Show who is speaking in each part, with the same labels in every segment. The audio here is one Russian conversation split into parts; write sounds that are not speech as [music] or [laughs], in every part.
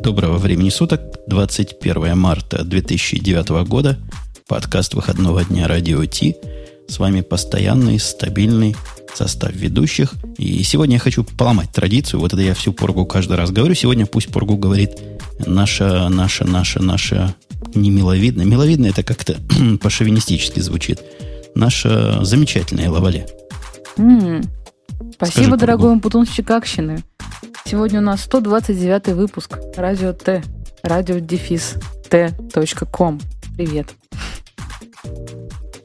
Speaker 1: Доброго времени суток, 21 марта 2009 года, подкаст выходного дня Радио Ти. С вами постоянный, стабильный состав ведущих. И сегодня я хочу поломать традицию. Вот это я всю поргу каждый раз говорю. Сегодня пусть поргу говорит наша, наша, наша, наша, не миловидная. Миловидная это как-то [clears throat] по-шовинистически звучит. Наша замечательная лавале.
Speaker 2: М-м. Спасибо, Скажи, дорогой Путунщик Акщины. Сегодня у нас 129 выпуск Радио Т. Радио дефис Т.ком. Привет.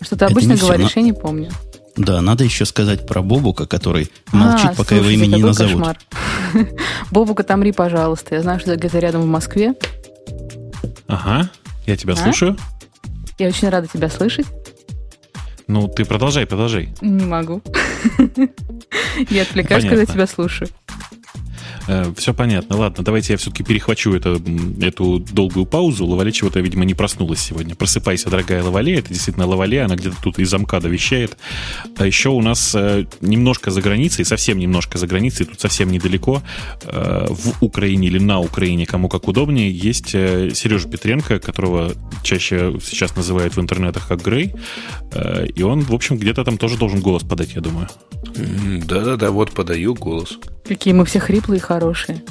Speaker 2: Что ты обычно говоришь, на... я не помню.
Speaker 1: Да, надо еще сказать про Бобука, который молчит, а, пока слушайте, его имя не назовут. Кошмар. [laughs]
Speaker 2: Бобука, тамри, пожалуйста. Я знаю, что ты где-то рядом в Москве.
Speaker 3: Ага, я тебя а? слушаю.
Speaker 2: Я очень рада тебя слышать.
Speaker 3: Ну, ты продолжай, продолжай.
Speaker 2: Не могу. [laughs] Я отвлекаюсь, когда тебя слушаю.
Speaker 3: Э, все понятно. Ладно, давайте я все-таки перехвачу это, эту долгую паузу. Лавале чего-то, видимо, не проснулась сегодня. Просыпайся, дорогая Лавале. Это действительно Лавале. Она где-то тут из замкада вещает. А еще у нас э, немножко за границей, совсем немножко за границей, тут совсем недалеко, э, в Украине или на Украине, кому как удобнее, есть Сережа Петренко, которого чаще сейчас называют в интернетах как Грей. И он, в общем, где-то там тоже должен голос подать, я думаю.
Speaker 4: Да-да-да, вот подаю голос.
Speaker 2: Какие мы все хриплые и хорошие.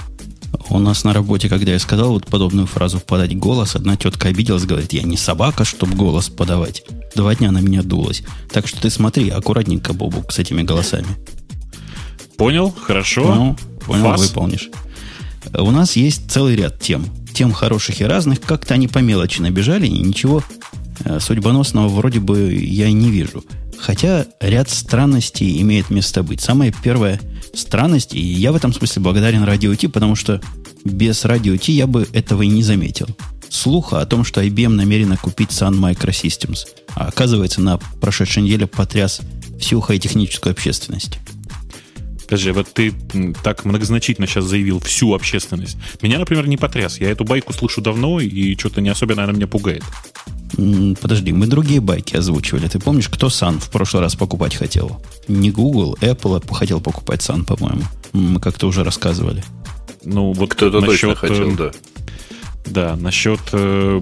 Speaker 1: У нас на работе, когда я сказал вот подобную фразу «подать голос», одна тетка обиделась, говорит, я не собака, чтобы голос подавать. Два дня на меня дулась. Так что ты смотри, аккуратненько, Бобук, с этими голосами.
Speaker 3: Понял, хорошо.
Speaker 1: Ну, понял, Фас. выполнишь. У нас есть целый ряд тем. Тем хороших и разных. Как-то они по мелочи набежали, и ничего э, судьбоносного вроде бы я не вижу. Хотя ряд странностей имеет место быть. Самое первое – странность, и я в этом смысле благодарен Радио Ти, потому что без Радио Ти я бы этого и не заметил. Слуха о том, что IBM намерена купить Sun Microsystems, а оказывается на прошедшей неделе потряс всю хай-техническую общественность.
Speaker 3: Подожди, вот ты так многозначительно сейчас заявил всю общественность. Меня, например, не потряс. Я эту байку слышу давно, и что-то не особенно она меня пугает.
Speaker 1: Подожди, мы другие байки озвучивали. Ты помнишь, кто Сан в прошлый раз покупать хотел? Не Google, Apple хотел покупать Сан, по-моему. Мы как-то уже рассказывали.
Speaker 4: Ну, вот кто-то точно хотел, э, да.
Speaker 3: Да, насчет э,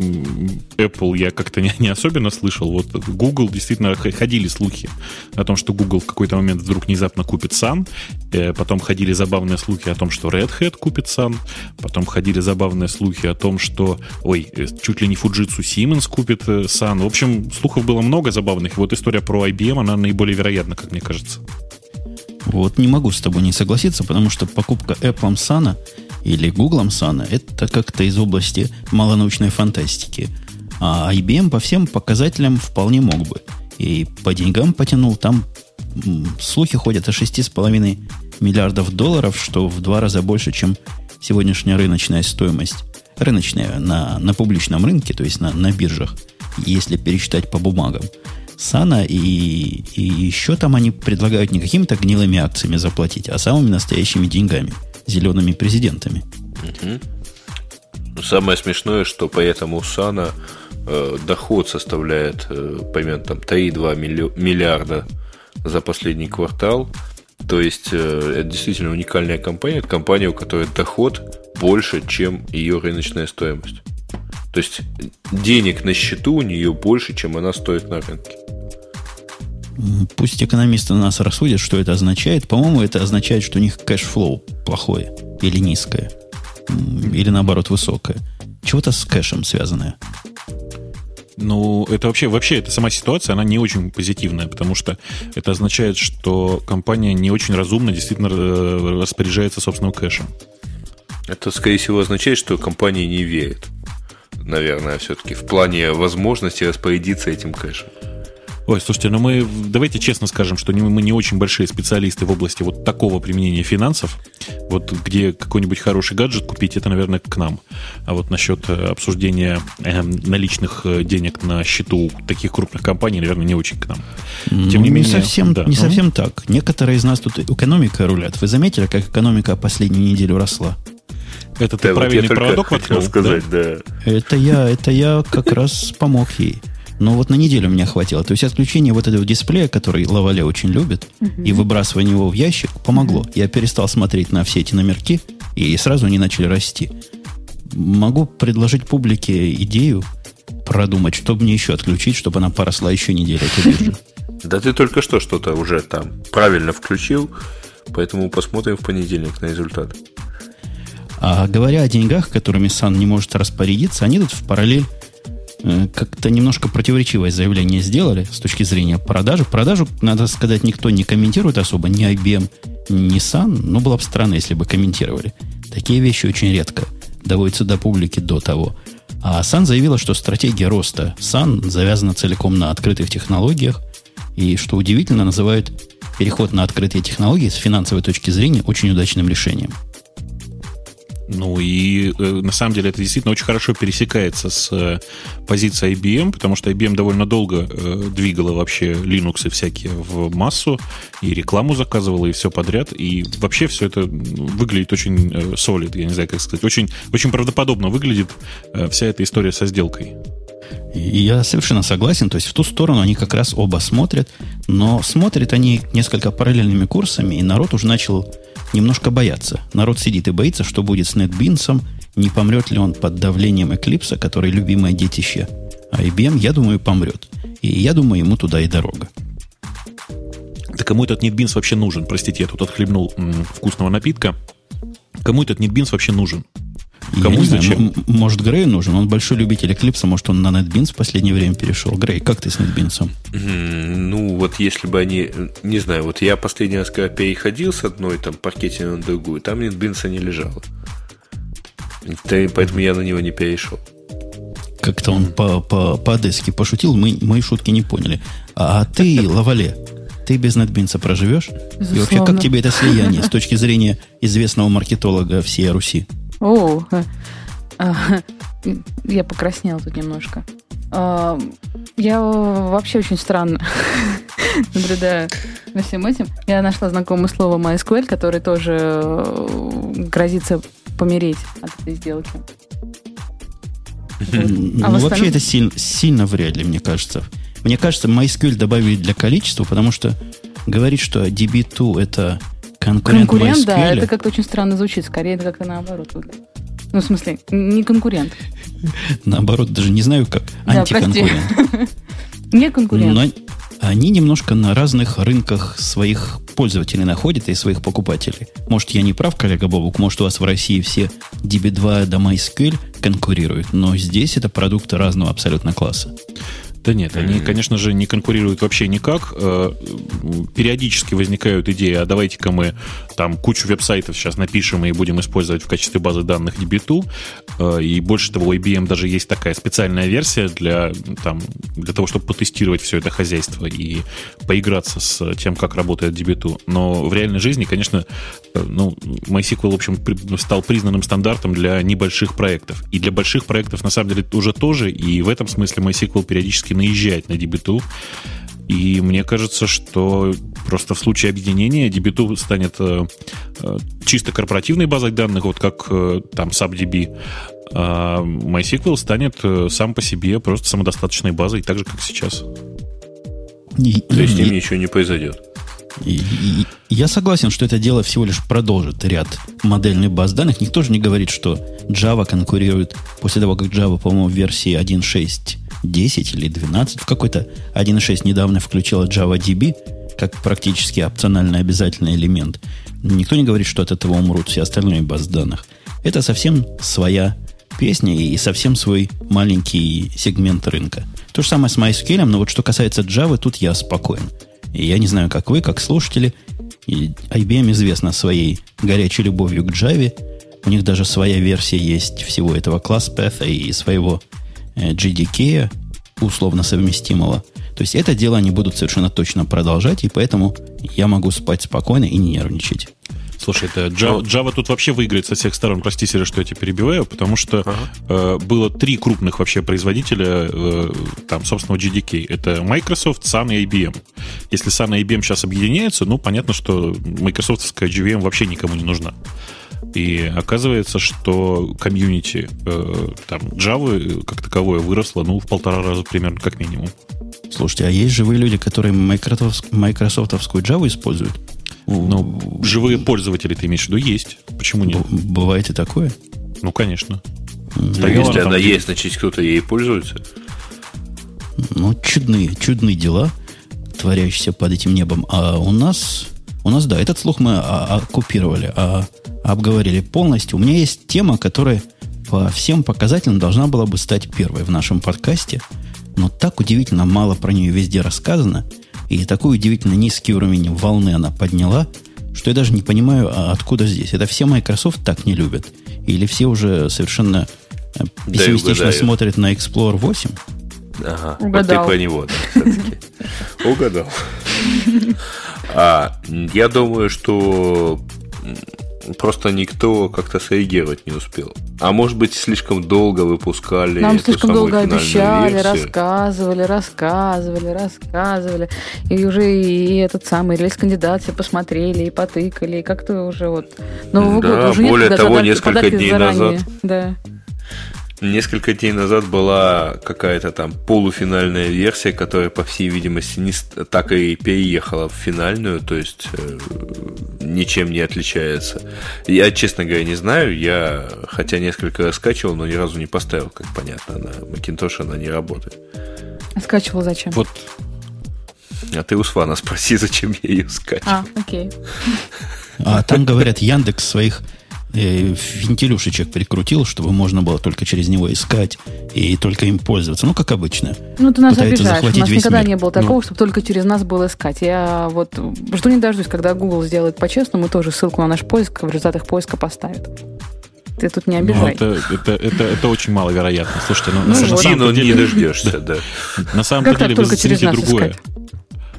Speaker 3: Apple я как-то не, не особенно слышал. Вот Google действительно ходили слухи о том, что Google в какой-то момент вдруг внезапно купит сам. Э, потом ходили забавные слухи о том, что Red Hat купит сам. Потом ходили забавные слухи о том, что, ой, э, чуть ли не Fujitsu Siemens купит э, Sun. В общем, слухов было много забавных. Вот история про IBM, она наиболее вероятна, как мне кажется.
Speaker 1: Вот не могу с тобой не согласиться, потому что покупка Apple Sun или Google Sana, это как-то из области малонаучной фантастики. А IBM по всем показателям вполне мог бы. И по деньгам потянул. Там слухи ходят о 6,5 миллиардов долларов, что в два раза больше, чем сегодняшняя рыночная стоимость. Рыночная на, на публичном рынке, то есть на, на биржах, если пересчитать по бумагам. Сана и, и еще там они предлагают не какими-то гнилыми акциями заплатить, а самыми настоящими деньгами – зелеными президентами.
Speaker 4: Угу. Самое смешное, что поэтому у Сана э, доход составляет, э, помимо там 3,2 миллиарда за последний квартал. То есть э, это действительно уникальная компания. Компания, у которой доход больше, чем ее рыночная стоимость. То есть денег на счету у нее больше, чем она стоит на рынке.
Speaker 1: Пусть экономисты нас рассудят, что это означает. По-моему, это означает, что у них cash flow плохое или низкое. Или наоборот высокое. Чего-то с кэшем связанное.
Speaker 3: Ну, это вообще, вообще, эта сама ситуация, она не очень позитивная, потому что это означает, что компания не очень разумно действительно э, распоряжается собственным кэшем.
Speaker 4: Это, скорее всего, означает, что компания не верит, наверное, все-таки в плане возможности распорядиться этим кэшем.
Speaker 3: Ой, слушайте, ну мы давайте честно скажем, что мы не очень большие специалисты в области вот такого применения финансов. Вот где какой-нибудь хороший гаджет купить, это, наверное, к нам. А вот насчет э, обсуждения э, наличных э, денег на счету таких крупных компаний, наверное, не очень к нам.
Speaker 1: Тем ну, не, менее, не совсем, да. не ну? совсем так. Некоторые из нас тут экономика рулят. Вы заметили, как экономика последнюю неделю росла?
Speaker 3: Это ты да, правильный вот проводок воткнул?
Speaker 4: сказать, да?
Speaker 1: да. Это я, это я как раз помог ей. Но вот на неделю меня хватило. То есть отключение вот этого дисплея, который Лавале очень любит, uh-huh. и выбрасывание его в ящик помогло. Uh-huh. Я перестал смотреть на все эти номерки, и сразу они начали расти. могу предложить публике идею продумать, чтобы мне еще отключить, чтобы она поросла еще неделю, эту [laughs] биржу.
Speaker 4: Да ты только что что-то уже там правильно включил, поэтому посмотрим в понедельник на результат.
Speaker 1: А говоря о деньгах, которыми Сан не может распорядиться, они тут в параллель как-то немножко противоречивое заявление сделали с точки зрения продажи. Продажу, надо сказать, никто не комментирует особо, ни IBM, ни Sun. Ну, было бы странно, если бы комментировали. Такие вещи очень редко доводятся до публики до того. А Sun заявила, что стратегия роста Sun завязана целиком на открытых технологиях, и, что удивительно, называют переход на открытые технологии с финансовой точки зрения очень удачным решением.
Speaker 3: Ну и э, на самом деле это действительно очень хорошо пересекается с э, позицией IBM, потому что IBM довольно долго э, двигала вообще Linux и всякие в массу, и рекламу заказывала, и все подряд. И вообще все это выглядит очень э, я не знаю, как сказать. Очень, очень правдоподобно выглядит э, вся эта история со сделкой.
Speaker 1: И я совершенно согласен. То есть в ту сторону они как раз оба смотрят, но смотрят они несколько параллельными курсами, и народ уже начал немножко бояться. Народ сидит и боится, что будет с NetBeans, не помрет ли он под давлением Эклипса, который любимое детище. А IBM, я думаю, помрет. И я думаю, ему туда и дорога.
Speaker 3: Да кому этот NetBeans вообще нужен? Простите, я тут отхлебнул м, вкусного напитка. Кому этот NetBeans вообще нужен?
Speaker 1: Кому я зачем? Знаю, может, Грей нужен? Он большой любитель Эклипса, может, он на NetBeans в последнее время перешел. Грей, как ты с NetBeans?
Speaker 4: Ну, вот если бы они... Не знаю, вот я последний раз, когда переходил с одной там паркете на другую, там NetBeans не лежало. Поэтому я на него не перешел.
Speaker 1: Как-то он по, по, по-одесски пошутил, мы мои шутки не поняли. А, а ты, Лавале, ты без NetBeans проживешь? Безусловно. И вообще, как тебе это слияние с точки зрения известного маркетолога всей Руси?
Speaker 2: О, я покраснела тут немножко. А, я вообще очень странно [laughs] наблюдаю за всем этим. Я нашла знакомое слово MySQL, который тоже э, грозится помереть от этой сделки.
Speaker 1: Ну, а вообще это сильно, сильно вряд ли, мне кажется. Мне кажется, MySQL добавили для количества, потому что говорит, что DB2 это Конкурент, конкурент
Speaker 2: да, это как-то очень странно звучит. Скорее, это как-то наоборот выглядит. Ну, в смысле, не конкурент. [laughs]
Speaker 1: Наоборот, даже не знаю как. Антиконкурент. [laughs]
Speaker 2: Не конкурент. Но
Speaker 1: они немножко на разных рынках своих пользователей находят и своих покупателей. Может, я не прав, коллега Бобук, может, у вас в России все DB2 до MySQL конкурируют, но здесь это продукты разного абсолютно класса.
Speaker 3: Да нет, они, конечно же, не конкурируют вообще никак. Э, периодически возникают идеи, а давайте-ка мы там кучу веб-сайтов сейчас напишем и будем использовать в качестве базы данных DB2. Э, и больше того, у IBM даже есть такая специальная версия для, там, для того, чтобы потестировать все это хозяйство и поиграться с тем, как работает DB2. Но в реальной жизни, конечно, э, ну, MySQL, в общем, стал признанным стандартом для небольших проектов. И для больших проектов, на самом деле, уже тоже. И в этом смысле MySQL периодически все-таки наезжать на DB2. И мне кажется, что просто в случае объединения DB2 станет э, э, чисто корпоративной базой данных, вот как э, там SubDB, а MySQL станет сам по себе просто самодостаточной базой, так же, как сейчас.
Speaker 4: И, То есть им ничего не произойдет.
Speaker 1: И, и, я согласен, что это дело всего лишь продолжит ряд модельных баз данных. Никто же не говорит, что Java конкурирует после того, как Java, по-моему, в версии 1.6 10 или 12, в какой-то 1.6 недавно включила JavaDB как практически опциональный обязательный элемент. Никто не говорит, что от этого умрут все остальные базы данных. Это совсем своя песня и совсем свой маленький сегмент рынка. То же самое с MySQL, но вот что касается Java, тут я спокоен. И я не знаю, как вы, как слушатели, IBM известна своей горячей любовью к Java. У них даже своя версия есть всего этого класс Path и своего GDK, условно совместимого. То есть это дело они будут совершенно точно продолжать, и поэтому я могу спать спокойно и не нервничать.
Speaker 3: Слушай, это Java, Java тут вообще выиграет со всех сторон. Прости, Сереж, что я тебя перебиваю, потому что ага. э, было три крупных вообще производителя э, там, собственного GDK. Это Microsoft, Sun и IBM. Если Sun и IBM сейчас объединяются, ну, понятно, что Microsoftская GVM вообще никому не нужна. И оказывается, что комьюнити э, там Java как таковое выросло, ну, в полтора раза примерно, как минимум.
Speaker 1: Слушайте, а есть живые люди, которые Microsoft, майкрософтовскую Java используют?
Speaker 3: Ну, живые пользователи ты имеешь в виду есть. Почему нет?
Speaker 1: Б- бывает и такое?
Speaker 3: Ну, конечно.
Speaker 4: Стояла Если она есть, значит, кто-то ей пользуется.
Speaker 1: Ну, чудные, чудные дела, творящиеся под этим небом. А у нас, у нас, да, этот слух мы оккупировали, а, обговорили полностью. У меня есть тема, которая по всем показателям должна была бы стать первой в нашем подкасте, но так удивительно мало про нее везде рассказано, и такой удивительно низкий уровень волны она подняла, что я даже не понимаю, а откуда здесь. Это все Microsoft так не любят? Или все уже совершенно э, пессимистично да, смотрят на Explorer 8?
Speaker 4: Ага, Угадал. вот ты про него, да, все-таки. [laughs] Угадал. А, я думаю, что просто никто как-то среагировать не успел. А может быть, слишком долго выпускали
Speaker 2: Нам слишком долго обещали, версию. рассказывали, рассказывали, рассказывали. И уже и этот самый релиз кандидат все посмотрели, и потыкали, и как-то уже вот...
Speaker 4: Нового да, года уже более нет, того, несколько дней заранее. назад... Да. Несколько дней назад была какая-то там полуфинальная версия, которая, по всей видимости, не так и переехала в финальную, то есть э, ничем не отличается. Я, честно говоря, не знаю, я хотя несколько раз скачивал, но ни разу не поставил, как понятно, на Macintosh она не работает.
Speaker 2: А скачивал зачем?
Speaker 4: Вот. А ты у Свана спроси, зачем я ее скачивал.
Speaker 2: А, окей.
Speaker 1: А там, говорят, Яндекс своих вентилюшечек прикрутил, чтобы можно было только через него искать и только им пользоваться. Ну, как обычно.
Speaker 2: Ну, ты нас Пытается обижаешь. У нас никогда мир. не было такого, ну. чтобы только через нас было искать. Я вот жду не дождусь, когда Google сделает по-честному, тоже ссылку на наш поиск в результатах поиска поставит. Ты тут не обижай.
Speaker 3: Ну, это, это, это, это очень маловероятно. Слушайте, ну,
Speaker 4: ну на, самом деле... не дождешься, да.
Speaker 3: На самом деле вы зацените другое. Искать?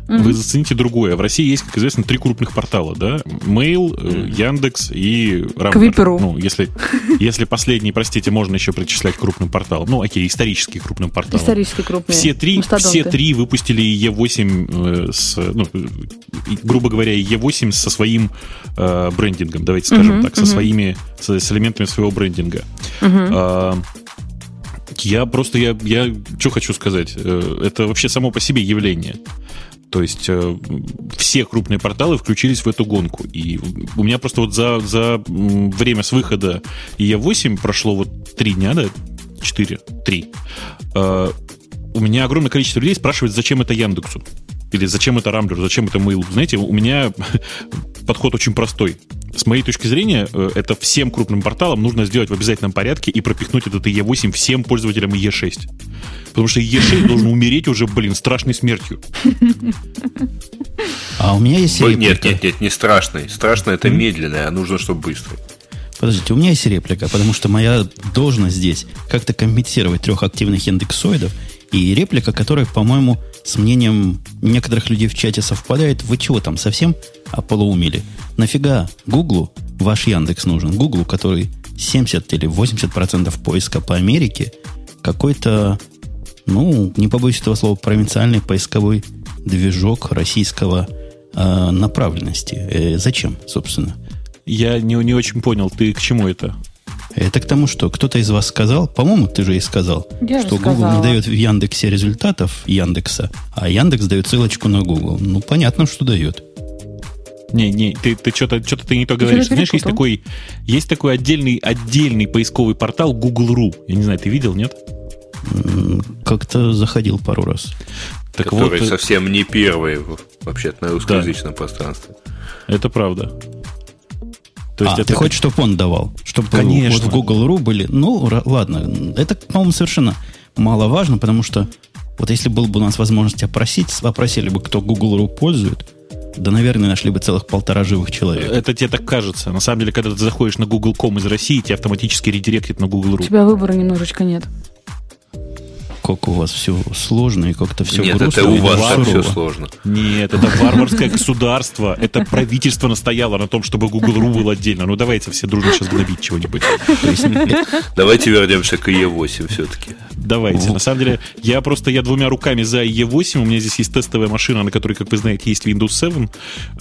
Speaker 3: Mm-hmm. Вы зацените другое. В России есть, как известно, три крупных портала, да? Mail, mm-hmm. Яндекс и
Speaker 2: Рамблер.
Speaker 3: Ну, если, [laughs] если последний, простите, можно еще причислять крупным порталам. Ну, окей, исторически крупным порталам.
Speaker 2: Исторически крупные.
Speaker 3: Все три, все три выпустили E8 э, с, ну, грубо говоря, E8 со своим э, брендингом, давайте скажем mm-hmm. так, со своими, с, с элементами своего брендинга. Э, я просто, я, я что хочу сказать, э, это вообще само по себе явление. То есть э, все крупные порталы включились в эту гонку. И у меня просто вот за, за время с выхода E8 прошло вот три дня, да? Четыре? Три. Э, у меня огромное количество людей спрашивает, зачем это Яндексу. Или зачем это Рамблеру, зачем это Mail. Знаете, у меня [laughs] подход очень простой. С моей точки зрения, э, это всем крупным порталам нужно сделать в обязательном порядке и пропихнуть этот E8 всем пользователям E6. Потому что E6 [laughs] должен умереть уже, блин, страшной смертью. [laughs]
Speaker 1: А у меня есть реплика.
Speaker 4: Нет, нет, нет, не страшный. Страшно это медленное, а нужно, чтобы быстро.
Speaker 1: Подождите, у меня есть реплика, потому что моя должность здесь как-то компенсировать трех активных индексоидов и реплика, которая, по-моему, с мнением некоторых людей в чате совпадает. Вы чего там, совсем ополоумели? Нафига Гуглу ваш Яндекс нужен? Гуглу, который 70 или 80% поиска по Америке, какой-то ну, не побоюсь этого слова, провинциальный поисковой движок российского э, направленности. Э, зачем, собственно?
Speaker 3: Я не, не очень понял, ты к чему это?
Speaker 1: Это к тому, что кто-то из вас сказал, по-моему, ты же и сказал,
Speaker 2: Я
Speaker 1: что Google не дает в Яндексе результатов Яндекса, а Яндекс дает ссылочку на Google. Ну, понятно, что дает.
Speaker 3: Не, не, ты, ты что-то что ты не то говоришь. Знаешь, есть такой, есть такой отдельный, отдельный поисковый портал Google.ru. Я не знаю, ты видел, нет?
Speaker 1: Как-то заходил пару раз.
Speaker 4: Так Который вот, э, совсем не первый вообще на русскоязычном да. пространстве.
Speaker 3: Это правда.
Speaker 1: То есть а, это ты хочешь, чтобы он давал? Чтобы
Speaker 3: Конечно.
Speaker 1: вот в Google.ru были... Ну, ладно. Это, по-моему, совершенно маловажно, потому что вот если был бы у нас возможность опросить, опросили бы, кто Google.ru пользует, да, наверное, нашли бы целых полтора живых человека.
Speaker 3: Это тебе так кажется. На самом деле, когда ты заходишь на Google.com из России, тебя автоматически редиректит на Google.ru. У
Speaker 2: тебя выбора немножечко нет
Speaker 1: как у вас все сложно и как-то все
Speaker 4: Нет,
Speaker 1: грустно.
Speaker 4: это у вас так все сложно.
Speaker 3: Нет, это варварское государство. Это правительство настояло на том, чтобы Google.ru был отдельно. Ну, давайте все дружно сейчас гнобить чего-нибудь.
Speaker 4: Давайте вернемся к E8 все-таки.
Speaker 3: Давайте. На самом деле, я просто, я двумя руками за E8. У меня здесь есть тестовая машина, на которой, как вы знаете, есть Windows 7.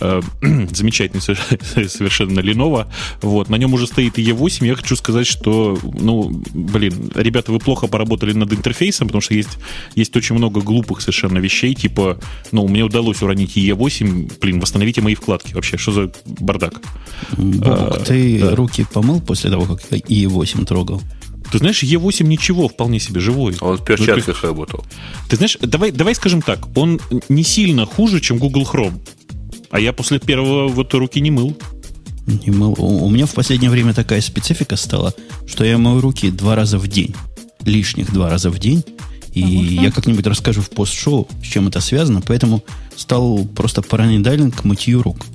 Speaker 3: Э, [clears throat] замечательный совершенно Lenovo. Вот. На нем уже стоит E8. Я хочу сказать, что, ну, блин, ребята, вы плохо поработали над интерфейсом, потому что есть, есть очень много глупых совершенно вещей, типа, ну, мне удалось уронить E8, блин, восстановите мои вкладки. Вообще, что за бардак?
Speaker 1: Бог, а, ты да. руки помыл после того, как E8 трогал?
Speaker 3: Ты знаешь, Е8 ничего, вполне себе живой.
Speaker 4: Он в перчатках ну, работал.
Speaker 3: Ты знаешь, давай, давай скажем так, он не сильно хуже, чем Google Chrome. А я после первого вот руки не мыл.
Speaker 1: Не мыл. У меня в последнее время такая специфика стала, что я мою руки два раза в день. Лишних два раза в день. И я как-нибудь расскажу в пост-шоу, с чем это связано, поэтому стал просто параноидален к мытью рук.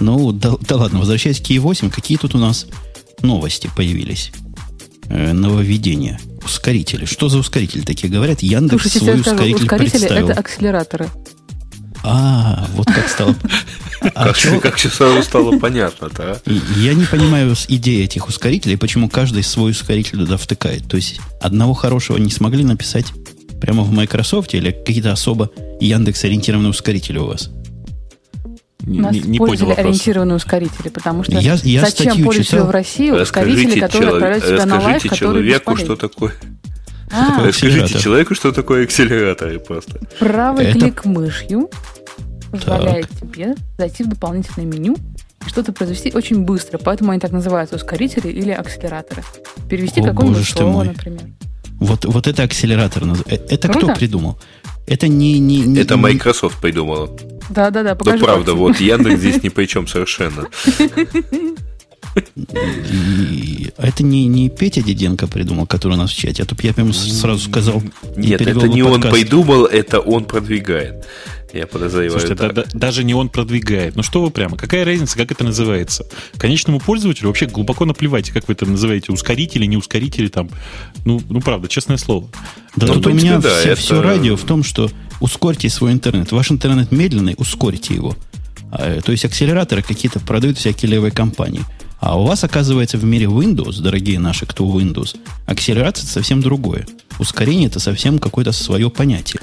Speaker 1: Ну, да, да ладно, возвращаясь к E8, какие тут у нас новости появились? Э, нововведения. Ускорители. Что за ускорители такие говорят? Яндекс Слушайте, свой ускоритель ускорители представил.
Speaker 2: это акселераторы.
Speaker 1: А, вот как стало. [laughs]
Speaker 4: А как все сразу стало понятно-то,
Speaker 1: а? Я не понимаю идеи этих ускорителей, почему каждый свой ускоритель туда втыкает. То есть одного хорошего не смогли написать прямо в Microsoft или какие-то особо Яндекс-ориентированные ускорители у вас?
Speaker 2: У нас не, не понял ориентированные ускорители, потому что я, я зачем пользователю в России ускорители, которые отправляют тебя на
Speaker 4: которые человеку, что такое а. Расскажите человеку, что такое акселератор просто.
Speaker 2: Правый Это... клик мышью позволяет так. тебе зайти в дополнительное меню и что-то произвести очень быстро. Поэтому они так называются ускорители или акселераторы. Перевести какое-нибудь слово, например.
Speaker 1: Вот, вот это акселератор. Э, это Круто? кто придумал? Это не, не, не
Speaker 4: Это Microsoft не... придумала.
Speaker 2: Да, да, да.
Speaker 4: Ну, правда, вот Яндекс здесь [laughs] ни при чем совершенно. [laughs]
Speaker 1: А это не, не Петя Диденко придумал, который у нас в чате, а то я прямо сразу сказал.
Speaker 4: Нет, это не он придумал, это он продвигает. Я подозреваю. Слушайте,
Speaker 3: да, да, даже не он продвигает. Ну что вы прямо? Какая разница, как это называется? Конечному пользователю вообще глубоко наплевать, как вы это называете, ускорители, не ускорители там. Ну, ну правда, честное слово.
Speaker 1: Да ну, тут у меня да, все, это... все радио в том, что ускорьте свой интернет. Ваш интернет медленный, ускорьте его. А, то есть акселераторы какие-то продают всякие левые компании. А у вас, оказывается, в мире Windows, дорогие наши, кто Windows, акселерация это совсем другое. Ускорение это совсем какое-то свое понятие.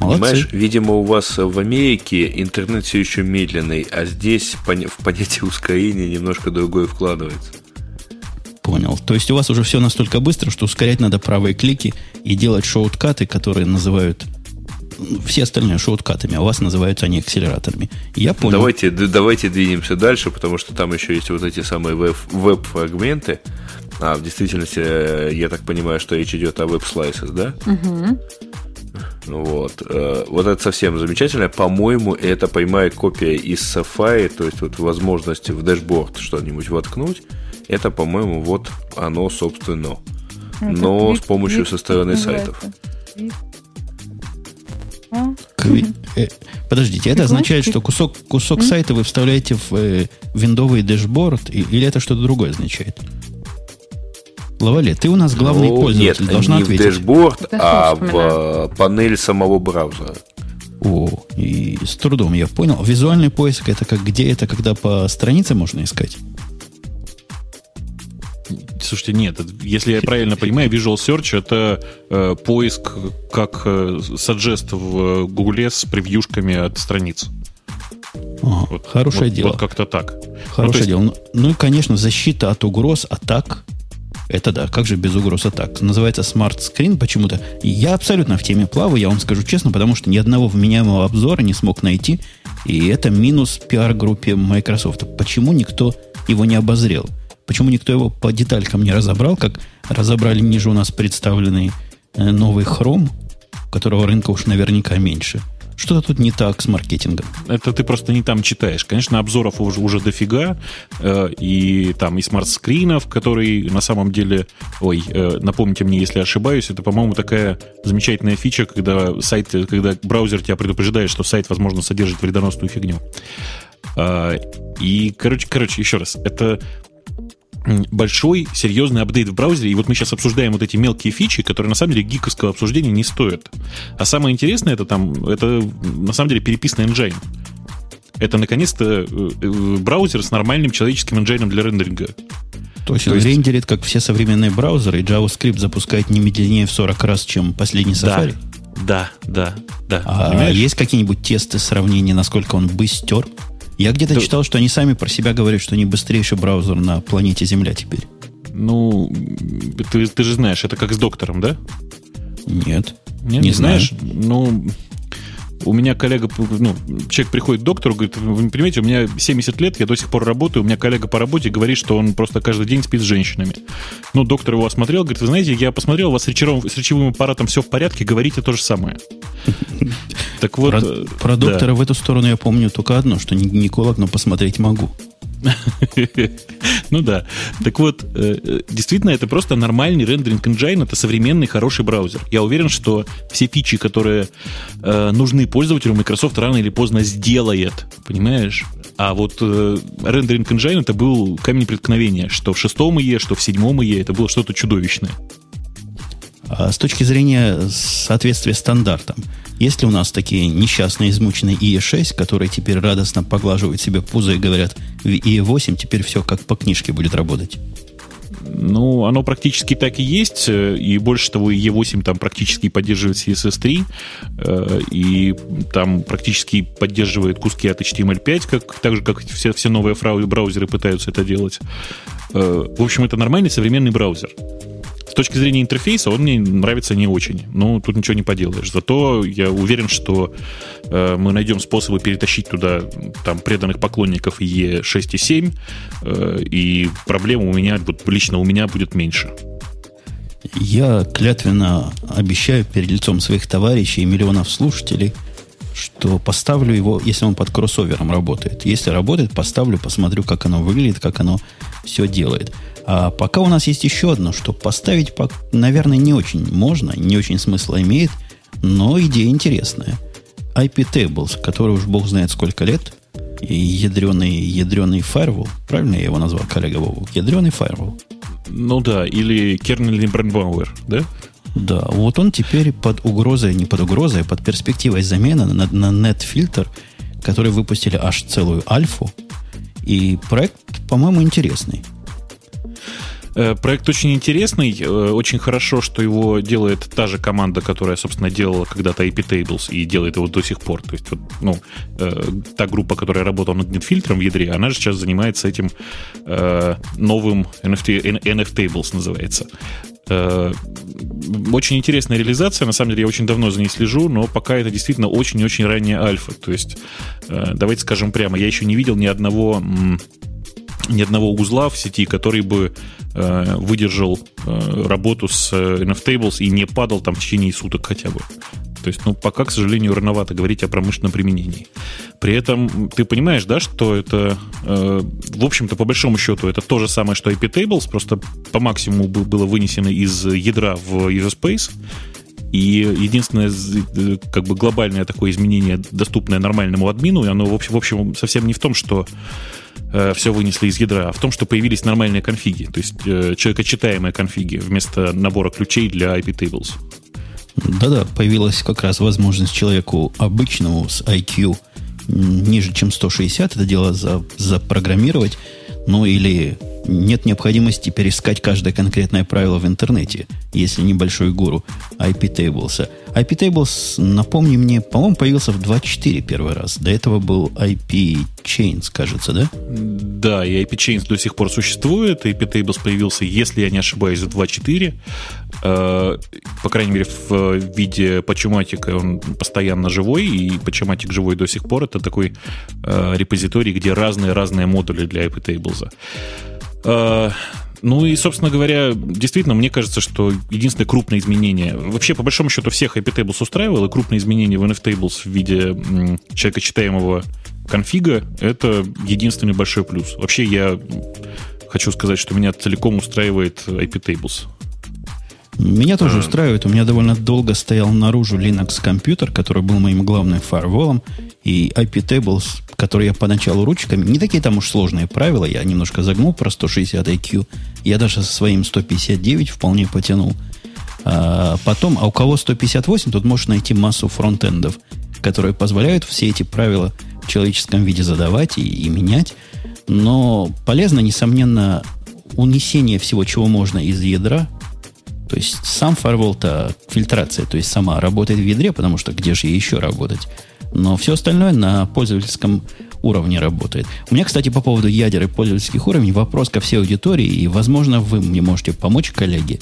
Speaker 4: Молодцы. Понимаешь, видимо, у вас в Америке интернет все еще медленный, а здесь в понятие ускорения немножко другое вкладывается.
Speaker 1: Понял. То есть у вас уже все настолько быстро, что ускорять надо правые клики и делать шоуткаты, которые называют все остальные шоуткатами, а у вас называются они акселераторами. Я понял.
Speaker 4: Давайте, давайте двинемся дальше, потому что там еще есть вот эти самые веб-фрагменты. А в действительности, э, я так понимаю, что речь идет о веб-слайсах, да? Угу. Вот. Э, вот это совсем замечательно. По-моему, это прямая копия из Safari, то есть вот возможность в дэшборд что-нибудь воткнуть. Это, по-моему, вот оно, собственно. Но с помощью со стороны сайтов.
Speaker 1: Э, подождите, это означает, что кусок, кусок сайта вы вставляете в э, виндовый dashboard, или это что-то другое означает? Лавале, ты у нас главный ну, пользователь,
Speaker 4: нет,
Speaker 1: должна
Speaker 4: не
Speaker 1: ответить.
Speaker 4: в dashboard, а в э, панель самого браузера.
Speaker 1: О, и с трудом я понял. Визуальный поиск это как где это, когда по странице можно искать?
Speaker 3: Слушайте, нет, если я правильно понимаю, Visual Search это э, поиск как э, suggest в Гугле с превьюшками от страниц.
Speaker 1: Ага, вот, хорошее вот, дело.
Speaker 3: Вот как-то так.
Speaker 1: Хорошее ну, есть... дело. Ну, ну и, конечно, защита от угроз, атак. Это да, как же без угроз атак? Называется Smart Screen почему-то. я абсолютно в теме плаваю, я вам скажу честно, потому что ни одного вменяемого обзора не смог найти. И это минус пиар-группе Microsoft. Почему никто его не обозрел? Почему никто его по деталькам не разобрал, как разобрали ниже у нас представленный э, новый Chrome, которого рынка уж наверняка меньше? Что-то тут не так с маркетингом.
Speaker 3: Это ты просто не там читаешь. Конечно, обзоров уже, уже дофига. Э, и там и смарт-скринов, которые на самом деле... Ой, э, напомните мне, если ошибаюсь, это, по-моему, такая замечательная фича, когда сайт, когда браузер тебя предупреждает, что сайт, возможно, содержит вредоносную фигню. Э, и, короче, короче, еще раз, это большой, серьезный апдейт в браузере, и вот мы сейчас обсуждаем вот эти мелкие фичи, которые на самом деле гиковского обсуждения не стоят. А самое интересное, это там, это на самом деле переписанный engine. Это, наконец-то, э, э, браузер с нормальным человеческим engine для рендеринга.
Speaker 1: То есть, То есть он рендерит, как все современные браузеры, и JavaScript запускает не медленнее в 40 раз, чем последний Safari?
Speaker 3: Да, да, да.
Speaker 1: А Понимаешь? есть какие-нибудь тесты сравнения, насколько он быстер? Я где-то да. читал, что они сами про себя говорят, что они быстрейший браузер на планете Земля теперь.
Speaker 3: Ну, ты, ты же знаешь, это как с доктором, да?
Speaker 1: Нет.
Speaker 3: Нет не, не знаешь? Ну, у меня коллега, ну, человек приходит к доктору, говорит, вы понимаете, у меня 70 лет, я до сих пор работаю, у меня коллега по работе говорит, что он просто каждый день спит с женщинами. Ну, доктор его осмотрел, говорит, вы знаете, я посмотрел, у вас с речевым, с речевым аппаратом все в порядке, говорите то же самое.
Speaker 1: Так вот... Про, э, про доктора да. в эту сторону я помню только одно, что не гинеколог, но посмотреть могу. [laughs]
Speaker 3: Ну да. Так вот, э, э, действительно, это просто нормальный рендеринг engine, это современный хороший браузер. Я уверен, что все фичи, которые э, нужны пользователю, Microsoft рано или поздно сделает, понимаешь? А вот рендеринг engine это был камень преткновения, что в шестом ИЕ, что в седьмом ИЕ, это было что-то чудовищное.
Speaker 1: А с точки зрения соответствия стандартам, есть ли у нас такие несчастные, измученные IE6, которые теперь радостно поглаживают себе пузо и говорят, в IE8 теперь все как по книжке будет работать?
Speaker 3: Ну, оно практически так и есть, и больше того, E8 там практически поддерживает CSS 3, э, и там практически поддерживает куски от HTML5, как, так же, как все, все новые браузеры пытаются это делать. Э, в общем, это нормальный современный браузер. С точки зрения интерфейса он мне нравится не очень. Ну, тут ничего не поделаешь. Зато я уверен, что э, мы найдем способы перетащить туда там преданных поклонников E6 и 7, э, и проблем у меня, лично у меня будет меньше.
Speaker 1: Я клятвенно обещаю перед лицом своих товарищей и миллионов слушателей, что поставлю его, если он под кроссовером работает. Если работает, поставлю, посмотрю, как оно выглядит, как оно все делает. А пока у нас есть еще одно, что поставить, наверное, не очень можно, не очень смысла имеет, но идея интересная. IP Tables, который уж бог знает сколько лет, и ядреный, ядреный firewall, правильно я его назвал, коллега Вову? Ядреный firewall.
Speaker 3: Ну да, или кернельный брендбауэр, да?
Speaker 1: Да, вот он теперь под угрозой, не под угрозой, а под перспективой замены на, на NetFilter, который выпустили аж целую альфу. И проект, по-моему, интересный.
Speaker 3: Э, проект очень интересный, э, очень хорошо, что его делает та же команда, которая, собственно, делала когда-то IP Tables и делает его до сих пор. То есть, вот, ну, э, та группа, которая работала над NetFilter в ядре, она же сейчас занимается этим новым NFT, NF Tables называется. Очень интересная реализация. На самом деле, я очень давно за ней слежу, но пока это действительно очень-очень ранняя альфа. То есть, давайте скажем прямо, я еще не видел ни одного ни одного узла в сети, который бы э, выдержал э, работу с э, NFTables и не падал там в течение суток хотя бы. То есть, ну, пока, к сожалению, рановато говорить о промышленном применении. При этом ты понимаешь, да, что это, э, в общем-то, по большому счету, это то же самое, что IP Tables, просто по максимуму было вынесено из ядра в user space. И единственное, как бы глобальное такое изменение, доступное нормальному админу, и оно, в общем, в общем совсем не в том, что э, все вынесли из ядра, а в том, что появились нормальные конфиги, то есть э, человекочитаемые конфиги вместо набора ключей для IP tables.
Speaker 1: Да-да, появилась как раз возможность человеку обычному с IQ ниже, чем 160, это дело за, запрограммировать, ну или нет необходимости перескать каждое конкретное правило в интернете, если небольшой гуру IP Tables. IP Tables, напомни мне, по-моему, появился в 2.4 первый раз. До этого был IP Chains, кажется, да?
Speaker 3: Да, и IP Chains до сих пор существует. IP Tables появился, если я не ошибаюсь, в 2.4. Э, по крайней мере, в виде почематика он постоянно живой, и почематик живой до сих пор. Это такой э, репозиторий, где разные-разные модули для IP Tables. Э, ну и, собственно говоря, действительно, мне кажется, что единственное крупное изменение, вообще, по большому счету, всех IP Tables устраивало, и крупное изменение в NF Tables в виде человекочитаемого конфига — это единственный большой плюс. Вообще, я хочу сказать, что меня целиком устраивает IP Tables.
Speaker 1: Меня тоже а... устраивает. У меня довольно долго стоял наружу Linux компьютер, который был моим главным фаерволом, и IP Tables, который я поначалу ручками, не такие там уж сложные правила, я немножко загнул про 160 IQ, я даже со своим 159 вполне потянул. А потом, а у кого 158, тут можешь найти массу фронтендов, которые позволяют все эти правила в человеческом виде задавать и, и менять. Но полезно, несомненно, унесение всего, чего можно из ядра, то есть сам фаервол-то фильтрация, то есть сама работает в ядре, потому что где же ей еще работать? Но все остальное на пользовательском уровне работает. У меня, кстати, по поводу ядер и пользовательских уровней вопрос ко всей аудитории, и, возможно, вы мне можете помочь, коллеги.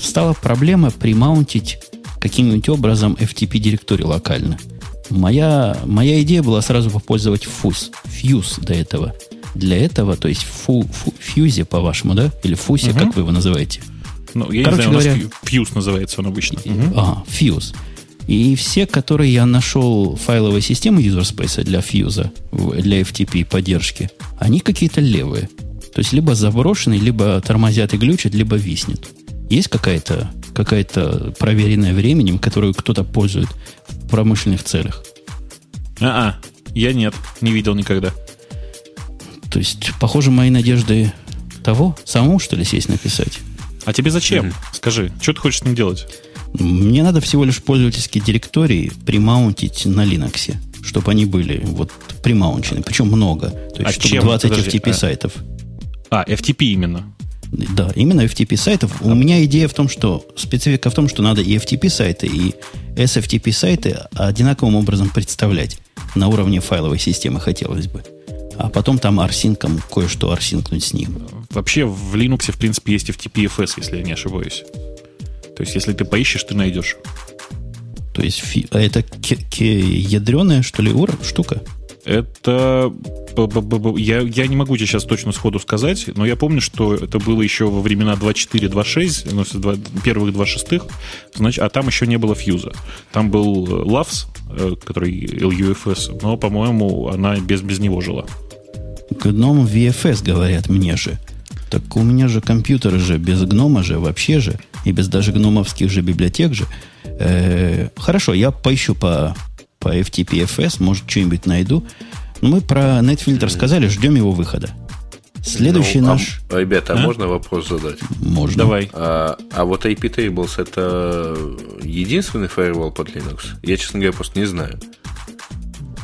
Speaker 1: Стала проблема примаунтить каким-нибудь образом FTP-директорию локально. Моя, моя идея была сразу попользовать Fuse, Fuse до этого. Для этого, то есть фу, фу, Fuse, по-вашему, да? Или Фусе, uh-huh. как вы его называете –
Speaker 3: Ну, я
Speaker 1: Короче
Speaker 3: не знаю,
Speaker 1: говоря-
Speaker 3: у нас Fuse называется он обычно. Мгм.
Speaker 1: А, Fuse. И все, которые я нашел файловые системы UserSpace для Fuse, в- для FTP поддержки, они какие-то левые. То есть либо заброшенные, либо тормозят и глючат, либо виснет. Есть какая-то какая проверенная временем, которую кто-то пользует в промышленных целях?
Speaker 3: А-а, я нет, не видел никогда.
Speaker 1: То есть, похоже, мои надежды того, самому, что ли, сесть написать?
Speaker 3: А тебе зачем? Скажи, что ты хочешь с ним делать?
Speaker 1: Мне надо всего лишь пользовательские директории примаунтить на Linux, чтобы они были вот примаунчены, причем много. То есть
Speaker 3: А
Speaker 1: штук
Speaker 3: чем?
Speaker 1: 20
Speaker 3: Подожди,
Speaker 1: FTP
Speaker 3: а-
Speaker 1: сайтов.
Speaker 3: А, FTP именно.
Speaker 1: Да, именно FTP сайтов. У меня идея в том, что специфика в том, что надо и FTP сайты, и SFTP сайты одинаковым образом представлять на уровне файловой системы хотелось бы. А потом там арсинком кое-что арсинкнуть с ним.
Speaker 3: Вообще в Linux, в принципе, есть FTP-FS, если я не ошибаюсь. То есть, если ты поищешь, ты найдешь.
Speaker 1: То есть фи- а это ке- ке- ядреная, что ли, ур- штука?
Speaker 3: Это... Я, я не могу тебе сейчас точно сходу сказать, но я помню, что это было еще во времена 2.4, 2.6, ну, первых 2.6, значит, а там еще не было фьюза. Там был э, LUFS, э, который LUFS, но, по-моему, она без, без него жила.
Speaker 1: Гном VFS, говорят мне же. Так у меня же компьютеры же без гнома же вообще же, и без даже гномовских же библиотек же. Э, хорошо, я поищу по, по FTP-FS, может, что-нибудь найду. Но мы про NetFilter сказали, ждем его выхода. Следующий
Speaker 4: Ну, а,
Speaker 1: наш...
Speaker 4: ребята, а
Speaker 3: А?
Speaker 4: можно вопрос задать?
Speaker 1: Можно.
Speaker 3: Давай.
Speaker 4: А, а вот IP Tables это единственный фаервол под Linux? Я, честно говоря, просто не знаю.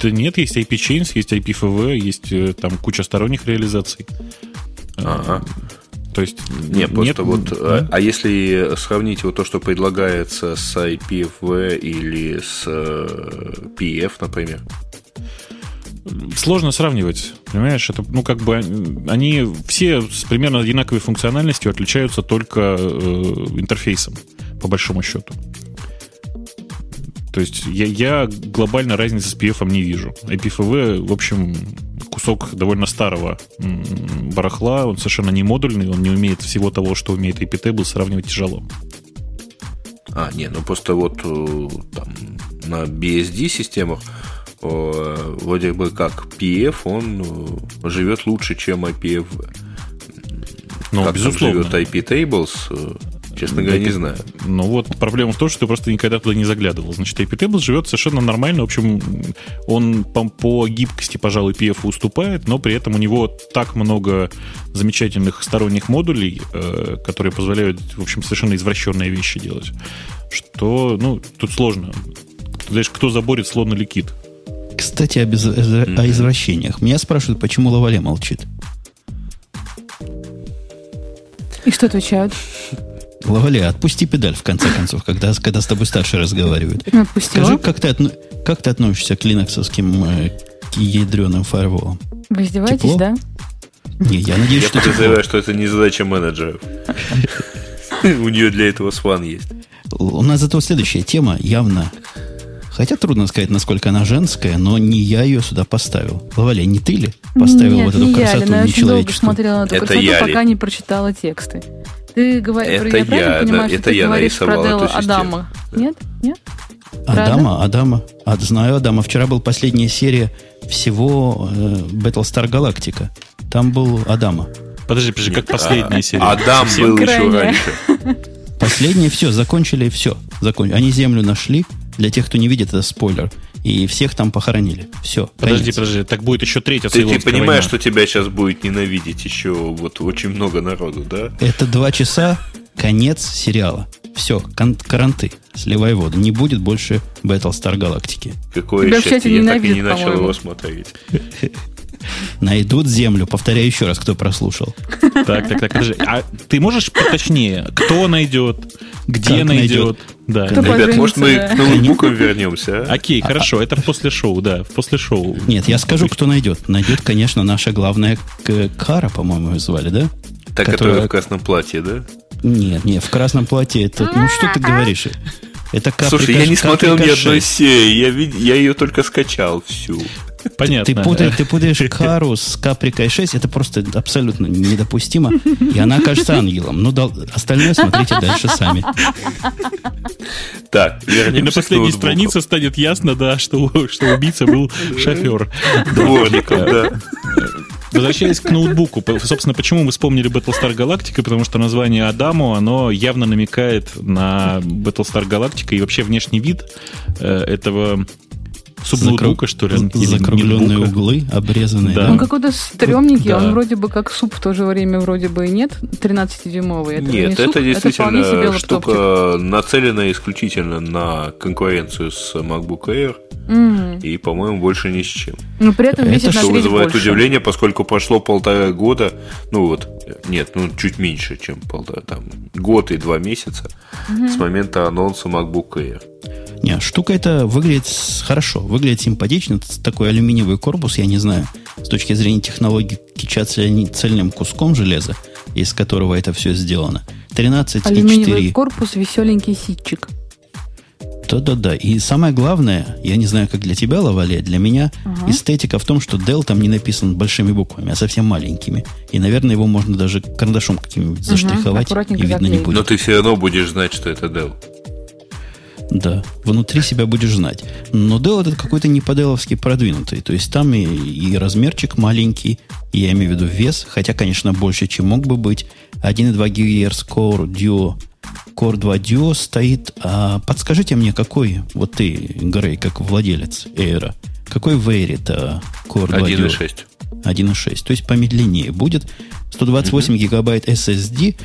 Speaker 3: Да нет, есть IP-Chains, есть IPFV, есть э, там куча сторонних реализаций.
Speaker 4: Ага.
Speaker 3: То есть...
Speaker 4: Не, просто
Speaker 3: нет-
Speaker 4: вот. А,
Speaker 3: М?
Speaker 4: а если сравнить вот то, что предлагается с IPFV или с э, PF, например?
Speaker 3: Сложно сравнивать, понимаешь? Это, ну, как бы они все с примерно одинаковой функциональностью отличаются только э, интерфейсом, по большому счету. То есть я, я глобально разницы с PF не вижу. IPFV, в общем, кусок довольно старого барахла, он совершенно не модульный, он не умеет всего того, что умеет IPTable, сравнивать тяжело.
Speaker 4: А, не, ну просто вот э, там на BSD системах э, вроде бы как PF, он э, живет лучше, чем IPFV.
Speaker 3: Ну,
Speaker 4: как
Speaker 3: безусловно.
Speaker 4: живет IP Tables, честно говоря, не знаю.
Speaker 3: Ну вот, проблема в том, что ты просто никогда туда не заглядывал. Значит, IPTable живет совершенно нормально. В общем, он по, по гибкости, пожалуй, PF уступает, но при этом у него так много замечательных сторонних модулей, э, которые позволяют, в общем, совершенно извращенные вещи делать, что, ну, тут сложно. Знаешь, кто заборет, слон или кит.
Speaker 1: Кстати, о, без- о извращениях. Меня спрашивают, почему Лавале молчит.
Speaker 2: И что отвечают?
Speaker 1: Лавале, отпусти педаль, в конце концов, когда, когда с тобой старший разговаривают.
Speaker 2: Ну, Отпустила.
Speaker 1: Скажи, как ты, отно- как ты относишься к линоксовским э, к ядреным фаерволам?
Speaker 2: Вы издеваетесь,
Speaker 1: Тепло?
Speaker 2: да?
Speaker 1: Не, я надеюсь,
Speaker 4: Я
Speaker 1: что тепло.
Speaker 4: подозреваю, что это не задача менеджеров. [laughs] У нее для этого сван есть.
Speaker 1: У нас зато следующая тема явно... Хотя трудно сказать, насколько она женская, но не я ее сюда поставил. Лавале, не ты ли поставил
Speaker 2: Нет,
Speaker 1: вот эту
Speaker 2: не я,
Speaker 1: красоту
Speaker 2: Лена, я очень долго смотрела на эту
Speaker 4: Это
Speaker 2: красоту,
Speaker 4: я ли?
Speaker 2: пока не прочитала тексты. Ты говоришь,
Speaker 4: Это
Speaker 2: я правильно
Speaker 4: я,
Speaker 2: понимаю,
Speaker 4: да,
Speaker 2: что
Speaker 4: это
Speaker 2: ты
Speaker 4: я
Speaker 2: говоришь про
Speaker 4: нарисовал
Speaker 2: Делла
Speaker 4: эту систему.
Speaker 2: Адама? Нет? Нет?
Speaker 1: Адама, Адама. А, знаю Адама. Вчера была последняя серия всего э, Battlestar Galactica. Там был Адама.
Speaker 3: Подожди, подожди, как последняя серия.
Speaker 4: Адам был еще
Speaker 2: Крайняя.
Speaker 4: раньше.
Speaker 1: Последнее все, закончили, все. Закон... Они землю нашли. Для тех, кто не видит, это спойлер. И всех там похоронили. Все.
Speaker 3: Подожди, подожди, так будет еще третья
Speaker 4: Ты, ты понимаешь,
Speaker 3: война.
Speaker 4: что тебя сейчас будет ненавидеть еще вот очень много народу, да?
Speaker 1: Это два часа, конец сериала. Все, кон- каранты. Сливай воду. Не будет больше Battlestar Galactica.
Speaker 4: Какое
Speaker 2: Тебя
Speaker 4: счастье, я так и не начал его смотреть. [laughs]
Speaker 1: Найдут землю. Повторяю еще раз, кто прослушал.
Speaker 3: Так, так, так, подожди. А ты можешь поточнее? Кто найдет? Где
Speaker 1: Как
Speaker 3: найдет? Да.
Speaker 2: Кто
Speaker 3: да.
Speaker 4: Ребят, может мы
Speaker 2: поженится,
Speaker 4: к
Speaker 2: да.
Speaker 4: ноутбукам вернемся, а?
Speaker 3: Окей, хорошо, это в после шоу, да, в после шоу.
Speaker 1: Нет, я скажу, кто найдет. Найдет, конечно, наша главная Кара, по-моему, ее звали, да?
Speaker 4: Та,
Speaker 1: которая-
Speaker 4: которая в красном платье, да?
Speaker 1: Нет, нет, в красном платье. Это, ну что ты говоришь? Это каприка,
Speaker 4: Слушай, я не смотрел ни одной серии, я, вид- я ее только скачал всю.
Speaker 3: Понятно.
Speaker 1: Ты путаешь, ты путаешь Кару с Каприкой 6, это просто абсолютно недопустимо. И она кажется ангелом. Ну, да, остальное смотрите дальше сами.
Speaker 4: Так,
Speaker 3: И на последней
Speaker 4: ноутбуку.
Speaker 3: странице станет ясно, да, что, что убийца был шофер.
Speaker 4: Дворником, да.
Speaker 3: Возвращаясь к ноутбуку, собственно, почему мы вспомнили Battlestar Galactica, потому что название Адаму, оно явно намекает на Battlestar Galactica и вообще внешний вид э, этого субноутбука, что ли, или
Speaker 1: Закругленные
Speaker 3: ноутбука.
Speaker 1: углы, обрезанные.
Speaker 3: Да.
Speaker 1: да?
Speaker 2: Он какой-то стрёмненький,
Speaker 3: Да.
Speaker 2: он вроде бы как суп в то же время вроде бы и нет. 13-дюймовый. Это
Speaker 4: Нет,
Speaker 2: не суп,
Speaker 4: это
Speaker 2: это вполне себе
Speaker 4: действительно штука нацелена исключительно на конкуренцию с MacBook Air
Speaker 2: Мгм.
Speaker 4: и, по-моему, больше ни с чем.
Speaker 2: Но при этом
Speaker 1: Это
Speaker 2: весит
Speaker 4: Что вызывает
Speaker 2: больше.
Speaker 4: удивление, поскольку прошло полтора года, ну вот, нет, ну чуть меньше, чем полтора, там, год и два месяца с момента анонса MacBook Air.
Speaker 1: Не, штука эта выглядит хорошо, выглядит симпатично. Такой алюминиевый корпус, я не знаю, с точки зрения технологии кичатся они цельным куском железа, из которого это все сделано. 13,4.
Speaker 2: Алюминиевый корпус, веселенький ситчик.
Speaker 1: Да-да-да. И самое главное, я не знаю, как для тебя, Лавале, для меня
Speaker 2: Ага.
Speaker 1: эстетика в том, что Dell там не написан большими буквами, а совсем маленькими. И, наверное, его можно даже карандашом каким-нибудь заштриховать, и
Speaker 2: аккуратненько
Speaker 1: видно не
Speaker 2: заклеить.
Speaker 1: будет.
Speaker 4: Но ты все равно будешь знать, что это Dell.
Speaker 1: Да, внутри себя будешь знать. Но Dell это какой-то не по-деловски продвинутый. То есть там и, и размерчик маленький, и я имею в виду вес, хотя, конечно, больше, чем мог бы быть. 1,2 ГГц Core Duo, Core 2 Duo стоит. А подскажите мне, какой, вот ты, Грей, как владелец Air, какой в Air-то Core 2 Duo?
Speaker 4: 1.6.
Speaker 1: 1.6, то есть помедленнее будет. 128 гигабайт SSD.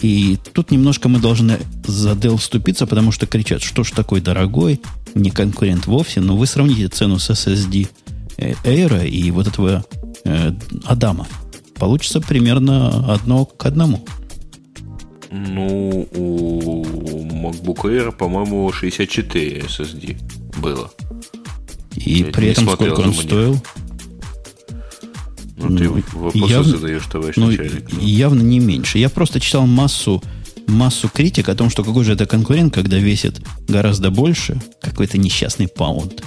Speaker 1: И тут немножко мы должны за Dell вступиться, потому что кричат, что ж такой дорогой, не конкурент вовсе, но вы сравните цену с SSD э, Air и вот этого э, Адама. Получится примерно одно к одному.
Speaker 4: Ну, у MacBook Air, по-моему, 64 SSD было.
Speaker 1: И
Speaker 4: Я
Speaker 1: при этом сколько он стоил?
Speaker 4: Ну, ты
Speaker 1: Ну,
Speaker 4: вопросы
Speaker 1: явно-
Speaker 4: задаешь, товарищ
Speaker 1: Ну,
Speaker 4: начальник.
Speaker 1: и- явно не меньше. Я просто читал массу, массу критик о том, что какой же это конкурент, когда весит гораздо больше, какой-то несчастный паунд,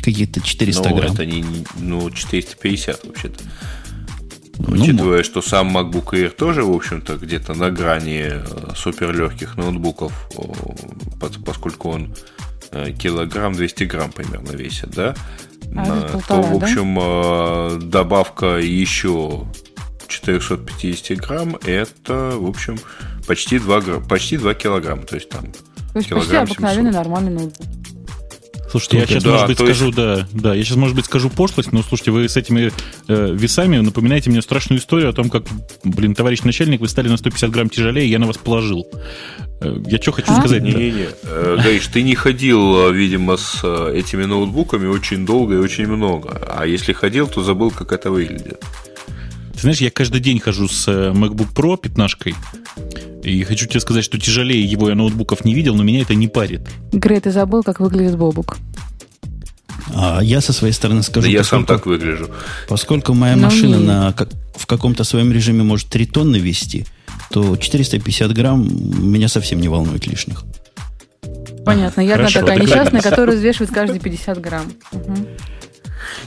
Speaker 1: какие-то 400
Speaker 4: Ну,
Speaker 1: грамм.
Speaker 4: это не- ну, 450 вообще-то.
Speaker 1: Ну,
Speaker 4: Учитывая, что сам MacBook Air тоже, в общем-то, где-то на грани э, суперлегких ноутбуков, поскольку он э, килограмм 200 грамм примерно весит, да?
Speaker 2: А
Speaker 4: то, в
Speaker 2: да?
Speaker 4: общем, э, добавка еще 450 грамм, это, в общем, почти 2, почти 2 килограмма. То есть там
Speaker 2: То есть почти обыкновенный
Speaker 4: 700.
Speaker 2: нормальный ноутбук.
Speaker 3: Слушайте, я
Speaker 1: Слушай,
Speaker 3: сейчас,
Speaker 4: да,
Speaker 3: может быть,
Speaker 4: то есть-
Speaker 3: скажу, да, да, я сейчас, может быть, скажу пошлость, но слушайте, вы с этими э, весами напоминаете мне страшную историю о том, как, блин, товарищ начальник, вы стали на 150 грамм тяжелее, и я на вас положил. Э, я что хочу
Speaker 2: А?
Speaker 3: сказать?
Speaker 4: Не-не-не. Э, Гаиш, ты не ходил, э, видимо, с э, этими ноутбуками очень долго и очень много. А если ходил, то забыл, как это выглядит.
Speaker 3: Ты знаешь, я каждый день хожу с э, MacBook Pro 15 и хочу тебе сказать, что тяжелее его я ноутбуков не видел, но меня это не парит.
Speaker 2: Грей, ты забыл, как выглядит Бобук.
Speaker 1: А я со своей стороны скажу,
Speaker 4: Да я сам так выгляжу.
Speaker 1: поскольку моя
Speaker 2: Ну,
Speaker 1: машина
Speaker 2: не.
Speaker 1: на, как, в каком-то своем режиме может 3 тонны вести, то 450 грамм меня совсем не волнует лишних.
Speaker 2: Понятно, я одна такая несчастная, которая взвешивает каждые 50 грамм. Мгм.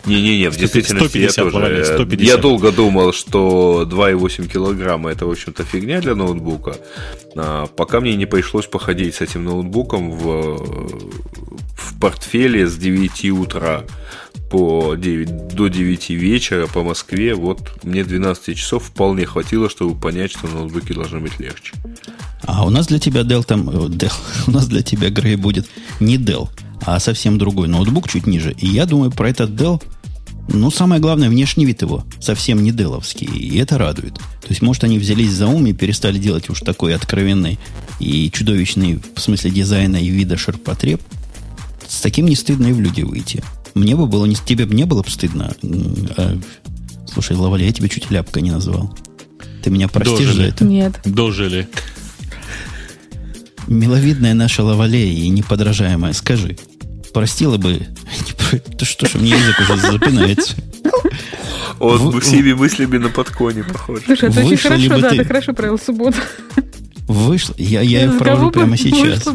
Speaker 4: Не-не-не, в
Speaker 3: 150,
Speaker 4: действительности я
Speaker 3: 150,
Speaker 4: тоже...
Speaker 3: Валя,
Speaker 4: э,
Speaker 3: 150.
Speaker 4: Я долго думал, что 2,8 килограмма это, в общем-то, фигня для ноутбука. А, пока мне не пришлось походить с этим ноутбуком в, в портфеле с 9 утра по 9, до 9 вечера по Москве. Вот мне 12 часов вполне хватило, чтобы понять, что ноутбуки должны быть легче.
Speaker 1: А у нас для тебя Dell там... э, Dell, [laughs] у нас для тебя, Грей, будет не Dell, а совсем другой ноутбук чуть ниже. И я думаю, про этот Dell... Ну, самое главное, внешний вид его совсем не деловский, и это радует. То есть, может, они взялись за ум и перестали делать уж такой откровенный и чудовищный в смысле дизайна и вида ширпотреб. С таким не стыдно и в люди выйти. Мне бы было, не, тебе бы не было бы стыдно. А, слушай, Лаваля, я тебя чуть ляпкой не назвал. Ты меня простишь
Speaker 3: Дожили.
Speaker 1: за это?
Speaker 2: Нет.
Speaker 3: Дожили.
Speaker 1: Миловидная наша Лавалея и неподражаемая, скажи, простила бы... про- Да что ж, меня язык уже запинается.
Speaker 4: Он
Speaker 1: Вы-
Speaker 4: всеми мыслями на подконе, похоже.
Speaker 2: Слушай, это очень хорошо,
Speaker 1: бы
Speaker 2: да,
Speaker 1: ты-
Speaker 2: ты хорошо провел субботу.
Speaker 1: Вышло. Я, я ее провожу прямо сейчас.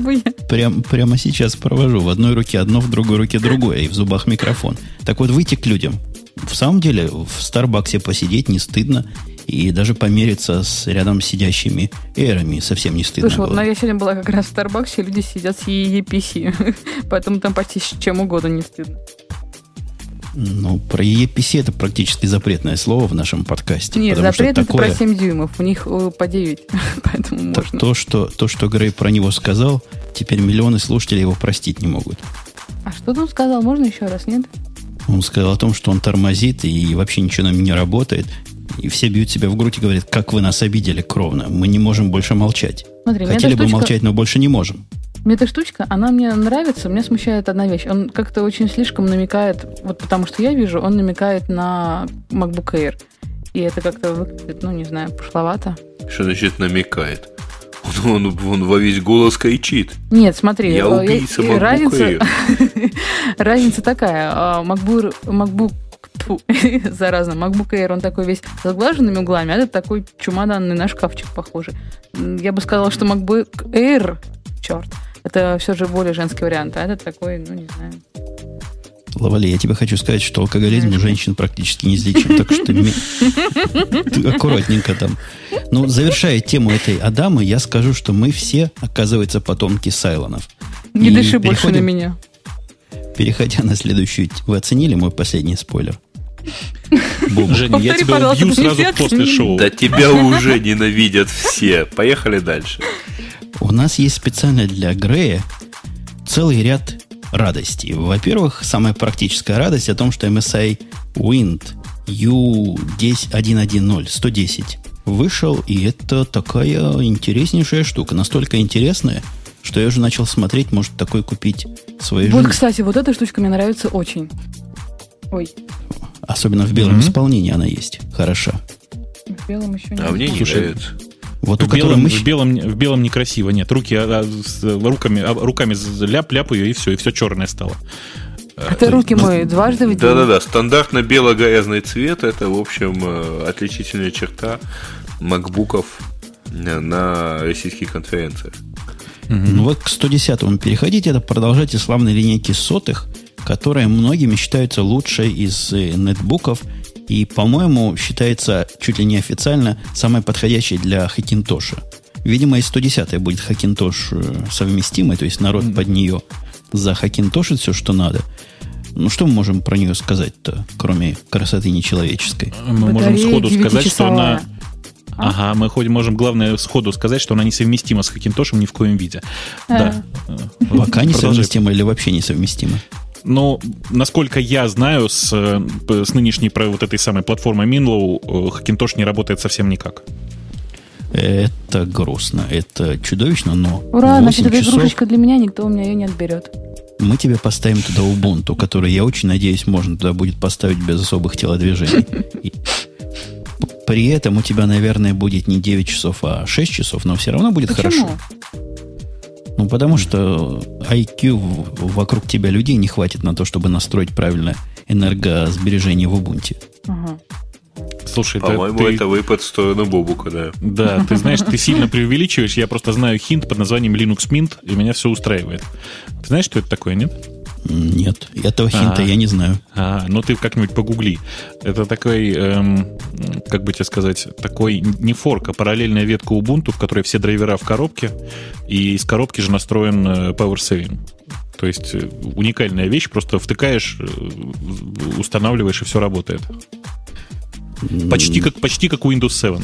Speaker 1: Прям, прямо сейчас провожу. В одной руке одно, в другой руке другое. И в зубах микрофон. Так вот, выйти к людям. В самом деле, в Старбаксе посидеть не стыдно. И даже помериться с рядом сидящими эрами совсем не стыдно
Speaker 2: Слушай, было. вот ну, я сегодня была как раз в Старбаксе, люди сидят с EEPC. [laughs] Поэтому там почти с чем угодно не стыдно.
Speaker 1: Ну, про EPC это практически запретное слово в нашем подкасте.
Speaker 2: Нет, запрет это такое... про 7 дюймов, у них э, по 9, [laughs] поэтому
Speaker 1: то,
Speaker 2: можно.
Speaker 1: То что, то, что Грей про него сказал, теперь миллионы слушателей его простить не могут.
Speaker 2: А что он сказал? Можно еще раз, нет?
Speaker 1: Он сказал о том, что он тормозит и вообще ничего нам не работает. И все бьют себя в грудь и говорят, как вы нас обидели кровно. Мы не можем больше молчать. Смотри, Хотели бы штучка... молчать, но больше не можем.
Speaker 2: Мне эта штучка, она мне нравится, меня смущает одна вещь. Он как-то очень слишком намекает, вот потому что я вижу, он намекает на MacBook Air. И это как-то выглядит, ну, не знаю, пошловато.
Speaker 4: Что значит намекает? Он, он, он во весь голос кричит.
Speaker 2: Нет, смотри,
Speaker 4: я э, убийца я,
Speaker 2: разница, [laughs] разница такая. А, MacBook, MacBook Фу, [laughs] заразно. MacBook Air, он такой весь с заглаженными углами, а это такой чемоданный на шкафчик похожий. Я бы сказала, что MacBook Air, черт, это все же более женский вариант, а этот такой, ну, не знаю.
Speaker 1: Лавали, я тебе хочу сказать, что алкоголизм у женщин практически неизлечим, так что ты аккуратненько там. Ну, завершая тему этой Адамы, я скажу, что мы все, оказывается, потомки Сайлонов.
Speaker 2: Не дыши больше на меня.
Speaker 1: Переходя на следующую... Вы оценили мой последний спойлер?
Speaker 3: Женя, я тебя убью сразу после шоу.
Speaker 4: Да тебя уже ненавидят все. Поехали дальше.
Speaker 1: У нас есть специально для Грея целый ряд радостей. Во-первых, самая практическая радость о том, что MSI Wind U10110 110 вышел, и это такая интереснейшая штука. Настолько интересная, что я уже начал смотреть, может такой купить своей
Speaker 2: Вот, кстати, вот эта штучка мне нравится очень. Ой.
Speaker 1: Особенно в белом mm-hmm. исполнении она есть. Хороша.
Speaker 2: В белом еще не
Speaker 4: А мне не нравится.
Speaker 1: Вот
Speaker 3: в, белом, мы... в, белом, в белом некрасиво, нет. Руки а, а, с, руками, а, руками ляп-ляп ее, и все, и все черное стало.
Speaker 2: А ты руки мои дважды в день?
Speaker 4: Да-да-да, стандартно бело-грязный цвет, это, в общем, э, отличительная черта макбуков на российских конференциях.
Speaker 1: Ну вот к 110-му переходите, это продолжайте славной линейки сотых, которая многими считается лучшей из э, нетбуков и, по-моему, считается чуть ли не официально самой подходящей для Хакинтоша. Видимо, и 110 будет Хакинтош э, совместимый, то есть народ mm-hmm. под нее за Хакинтошит все, что надо. Ну, что мы можем про нее сказать-то, кроме красоты нечеловеческой?
Speaker 3: Мы можем сходу сказать, что она... А? Ага, мы хоть можем, главное, сходу сказать, что она несовместима с Хакинтошем ни в коем виде. А. Да.
Speaker 1: Пока несовместима или вообще несовместима?
Speaker 3: Но, насколько я знаю, с, с нынешней вот этой самой платформой Minlow Hackintosh не работает совсем никак.
Speaker 1: Это грустно, это чудовищно, но
Speaker 2: Ура, значит, эта игрушечка для меня, никто у меня ее не отберет.
Speaker 1: Мы тебе поставим туда Ubuntu, который, я очень надеюсь, можно туда будет поставить без особых телодвижений. При этом у тебя, наверное, будет не 9 часов, а 6 часов, но все равно будет Почему? хорошо. Ну, потому что IQ вокруг тебя людей не хватит на то, чтобы настроить правильное энергосбережение в Ubuntu.
Speaker 3: Слушай,
Speaker 4: По-моему, ты... это выпад в сторону Бобука, да.
Speaker 3: Да, ты [laughs] знаешь, ты сильно преувеличиваешь. Я просто знаю хинт под названием Linux Mint, и меня все устраивает. Ты знаешь, что это такое, нет?
Speaker 1: Нет, этого хинта а, я не знаю.
Speaker 3: А, ну ты как-нибудь погугли. Это такой, эм, как бы тебе сказать, такой не форк, а параллельная ветка Ubuntu, в которой все драйвера в коробке, и из коробки же настроен э, Power Saving. То есть э, уникальная вещь, просто втыкаешь, э, устанавливаешь, и все работает. Почти как, почти как у Windows 7.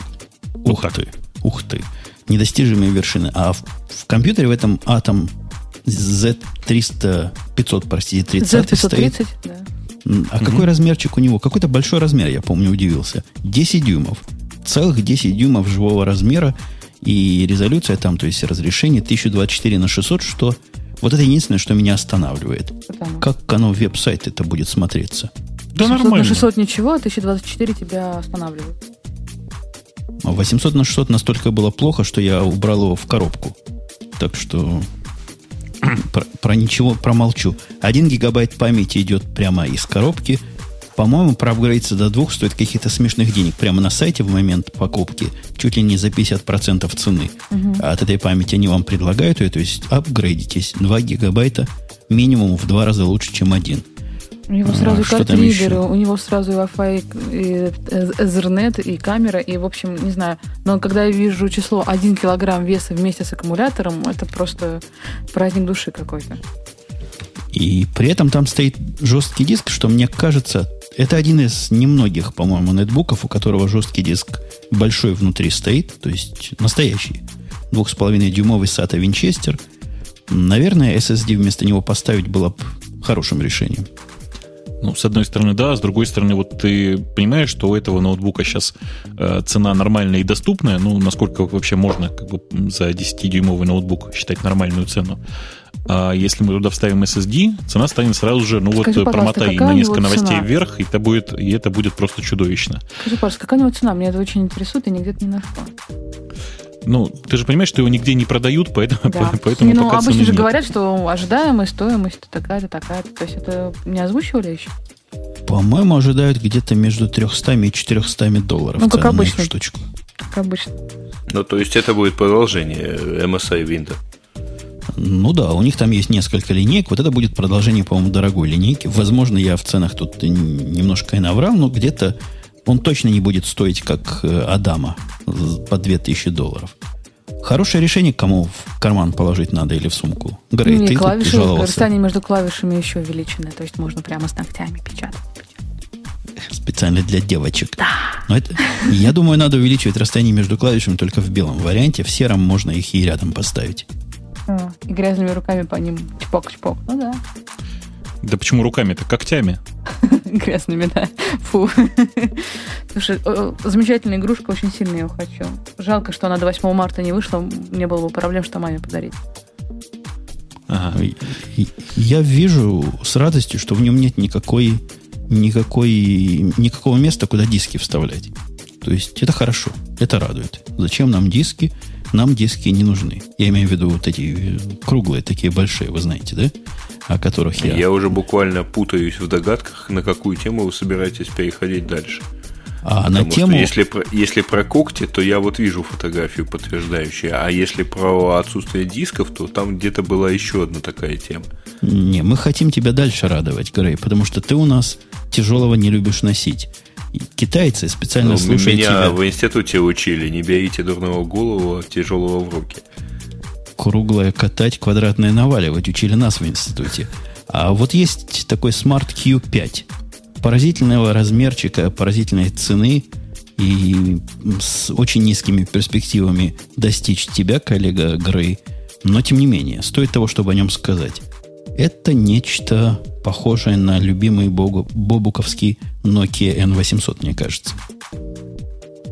Speaker 1: Ух вот ты, ух ты. Недостижимые вершины. А в, в компьютере в этом атом Z300, 500, простите, 30 Z530, стоит. да. А угу. какой размерчик у него? Какой-то большой размер, я помню, удивился. 10 дюймов. Целых 10 дюймов живого размера. И резолюция там, то есть разрешение 1024 на 600, что вот это единственное, что меня останавливает. Потому. Как оно в веб-сайт это будет смотреться?
Speaker 2: Да 600 нормально. на 600 ничего, а 1024 тебя останавливает.
Speaker 1: 800 на 600 настолько было плохо, что я убрал его в коробку. Так что [clears throat] про, про ничего промолчу. Один гигабайт памяти идет прямо из коробки. По-моему, проапгрейдиться до двух стоит каких-то смешных денег. Прямо на сайте в момент покупки чуть ли не за 50% цены. Угу. От этой памяти они вам предлагают ее, то есть апгрейдитесь. 2 гигабайта минимум в два раза лучше, чем один.
Speaker 2: У него сразу а, картридеры, у него сразу и Wi-Fi, и Ethernet, и камера, и, в общем, не знаю. Но когда я вижу число 1 килограмм веса вместе с аккумулятором, это просто праздник души какой-то.
Speaker 1: И при этом там стоит жесткий диск, что мне кажется, это один из немногих, по-моему, нетбуков, у которого жесткий диск большой внутри стоит, то есть настоящий. 2,5-дюймовый SATA Винчестер. Наверное, SSD вместо него поставить было бы хорошим решением.
Speaker 3: Ну, с одной стороны, да, с другой стороны, вот ты понимаешь, что у этого ноутбука сейчас э, цена нормальная и доступная, ну, насколько вообще можно как бы за 10-дюймовый ноутбук считать нормальную цену. А если мы туда вставим SSD, цена станет сразу же, ну Скажи, вот промотай на несколько новостей цена? вверх, и это, будет, и это будет просто чудовищно.
Speaker 2: Скажи, пожалуйста, какая у него цена? Мне это очень интересует, и нигде не нашла.
Speaker 3: Ну, ты же понимаешь, что его нигде не продают, поэтому, да. [laughs] поэтому
Speaker 2: не, ну, пока обычно же нет. говорят, что ожидаемая стоимость такая-то, такая-то. То есть это не озвучивали еще?
Speaker 1: По-моему, ожидают где-то между 300 и 400 долларов.
Speaker 2: Ну, как обычно.
Speaker 1: Штучку.
Speaker 2: Как обычно.
Speaker 4: Ну, то есть это будет продолжение MSI Windows.
Speaker 1: Ну да, у них там есть несколько линеек. Вот это будет продолжение, по-моему, дорогой линейки. Возможно, я в ценах тут немножко и наврал, но где-то он точно не будет стоить, как э, Адама, по 2000 долларов. Хорошее решение, кому в карман положить надо или в сумку.
Speaker 2: Грей, не, ты клавиши, расстояние между клавишами еще увеличено, то есть можно прямо с ногтями печатать.
Speaker 1: Специально для девочек. Да. Но это, я думаю, надо увеличивать расстояние между клавишами только в белом варианте. В сером можно их и рядом поставить.
Speaker 2: А, и грязными руками по ним чпок-чпок. Ну да.
Speaker 3: Да почему руками-то? Когтями. [laughs]
Speaker 2: Грязными, да. Фу. [laughs] Слушай, замечательная игрушка, очень сильно ее хочу. Жалко, что она до 8 марта не вышла. Не было бы проблем, что маме подарить.
Speaker 1: Ага. Я вижу с радостью, что в нем нет никакой, никакой, никакого места, куда диски вставлять. То есть это хорошо, это радует. Зачем нам диски? Нам диски не нужны. Я имею в виду вот эти круглые, такие большие, вы знаете, да? О которых я...
Speaker 4: Я уже буквально путаюсь в догадках, на какую тему вы собираетесь переходить дальше.
Speaker 1: А Потому на тему...
Speaker 4: если, про, если про когти, то я вот вижу фотографию подтверждающую. А если про отсутствие дисков, то там где-то была еще одна такая тема.
Speaker 1: Не, мы хотим тебя дальше радовать, Грей, потому что ты у нас тяжелого не любишь носить. Китайцы специально ну, слушают
Speaker 4: Меня
Speaker 1: тебя.
Speaker 4: в институте учили, не берите дурного голову, а тяжелого в руки.
Speaker 1: Круглое катать, квадратное наваливать. Учили нас в институте. А вот есть такой Smart Q5. Поразительного размерчика, поразительной цены и с очень низкими перспективами достичь тебя, коллега Грей. Но, тем не менее, стоит того, чтобы о нем сказать. Это нечто похожее на любимый богу, бобуковский Nokia N800, мне кажется.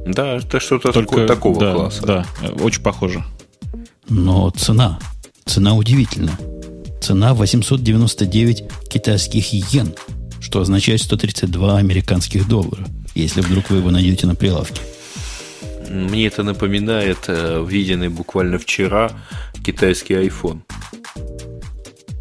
Speaker 4: Да, это что-то Только, такого
Speaker 3: да,
Speaker 4: класса.
Speaker 3: Да, очень похоже.
Speaker 1: Но цена, цена удивительна. Цена 899 китайских йен, что означает 132 американских доллара, если вдруг вы его найдете на прилавке.
Speaker 4: Мне это напоминает э, виденный буквально вчера китайский iPhone.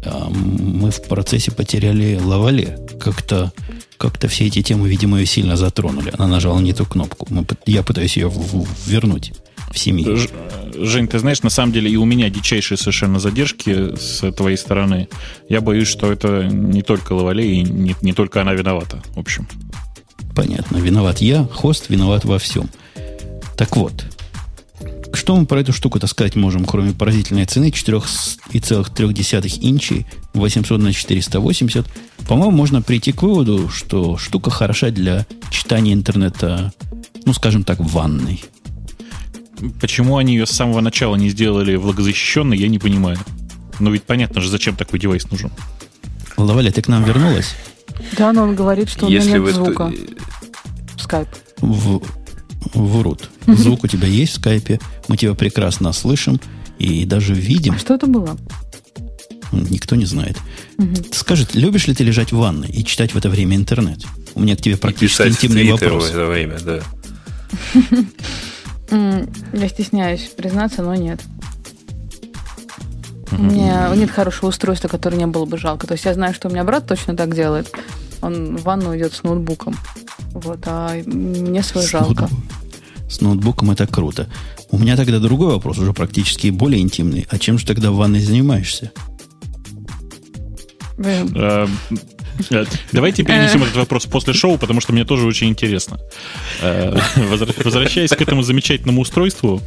Speaker 1: А мы в процессе потеряли Лавале. Как-то как все эти темы, видимо, ее сильно затронули. Она нажала не ту кнопку. Мы, я пытаюсь ее в, в, вернуть в семье. Ж,
Speaker 3: Жень, ты знаешь, на самом деле и у меня дичайшие совершенно задержки с твоей стороны. Я боюсь, что это не только Лавале и не, не только она виновата, в общем.
Speaker 1: Понятно. Виноват я, хост виноват во всем. Так вот, что мы про эту штуку-то сказать можем, кроме поразительной цены 4,3 инчи 800 на 480? По-моему, можно прийти к выводу, что штука хороша для читания интернета, ну, скажем так, в ванной.
Speaker 3: Почему они ее с самого начала не сделали влагозащищенной, я не понимаю. Но ведь понятно же, зачем такой девайс нужен.
Speaker 1: Лаваля, ты к нам вернулась?
Speaker 2: Да, но он говорит, что у меня нет звука. Скайп.
Speaker 1: В, врут. Звук у тебя есть в скайпе, мы тебя прекрасно слышим и даже видим. А
Speaker 2: что это было?
Speaker 1: Никто не знает. Угу. Скажи, любишь ли ты лежать в ванной и читать в это время интернет? У меня к тебе практически интимный вопрос.
Speaker 4: в это время, да. [laughs]
Speaker 2: Я стесняюсь признаться, но нет. У меня нет хорошего устройства, которое не было бы жалко. То есть я знаю, что у меня брат точно так делает. Он в ванну идет с ноутбуком. Вот, а мне свой с жалко. Ноутбук.
Speaker 1: С ноутбуком это круто. У меня тогда другой вопрос, уже практически более интимный. А чем же тогда в ванной занимаешься?
Speaker 3: Э, давайте перенесем этот вопрос после шоу, потому что мне тоже очень интересно. Э, возвращаясь к этому замечательному устройству,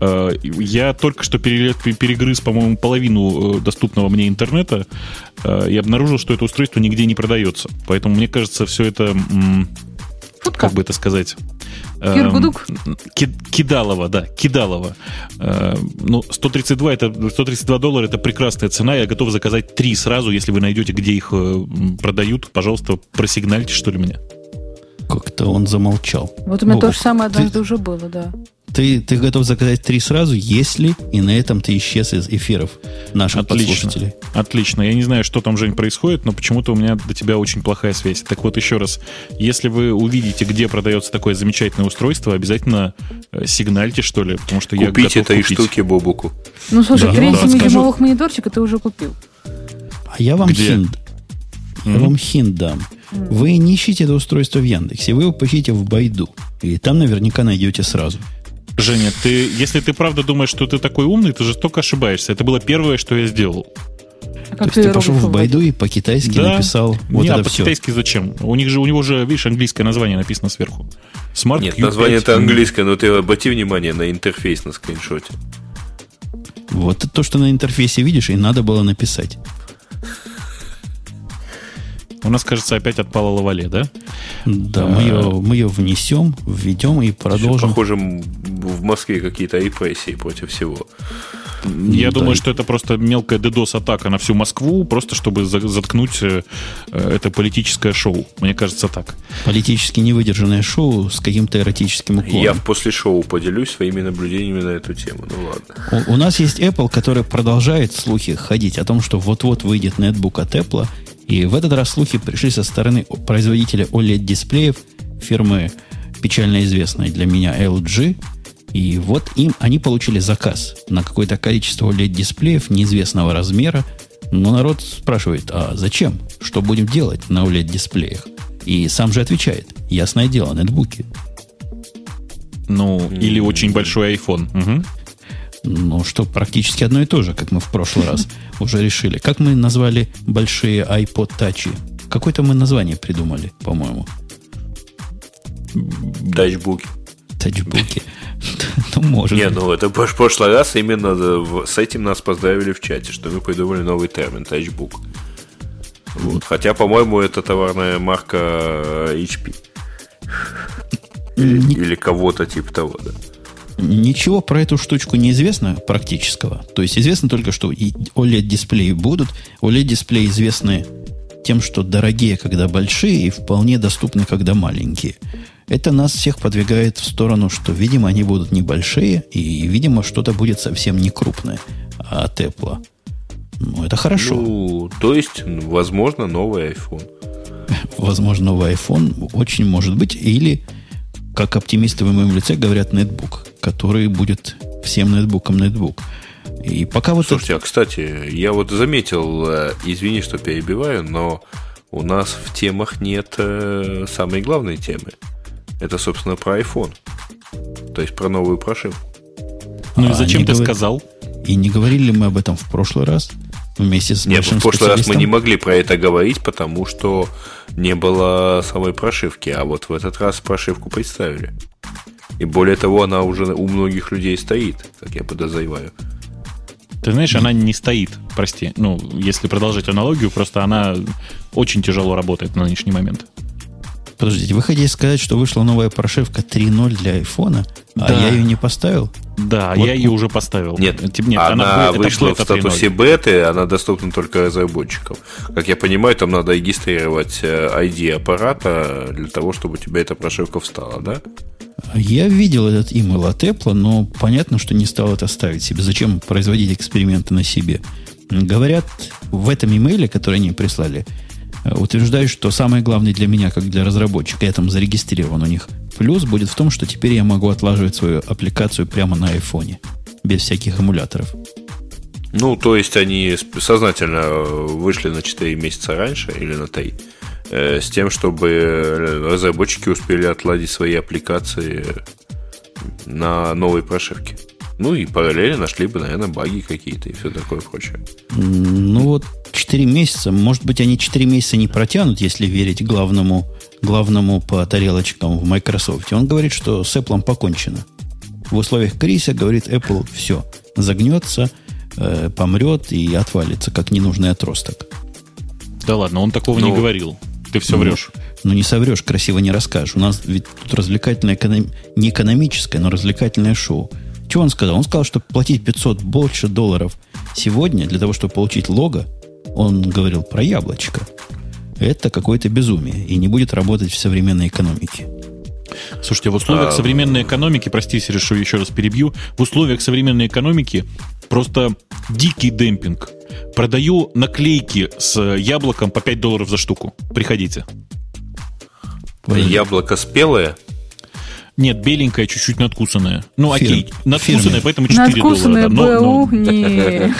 Speaker 3: э, я только что перегрыз, по-моему, половину доступного мне интернета и обнаружил, что это устройство нигде не продается. Поэтому мне кажется, все это, как бы это сказать,
Speaker 2: Киргудук?
Speaker 3: Эм, Кидалова, да, Кидалова. Эм, ну, 132, это, 132 доллара это прекрасная цена. Я готов заказать три сразу, если вы найдете, где их э, продают. Пожалуйста, просигнальте, что ли, меня.
Speaker 1: Как-то он замолчал.
Speaker 2: Вот у меня Бог, то же самое однажды ты... уже было, да.
Speaker 1: Ты, ты готов заказать три сразу, если и на этом ты исчез из эфиров наших Отлично. подслушателей.
Speaker 3: Отлично. Я не знаю, что там, Жень, происходит, но почему-то у меня до тебя очень плохая связь. Так вот, еще раз, если вы увидите, где продается такое замечательное устройство, обязательно э, сигнальте, что ли, потому что
Speaker 4: Купить
Speaker 3: я
Speaker 4: готов этой штуки Бобуку.
Speaker 2: Ну, слушай, да. 3,7-дюймовых да, мониторчика ты уже купил.
Speaker 1: А я вам где? хинт. Я mm-hmm. вам хинт дам. Вы не ищите это устройство в Яндексе, вы его поищите в Байду. И там наверняка найдете сразу.
Speaker 3: Женя, ты, если ты правда думаешь, что ты такой умный, ты жестоко ошибаешься. Это было первое, что я сделал.
Speaker 1: А То есть ты пошел в Байду и по-китайски да. написал вот
Speaker 3: Не,
Speaker 1: это
Speaker 3: а по-китайски зачем? У них же у него же, видишь, английское название написано сверху.
Speaker 4: Smart Нет, Q5. название это английское, но ты обрати внимание на интерфейс на скриншоте.
Speaker 1: Вот то, что на интерфейсе видишь, и надо было написать.
Speaker 3: У нас, кажется, опять отпала лавале, да?
Speaker 1: Да, мы ее, мы ее внесем, введем и продолжим.
Speaker 4: Похоже, в Москве какие-то репрессии против всего.
Speaker 3: Я да. думаю, что это просто мелкая DDoS-атака на всю Москву, просто чтобы заткнуть э, это политическое шоу. Мне кажется, так.
Speaker 1: Политически невыдержанное шоу с каким-то эротическим уклоном.
Speaker 4: Я после шоу поделюсь своими наблюдениями на эту тему. Ну ладно.
Speaker 1: У, у нас есть Apple, который продолжает слухи ходить о том, что вот-вот выйдет нетбук от Apple, и в этот раз слухи пришли со стороны производителя OLED-дисплеев фирмы печально известной для меня LG. И вот им они получили заказ на какое-то количество OLED-дисплеев неизвестного размера. Но народ спрашивает, а зачем? Что будем делать на OLED-дисплеях? И сам же отвечает, ясное дело, нетбуки.
Speaker 3: Ну, или очень большой iPhone. Угу.
Speaker 1: Ну, что практически одно и то же, как мы в прошлый раз [laughs] уже решили. Как мы назвали большие iPod Touch? Какое-то мы название придумали, по-моему.
Speaker 4: Тачбуки.
Speaker 1: Тачбуки. [laughs] Ну, может
Speaker 4: Не, ну это в прошлый раз именно с этим нас поздравили в чате, что мы придумали новый термин тачбук. Вот. Хотя, по-моему, это товарная марка HP. Или, или кого-то типа того, да.
Speaker 1: Ничего про эту штучку не известно практического. То есть известно только, что OLED-дисплеи будут. OLED-дисплеи известны тем, что дорогие, когда большие, и вполне доступны, когда маленькие. Это нас всех подвигает в сторону, что, видимо, они будут небольшие, и, видимо, что-то будет совсем не крупное от Apple. Ну, это хорошо.
Speaker 4: Ну, то есть, возможно, новый iPhone. [laughs]
Speaker 1: Возможно, новый iPhone очень может быть. Или как оптимисты в моем лице говорят, нетбук, который будет всем нетбуком нетбук. И пока вот...
Speaker 4: Слушайте, это... а кстати, я вот заметил, э, извини, что перебиваю, но у нас в темах нет э, самой главной темы. Это, собственно, про iPhone. То есть про новую прошивку.
Speaker 3: Ну и а зачем ты говор... сказал?
Speaker 1: И не говорили мы об этом в прошлый раз? Вместе с
Speaker 4: Нет, в прошлый раз мы не могли про это говорить, потому что не было самой прошивки, а вот в этот раз прошивку представили. И более того, она уже у многих людей стоит, как я подозреваю.
Speaker 3: Ты знаешь, она не стоит, прости. Ну, если продолжить аналогию, просто она очень тяжело работает на нынешний момент.
Speaker 1: Подождите, вы хотите сказать, что вышла новая прошивка 3.0 для айфона, а да. а я ее не поставил?
Speaker 3: Да, вот. я ее уже поставил.
Speaker 4: Нет, Нет она, она вышла в статусе беты, она доступна только разработчикам. Как я понимаю, там надо регистрировать ID э, аппарата для того, чтобы у тебя эта прошивка встала, да?
Speaker 1: Я видел этот email от Apple, но понятно, что не стал это ставить себе. Зачем производить эксперименты на себе? Говорят, в этом имейле, который они прислали, Э, утверждаю, что самое главное для меня, как для разработчика, я там зарегистрирован у них, плюс будет в том, что теперь я могу отлаживать свою аппликацию прямо на айфоне, без всяких эмуляторов.
Speaker 4: Ну, то есть они сознательно э, вышли на 4 месяца раньше или на 3, э, с тем, чтобы разработчики успели отладить свои аппликации на новой прошивке. Ну и параллельно нашли бы, наверное, баги какие-то и все такое прочее.
Speaker 1: Ну вот 4 месяца, может быть, они 4 месяца не протянут, если верить главному, главному по тарелочкам в Microsoft. Он говорит, что с Apple покончено. В условиях кризиса, говорит Apple, все, загнется, э, помрет и отвалится, как ненужный отросток.
Speaker 3: Да ладно, он такого ну, не говорил. Ты все ну, врешь.
Speaker 1: Ну, не соврешь, красиво не расскажешь. У нас ведь тут развлекательное, эконом... не экономическое, но развлекательное шоу. Что он сказал? Он сказал, что платить 500 больше долларов сегодня для того, чтобы получить лого, он говорил про яблочко. Это какое-то безумие и не будет работать в современной экономике.
Speaker 3: Слушайте, в условиях а... современной экономики, простите, решу еще раз перебью, в условиях современной экономики просто дикий демпинг. Продаю наклейки с яблоком по 5 долларов за штуку. Приходите.
Speaker 4: Яблоко спелое?
Speaker 3: Нет, беленькая, чуть-чуть надкусанная. Ну, Фир... окей, надкусанная, поэтому 4 надкусанная
Speaker 2: доллара. Да, но, но... не...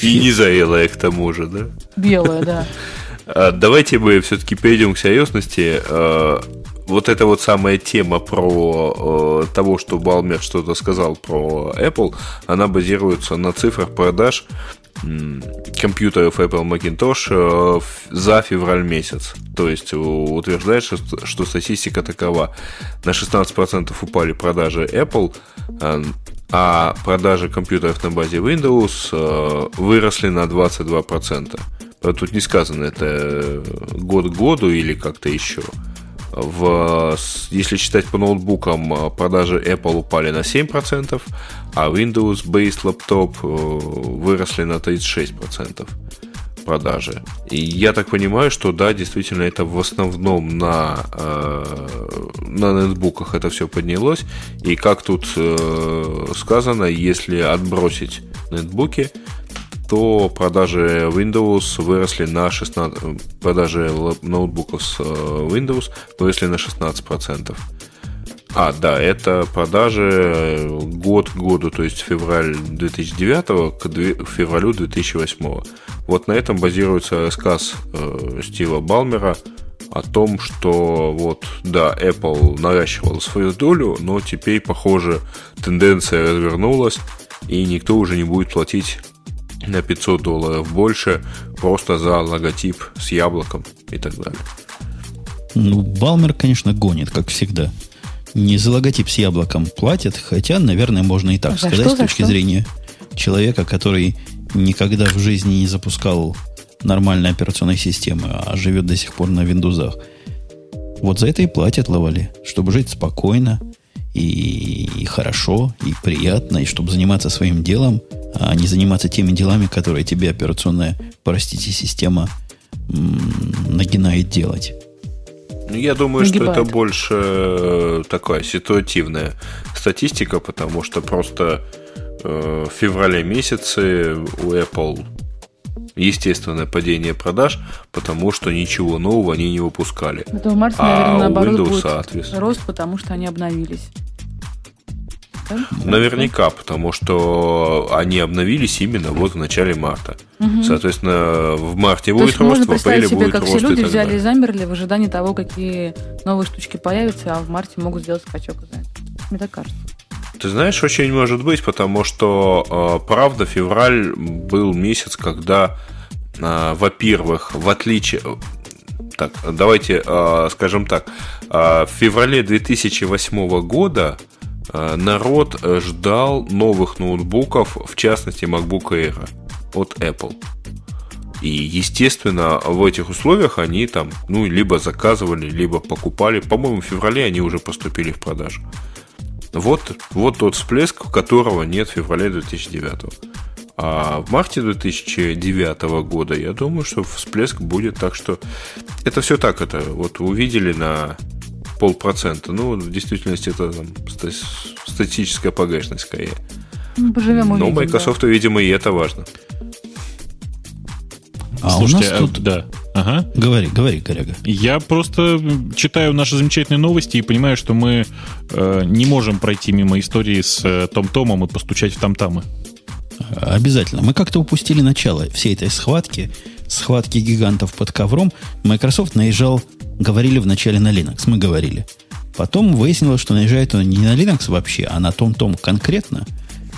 Speaker 4: И не заелая к тому же, да?
Speaker 2: Белая, да.
Speaker 4: А, давайте мы все-таки перейдем к серьезности. А, вот эта вот самая тема про э, того, что Балмер что-то сказал про Apple, она базируется на цифрах продаж компьютеров Apple Macintosh э, за февраль месяц. То есть утверждает, что, статистика такова. На 16% упали продажи Apple, а, а продажи компьютеров на базе Windows э, выросли на 22%. Тут не сказано, это год к году или как-то еще. В, если считать по ноутбукам, э, продажи Apple упали на 7%, а Windows-based лаптоп э, выросли на 36% продажи. И я так понимаю, что да, действительно, это в основном на, э, на нетбуках это все поднялось. И как тут э, сказано, если отбросить нетбуки, то продажи Windows выросли на 16... Продажи ноутбуков с э, Windows выросли на 16%. А, да, это продажи э, год к году, то есть февраль 2009 к февралю 2008. Вот на этом базируется рассказ э, Стива Балмера о том, что вот, да, Apple наращивала свою долю, но теперь, похоже, тенденция развернулась, и никто уже не будет платить на 500 долларов больше просто за логотип с яблоком и так далее.
Speaker 1: Ну, Балмер, конечно, гонит, как всегда. Не за логотип с яблоком платят, хотя, наверное, можно и так за сказать что, с точки что? зрения человека, который никогда в жизни не запускал нормальной операционной системы, а живет до сих пор на Windows. Вот за это и платят ловали, чтобы жить спокойно, и, и хорошо, и приятно, и чтобы заниматься своим делом, а не заниматься теми делами, которые тебе операционная, простите, система м- нагинает делать.
Speaker 4: Ну, я думаю, Нагибает. что это больше э, такая ситуативная статистика, потому что просто э, в феврале месяце у Apple естественное падение продаж, потому что ничего нового они не выпускали.
Speaker 2: Это в марте, наверное, а наоборот Windows, будет рост, потому что они обновились.
Speaker 4: Наверняка, потому что они обновились именно вот в начале марта. Угу. Соответственно, в марте
Speaker 2: То будет рост, в апреле себе, будет как рост. Все люди взяли далее. и замерли в ожидании того, какие новые штучки появятся, а в марте могут сделать скачок. Мне так кажется.
Speaker 4: Ты знаешь, очень может быть, потому что, э, правда, февраль был месяц, когда, э, во-первых, в отличие... Так, давайте э, скажем так. В феврале 2008 года народ ждал новых ноутбуков, в частности MacBook Air от Apple. И, естественно, в этих условиях они там, ну, либо заказывали, либо покупали. По-моему, в феврале они уже поступили в продажу. Вот, вот тот всплеск, которого нет в феврале 2009. А в марте 2009 года, я думаю, что всплеск будет. Так что это все так. Это вот увидели на полпроцента. Ну, в действительности это там, статистическая погрешность скорее.
Speaker 2: Ну, поживем, увидим,
Speaker 4: Но Microsoft, да. видимо, и это важно.
Speaker 1: А Слушайте, у нас а, тут... Да. Ага. Говори, говори, Коряга.
Speaker 3: Я просто читаю наши замечательные новости и понимаю, что мы э, не можем пройти мимо истории с э, Том-Томом и постучать в там-тамы.
Speaker 1: Обязательно. Мы как-то упустили начало всей этой схватки, схватки гигантов под ковром, Microsoft наезжал, говорили вначале на Linux, мы говорили. Потом выяснилось, что наезжает он не на Linux вообще, а на том-том конкретно.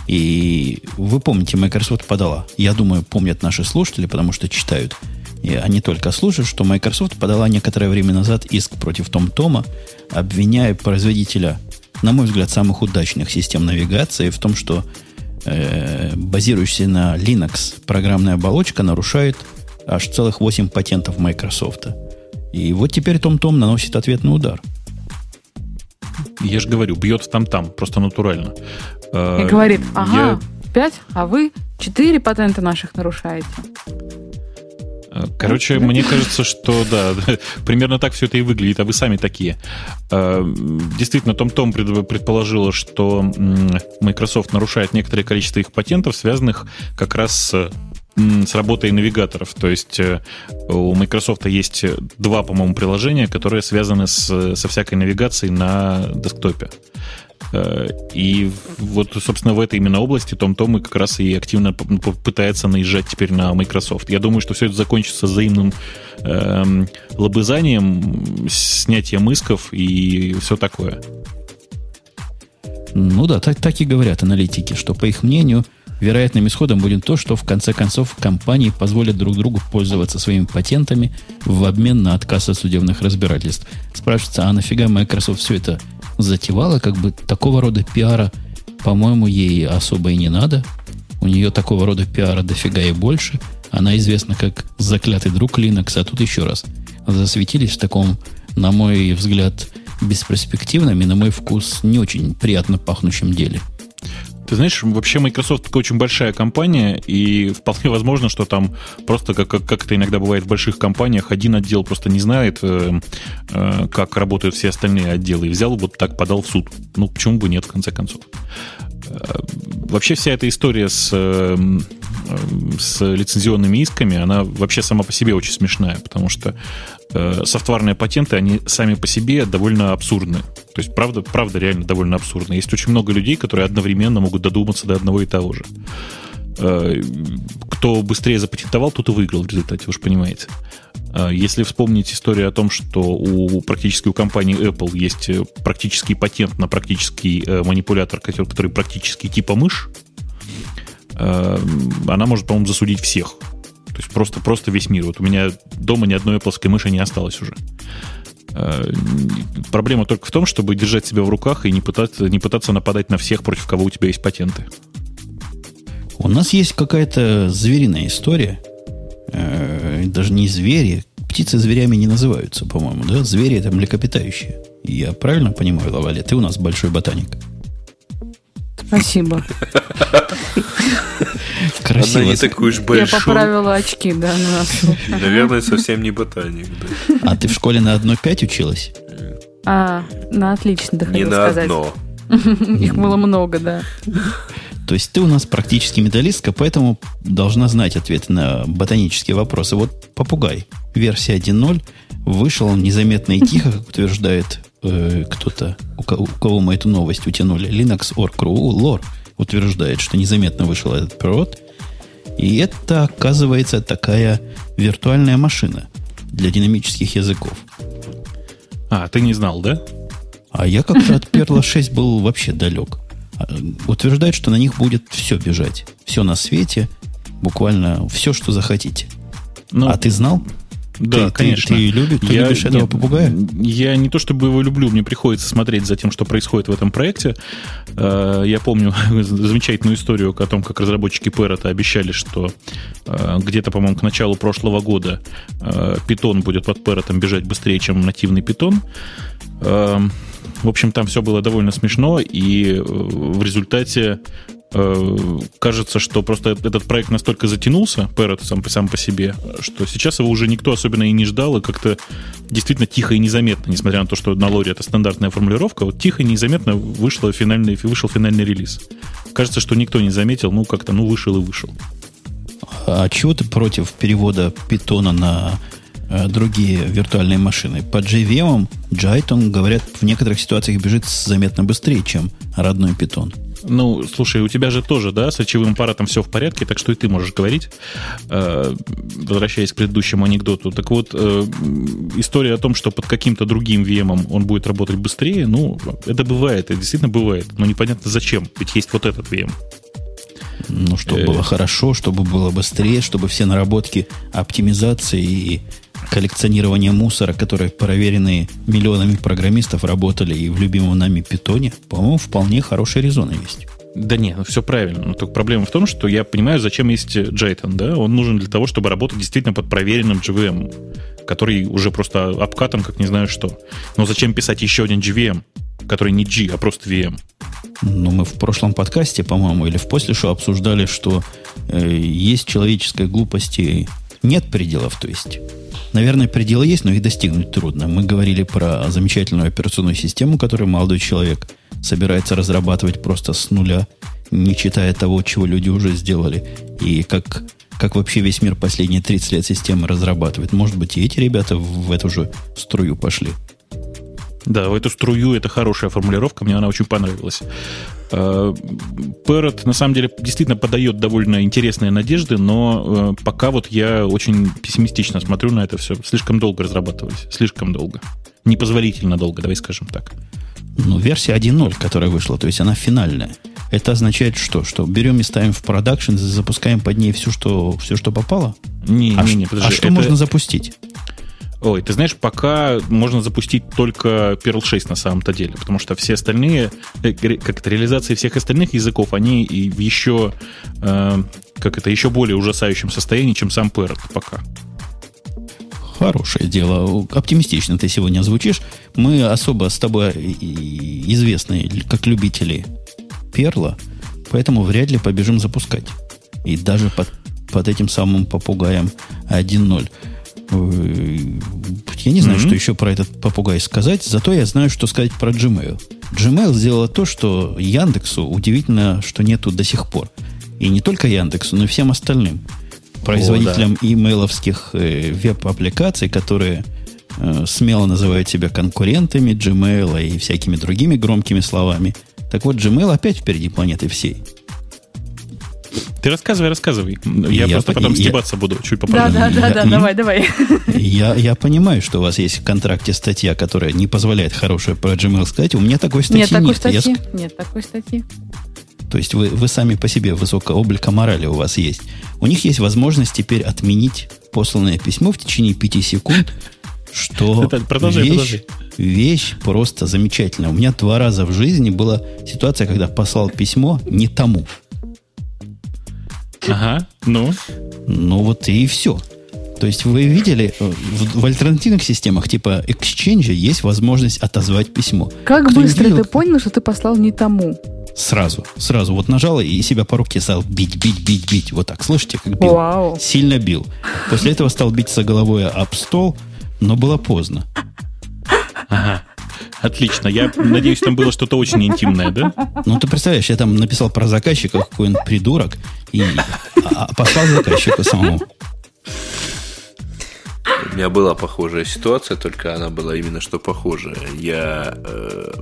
Speaker 1: И вы помните, Microsoft подала, я думаю, помнят наши слушатели, потому что читают, и они только слушают, что Microsoft подала некоторое время назад иск против Том-Тома, обвиняя производителя, на мой взгляд, самых удачных систем навигации в том, что э, базирующаяся на Linux программная оболочка нарушает аж целых 8 патентов Microsoft. И вот теперь Том-Том наносит ответный удар.
Speaker 3: Я же говорю, бьет там-там, просто натурально.
Speaker 2: И говорит, ага, я... 5, а вы 4 патента наших нарушаете.
Speaker 3: Короче, мне кажется, что да, [laughs] примерно так все это и выглядит, а вы сами такие. Э, действительно, Том Том предположила, что Microsoft нарушает некоторое количество их патентов, связанных как раз с с работой навигаторов. То есть э, у Microsoft есть два, по-моему, приложения, которые связаны с, со всякой навигацией на десктопе. Э, и вот, собственно, в этой именно области Том Том и как раз и активно пытается наезжать теперь на Microsoft. Я думаю, что все это закончится взаимным эм, лобызанием, снятием исков и все такое.
Speaker 1: Ну да, так, так и говорят аналитики, что, по их мнению, вероятным исходом будет то, что в конце концов компании позволят друг другу пользоваться своими патентами в обмен на отказ от судебных разбирательств. Спрашивается, а нафига Microsoft все это затевала, как бы такого рода пиара, по-моему, ей особо и не надо. У нее такого рода пиара дофига и больше. Она известна как заклятый друг Linux, а тут еще раз засветились в таком, на мой взгляд, бесперспективном и, на мой вкус, не очень приятно пахнущем деле.
Speaker 3: Ты знаешь, вообще Microsoft такая очень большая компания, и вполне возможно, что там просто, как, как, как это иногда бывает в больших компаниях, один отдел просто не знает, э, э, как работают все остальные отделы, и взял вот так, подал в суд. Ну, почему бы нет, в конце концов. Э, вообще вся эта история с, э, с лицензионными исками, она вообще сама по себе очень смешная, потому что э, софтварные патенты, они сами по себе довольно абсурдны. То есть, правда, правда реально довольно абсурдно. Есть очень много людей, которые одновременно могут додуматься до одного и того же. Э, кто быстрее запатентовал, тот и выиграл в результате, вы же понимаете. Э, если вспомнить историю о том, что у практически у компании Apple есть э, практический патент на практический манипулятор, который практически типа мышь, она может, по-моему, засудить всех. То есть просто, просто весь мир. Вот у меня дома ни одной Apple мыши не осталось уже. Проблема только в том, чтобы держать себя в руках и не пытаться, не пытаться нападать на всех, против кого у тебя есть патенты.
Speaker 1: У нас есть какая-то звериная история. Э, даже не звери. Птицы зверями не называются, по-моему, да? Звери это млекопитающие. Я правильно понимаю, Лавале? Ты у нас большой ботаник.
Speaker 2: Спасибо.
Speaker 4: Красиво. Она не такой уж большой.
Speaker 2: Я поправила очки, да, на нас.
Speaker 4: Наверное, совсем не ботаник. Да.
Speaker 1: А ты в школе на одно пять училась?
Speaker 2: А, на отлично,
Speaker 4: Не на сказать. одно. [laughs]
Speaker 2: Их было много, да.
Speaker 1: То есть ты у нас практически металлистка, поэтому должна знать ответы на ботанические вопросы. Вот попугай, версия 1.0, вышел незаметно и тихо, как утверждает э, кто-то, у кого, у кого мы эту новость утянули. Linux.org.ru, лор утверждает, что незаметно вышел этот провод. И это, оказывается, такая виртуальная машина для динамических языков.
Speaker 3: А, ты не знал, да?
Speaker 1: А я как-то от Perla 6 был вообще далек. А, утверждает, что на них будет все бежать. Все на свете, буквально все, что захотите. Ну, а ты знал?
Speaker 3: Да,
Speaker 1: ты,
Speaker 3: конечно.
Speaker 1: Ты, ты, любишь, ты я, любишь этого нет, попугая?
Speaker 3: Я не то чтобы его люблю, мне приходится смотреть за тем, что происходит в этом проекте. Э, я помню [laughs] замечательную историю о том, как разработчики Parrot обещали, что э, где-то, по-моему, к началу прошлого года э, будет под Parrot бежать быстрее, чем нативный Python. В общем, там все было довольно смешно, и в результате кажется, что просто этот проект настолько затянулся, Parrot сам, сам по себе, что сейчас его уже никто особенно и не ждал, и как-то действительно тихо и незаметно, несмотря на то, что на лоре это стандартная формулировка, вот тихо и незаметно вышла финальный, вышел финальный релиз. Кажется, что никто не заметил, ну как-то, ну вышел и вышел.
Speaker 1: А чего ты против перевода питона на Э, другие виртуальные машины. По JVM Jython, говорят, в некоторых ситуациях бежит заметно быстрее, чем родной Python.
Speaker 3: Ну, слушай, у тебя же тоже, да, с речевым аппаратом все в порядке, так что и ты можешь говорить. Э, возвращаясь к предыдущему анекдоту. Так вот, э, история о том, что под каким-то другим VM он будет работать быстрее, ну, это бывает, это действительно бывает. Но непонятно зачем, ведь есть вот этот VM.
Speaker 1: Ну, чтобы было хорошо, чтобы было быстрее, чтобы все наработки оптимизации и коллекционирования мусора, которые проверены миллионами программистов, работали и в любимом нами питоне, по-моему, вполне хорошие резоны есть.
Speaker 3: Да нет, ну все правильно. Но только проблема в том, что я понимаю, зачем есть Jython, да? Он нужен для того, чтобы работать действительно под проверенным JVM, который уже просто обкатан, как не знаю что. Но зачем писать еще один JVM, который не G, а просто VM?
Speaker 1: Ну, мы в прошлом подкасте, по-моему, или в после шоу обсуждали, что э, есть человеческой глупости нет пределов, то есть Наверное, пределы есть, но их достигнуть трудно. Мы говорили про замечательную операционную систему, которую молодой человек собирается разрабатывать просто с нуля, не читая того, чего люди уже сделали, и как, как вообще весь мир последние 30 лет системы разрабатывает. Может быть, и эти ребята в эту же струю пошли.
Speaker 3: Да, в эту струю это хорошая формулировка, мне она очень понравилась. Э, Parrot на самом деле действительно подает довольно интересные надежды, но э, пока вот я очень пессимистично смотрю на это все. Слишком долго разрабатывались, слишком долго. Непозволительно долго, давай скажем так.
Speaker 1: Ну, версия 1.0, которая вышла, то есть она финальная. Это означает что? Что берем и ставим в продакшн, запускаем под ней все, что, все, что попало?
Speaker 3: Не,
Speaker 1: а
Speaker 3: не, не,
Speaker 1: подожди. А что это... можно запустить?
Speaker 3: Ой, ты знаешь, пока можно запустить только Perl 6 на самом-то деле, потому что все остальные, э, как это, реализации всех остальных языков, они в еще, э, как это, еще более ужасающем состоянии, чем сам Perl пока.
Speaker 1: Хорошее дело. Оптимистично ты сегодня звучишь. Мы особо с тобой известны как любители перла, поэтому вряд ли побежим запускать. И даже под, под этим самым попугаем 1.0. Э, я не знаю, mm-hmm. что еще про этот попугай сказать, зато я знаю, что сказать про Gmail. Gmail сделала то, что Яндексу удивительно, что нету до сих пор. И не только Яндексу, но и всем остальным производителям О, да. имейловских э, веб-аппликаций, которые э, смело называют себя конкурентами Gmail и всякими другими громкими словами. Так вот, Gmail опять впереди планеты всей.
Speaker 3: Ты рассказывай, рассказывай. Я, я просто потом я, стебаться буду чуть попозже.
Speaker 2: Да, да, да, да, давай, давай.
Speaker 1: Я, я понимаю, что у вас есть в контракте статья, которая не позволяет хорошее про Gmail сказать. У меня такой статьи нет.
Speaker 2: Такой нет. Статьи. Я... Нет такой статьи.
Speaker 1: То есть вы, вы сами по себе высокое облика морали у вас есть. У них есть возможность теперь отменить посланное письмо в течение пяти секунд, что [laughs] Это, продолжай, вещь, продолжай. вещь просто замечательная. У меня два раза в жизни была ситуация, когда послал письмо не тому.
Speaker 3: Ага, ну?
Speaker 1: Ну вот и все. То есть вы видели, э, в, в альтернативных системах типа Exchange есть возможность отозвать письмо.
Speaker 2: Как Кто быстро видел, ты понял, что ты послал не тому?
Speaker 1: Сразу, сразу. Вот нажал и себя по руке стал бить, бить, бить, бить. Вот так, слышите, как бил?
Speaker 2: Вау.
Speaker 1: Сильно бил. После этого стал биться головой об стол, но было поздно.
Speaker 3: Отлично. Я надеюсь, там было что-то очень интимное, да?
Speaker 1: Ну, ты представляешь, я там написал про заказчика, какой он придурок, и а, а послал заказчику самому.
Speaker 4: У меня была похожая ситуация, только она была именно что похожая. Я, э,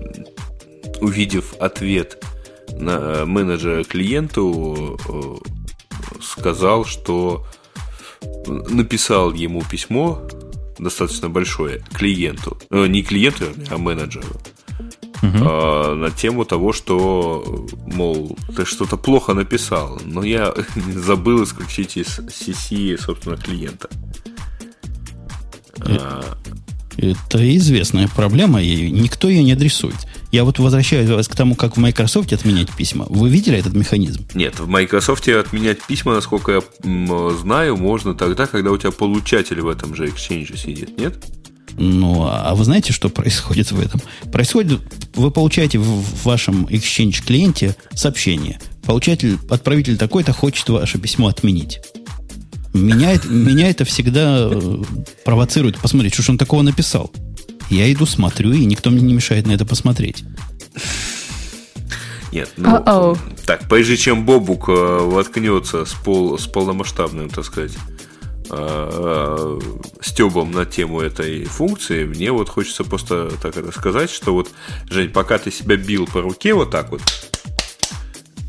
Speaker 4: увидев ответ на менеджера клиенту, э, сказал, что написал ему письмо достаточно большое клиенту, э, не клиенту, а менеджеру, угу. э, на тему того, что, мол, ты что-то плохо написал, но я [laughs] забыл исключить из CC, собственно, клиента.
Speaker 1: А, это известная проблема, и никто ее не адресует. Я вот возвращаюсь к тому, как в Microsoft отменять письма. Вы видели этот механизм?
Speaker 4: Нет, в Microsoft отменять письма, насколько я знаю, можно тогда, когда у тебя получатель в этом же Exchange сидит, нет?
Speaker 1: Ну, а вы знаете, что происходит в этом? Происходит, вы получаете в вашем Exchange клиенте сообщение. Получатель, отправитель такой-то хочет ваше письмо отменить. Меня, меня это всегда э, провоцирует посмотреть, что же он такого написал. Я иду, смотрю, и никто мне не мешает на это посмотреть.
Speaker 4: Нет, ну, Uh-oh. так, прежде чем Бобук э, воткнется с, пол, с полномасштабным, так сказать, э, стебом на тему этой функции, мне вот хочется просто так это сказать, что вот, Жень, пока ты себя бил по руке вот так вот,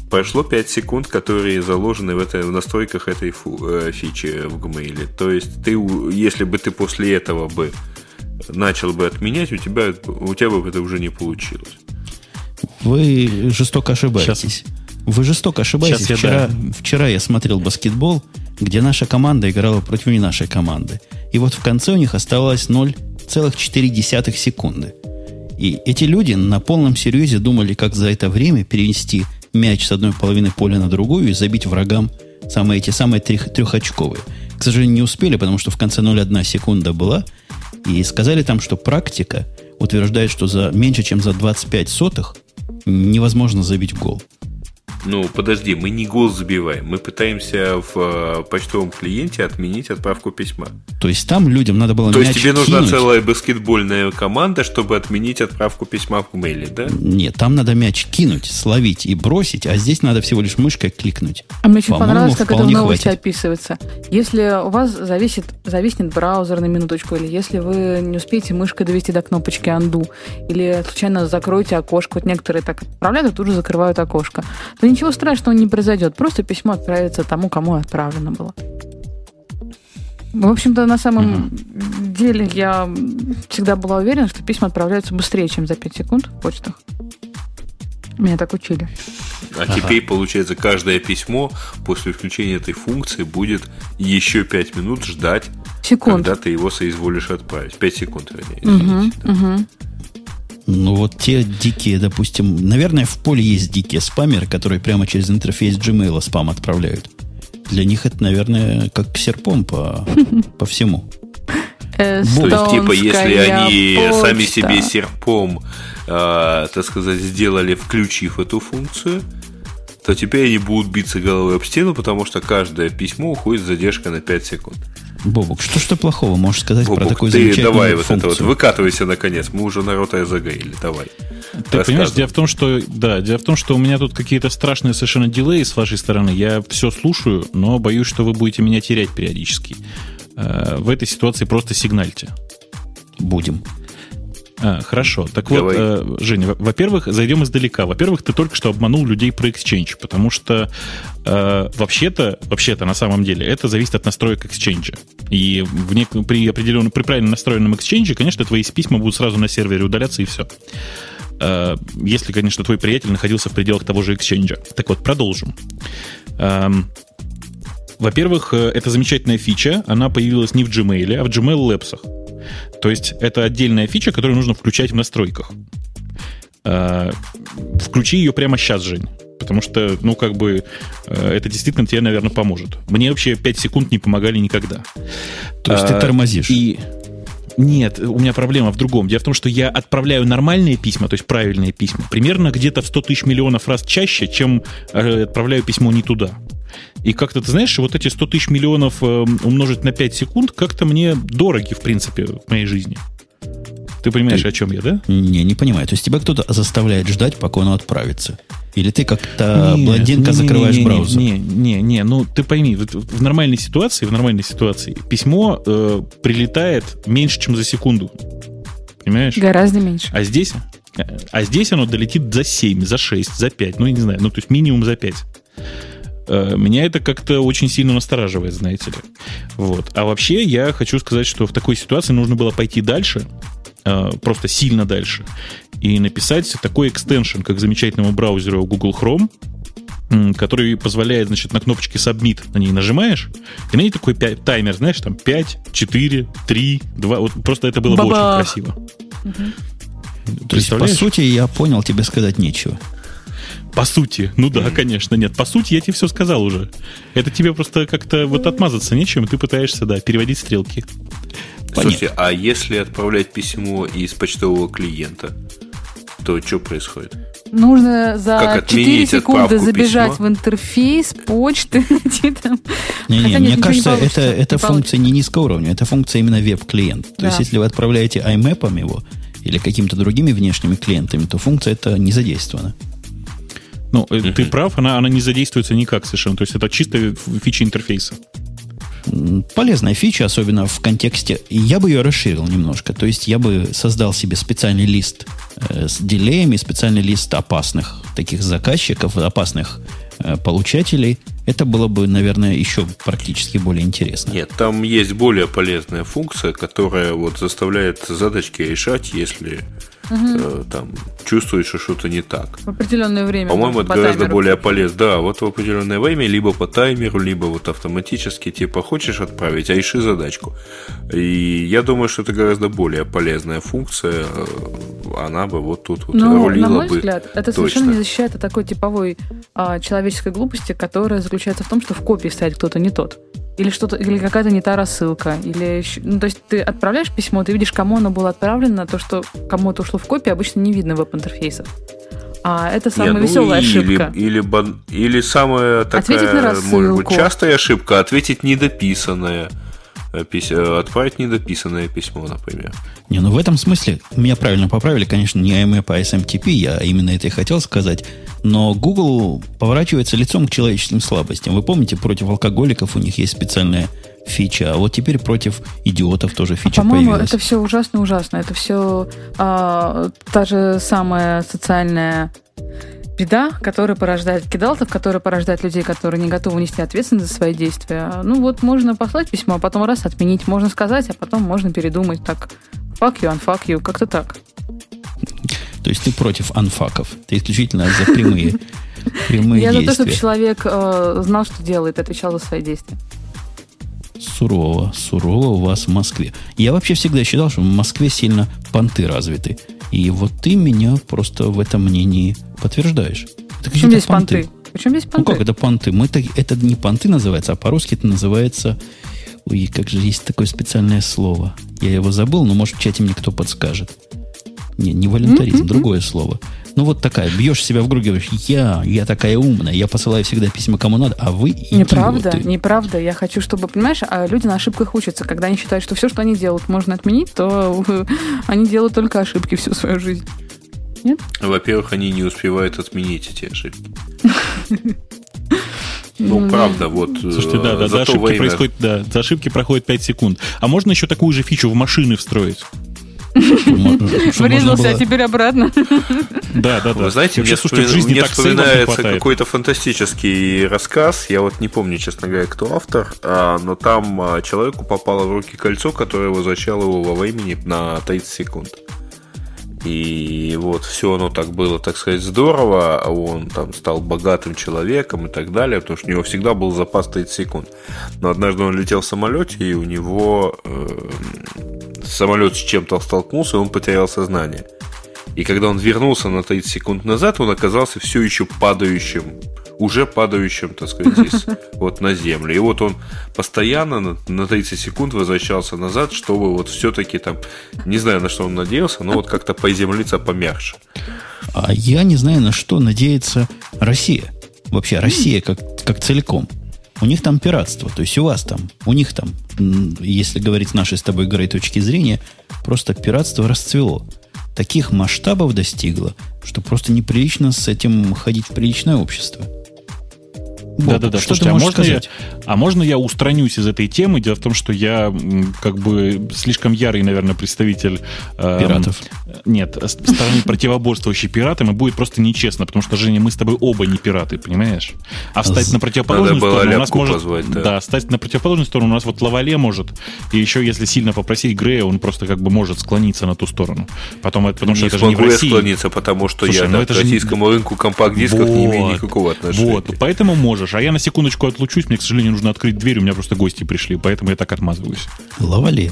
Speaker 4: прошло 5 секунд, которые заложены в, этой, в настройках этой фу, э, фичи в Gmail. То есть, ты, если бы ты после этого бы начал бы отменять, у тебя, у тебя бы это уже не получилось.
Speaker 1: Вы жестоко ошибаетесь. Сейчас. Вы жестоко ошибаетесь. Сейчас вчера, я, да. вчера я смотрел баскетбол, где наша команда играла против не нашей команды. И вот в конце у них оставалось 0,4 секунды. И эти люди на полном серьезе думали, как за это время перенести мяч с одной половины поля на другую и забить врагам самые эти самые трех, трехочковые. К сожалению, не успели, потому что в конце 0,1 секунда была. И сказали там, что практика утверждает, что за меньше, чем за 25 сотых невозможно забить гол.
Speaker 4: Ну, подожди, мы не гол забиваем. Мы пытаемся в э, почтовом клиенте отменить отправку письма.
Speaker 1: То есть там людям надо было
Speaker 4: То есть тебе нужна кинуть. целая баскетбольная команда, чтобы отменить отправку письма в мейле, да?
Speaker 1: Нет, там надо мяч кинуть, словить и бросить, а здесь надо всего лишь мышкой кликнуть.
Speaker 2: А мне очень понравилось, как это в новости хватит. описывается. Если у вас зависит, зависнет браузер на минуточку, или если вы не успеете мышкой довести до кнопочки undo, или случайно закроете окошко, вот некоторые так отправляют, а тут же закрывают окошко, то ничего страшного не произойдет. Просто письмо отправится тому, кому отправлено было. В общем-то, на самом угу. деле я всегда была уверена, что письма отправляются быстрее, чем за 5 секунд в почтах. Меня так учили.
Speaker 4: А ага. теперь, получается, каждое письмо после включения этой функции будет еще 5 минут ждать, Секунд. когда ты его соизволишь отправить. 5 секунд, вернее. Угу, да. угу.
Speaker 1: Ну, вот те дикие, допустим, наверное, в поле есть дикие спамеры, которые прямо через интерфейс Gmail спам отправляют. Для них это, наверное, как серпом по, по всему.
Speaker 4: То есть, типа, если они сами себе серпом, э, так сказать, сделали, включив эту функцию, то теперь они будут биться головой об стену, потому что каждое письмо уходит с задержкой на 5 секунд.
Speaker 1: Бобук, что ж ты плохого можешь сказать
Speaker 4: Бобук,
Speaker 1: про такую ты замечательную
Speaker 4: давай
Speaker 1: функцию?
Speaker 4: вот это вот, выкатывайся наконец, мы уже народ загорели, давай.
Speaker 3: Ты понимаешь, дело в том, что да, дело в том, что у меня тут какие-то страшные совершенно дилеи с вашей стороны. Я все слушаю, но боюсь, что вы будете меня терять периодически. Э, в этой ситуации просто сигнальте.
Speaker 1: Будем.
Speaker 3: А, хорошо. Так Давай. вот, э, Женя, во-первых, зайдем издалека. Во-первых, ты только что обманул людей про Exchange, потому что э, вообще-то, вообще-то на самом деле это зависит от настроек Exchange. И в нек- при определенном, при правильно настроенном Exchange, конечно, твои письма будут сразу на сервере удаляться и все. Э, если, конечно, твой приятель находился в пределах того же Exchange. Так вот, продолжим. Эм, во-первых, э, это замечательная фича. Она появилась не в Gmail, а в Gmail Labs. То есть это отдельная фича, которую нужно включать в настройках. Э, включи ее прямо сейчас, Жень. Потому что, ну, как бы, э, это действительно тебе, наверное, поможет. Мне вообще 5 секунд не помогали никогда.
Speaker 1: То есть а, ты тормозишь?
Speaker 3: И... Нет, у меня проблема в другом. Дело в том, что я отправляю нормальные письма, то есть правильные письма, примерно где-то в 100 тысяч миллионов раз чаще, чем отправляю письмо не туда. И как-то, ты знаешь, вот эти 100 тысяч миллионов э, умножить на 5 секунд как-то мне дороги, в принципе, в моей жизни. Ты понимаешь, ты... о чем я, да?
Speaker 1: Не, не понимаю. То есть тебя кто-то заставляет ждать, пока оно отправится. Или ты как-то не, блондинка не, закрываешь не, не, браузер?
Speaker 3: Не, не, не, ну ты пойми, в, в нормальной ситуации, в нормальной ситуации письмо э, прилетает меньше, чем за секунду. Понимаешь?
Speaker 2: Гораздо меньше.
Speaker 3: А здесь, а здесь оно долетит за 7, за 6, за 5, ну, я не знаю, ну, то есть минимум за 5. Э, меня это как-то очень сильно настораживает, знаете ли. Вот. А вообще я хочу сказать, что в такой ситуации нужно было пойти дальше, э, просто сильно дальше, и написать такой экстеншн, как замечательному браузеру Google Chrome, который позволяет, значит, на кнопочке Submit на ней нажимаешь, и на ней такой 5, таймер, знаешь, там 5, 4, 3, 2. Вот просто это было бы очень красиво.
Speaker 1: Угу. То есть, по сути, я понял, тебе сказать нечего.
Speaker 3: По сути, ну да, конечно, нет. По сути, я тебе все сказал уже. Это тебе просто как-то вот отмазаться нечем, и ты пытаешься, да, переводить стрелки.
Speaker 4: Понятно. Слушайте, а если отправлять письмо из почтового клиента, то что происходит?
Speaker 2: Нужно за 4 секунды забежать письма? в интерфейс почты. [laughs]
Speaker 1: Не, не, мне кажется, не это, это функция не низкого уровня, это функция именно веб-клиент. То да. есть, если вы отправляете IMAP его или какими-то другими внешними клиентами, то функция это не задействована.
Speaker 3: Ну, mm-hmm. ты прав, она, она не задействуется никак совершенно. То есть это чисто фича интерфейса.
Speaker 1: полезная фича, особенно в контексте... Я бы ее расширил немножко. То есть я бы создал себе специальный лист э, с дилеями, специальный лист опасных таких заказчиков, опасных э, получателей. Это было бы, наверное, еще практически более интересно.
Speaker 4: Нет, там есть более полезная функция, которая вот заставляет задачки решать, если угу. там чувствуешь, что что-то не так.
Speaker 2: В определенное время.
Speaker 4: По-моему, это по гораздо таймеру. более полезно. Да, вот в определенное время, либо по таймеру, либо вот автоматически, типа, хочешь отправить, а иши задачку. И я думаю, что это гораздо более полезная функция. Э, она бы вот тут вот
Speaker 2: Но, рулила на мой бы взгляд, это точно. совершенно не защищает от такой типовой а, человеческой глупости, которая заключается в том, что в копии стоит кто-то не тот или что-то, или какая-то не та рассылка, или ну, то есть ты отправляешь письмо, ты видишь, кому оно было отправлено, то, что кому-то ушло в копии, обычно не видно веб-интерфейсах. А это самая Нет, ну, веселая или, ошибка.
Speaker 4: Или, или, или самая такая, может быть, частая ошибка, ответить недописанное. Э, э, отправить недописанное письмо, например.
Speaker 1: Не, ну в этом смысле меня правильно поправили, конечно, не IMAP, а SMTP, я именно это и хотел сказать. Но Google поворачивается лицом к человеческим слабостям. Вы помните, против алкоголиков у них есть специальная фича, а вот теперь против идиотов тоже фича а,
Speaker 2: по-моему, появилась. это все ужасно-ужасно. Это все а, та же самая социальная беда, которая порождает кидалтов, которая порождает людей, которые не готовы нести ответственность за свои действия. Ну вот можно послать письмо, а потом раз отменить. Можно сказать, а потом можно передумать. Так, fuck you, unfuck you. Как-то так.
Speaker 1: То есть ты против анфаков. Ты исключительно за прямые, [laughs] прямые
Speaker 2: Я за то, чтобы человек э, знал, что делает, отвечал за свои действия.
Speaker 1: Сурово, сурово у вас в Москве. Я вообще всегда считал, что в Москве сильно понты развиты. И вот ты меня просто в этом мнении подтверждаешь.
Speaker 2: Это Почему здесь понты? понты? Почему здесь понты?
Speaker 1: Ну как это понты? Мы так, это не понты называется, а по-русски это называется... Ой, как же есть такое специальное слово. Я его забыл, но может в чате мне кто подскажет. Не, не волюнтаризм, mm-hmm. другое слово. Ну, вот такая, бьешь себя в грудь, говоришь, я, я такая умная, я посылаю всегда письма кому надо, а вы идиоты.
Speaker 2: Неправда, неправда. Я хочу, чтобы, понимаешь, а люди на ошибках учатся. Когда они считают, что все, что они делают, можно отменить, то [laughs] они делают только ошибки всю свою жизнь. Нет?
Speaker 4: Во-первых, они не успевают отменить эти ошибки. [laughs] Ну, правда, вот.
Speaker 3: Слушайте, да, да, за ошибки время... происходит, да, за ошибки проходит 5 секунд. А можно еще такую же фичу в машины встроить?
Speaker 2: Врезался, а теперь обратно.
Speaker 3: Да, да, да.
Speaker 4: Вы знаете, мне, вспоминается какой-то фантастический рассказ. Я вот не помню, честно говоря, кто автор, а, но там а, человеку попало в руки кольцо, которое возвращало его во времени на 30 секунд. И вот все оно так было, так сказать, здорово, а он там стал богатым человеком и так далее, потому что у него всегда был запас 30 секунд. Но однажды он летел в самолете, и у него э, самолет с чем-то столкнулся, и он потерял сознание. И когда он вернулся на 30 секунд назад, он оказался все еще падающим, уже падающим, так сказать, [laughs] из, вот на землю. И вот он постоянно на, на 30 секунд возвращался назад, чтобы вот все-таки там, не знаю, на что он надеялся, но вот как-то поземлиться помягче.
Speaker 1: А я не знаю, на что надеется Россия. Вообще, Россия как, как целиком. У них там пиратство, то есть у вас там, у них там, если говорить с нашей с тобой игрой точки зрения, просто пиратство расцвело. Таких масштабов достигло, что просто неприлично с этим ходить в приличное общество.
Speaker 3: Да-да-да. Что Слушайте, а можно, я, а можно я устранюсь из этой темы? Дело в том, что я как бы слишком ярый, наверное, представитель...
Speaker 1: Э, Пиратов.
Speaker 3: Нет, стороны противоборствующей пиратам, и будет просто нечестно, потому что, Женя, мы с тобой оба не пираты, понимаешь? А встать на противоположную сторону у нас может... Позвать, да. да, стать на противоположную сторону у нас вот Лавале может, и еще если сильно попросить Грея, он просто как бы может склониться на ту сторону. Потом, потому что не это же не в России.
Speaker 4: склониться, потому что Слушай, я ну да, к российскому же... рынку компакт-дисков вот, не имею никакого отношения.
Speaker 3: Вот, поэтому можешь можешь. А я на секундочку отлучусь, мне, к сожалению, нужно открыть дверь, у меня просто гости пришли, поэтому я так отмазываюсь.
Speaker 1: Лавали.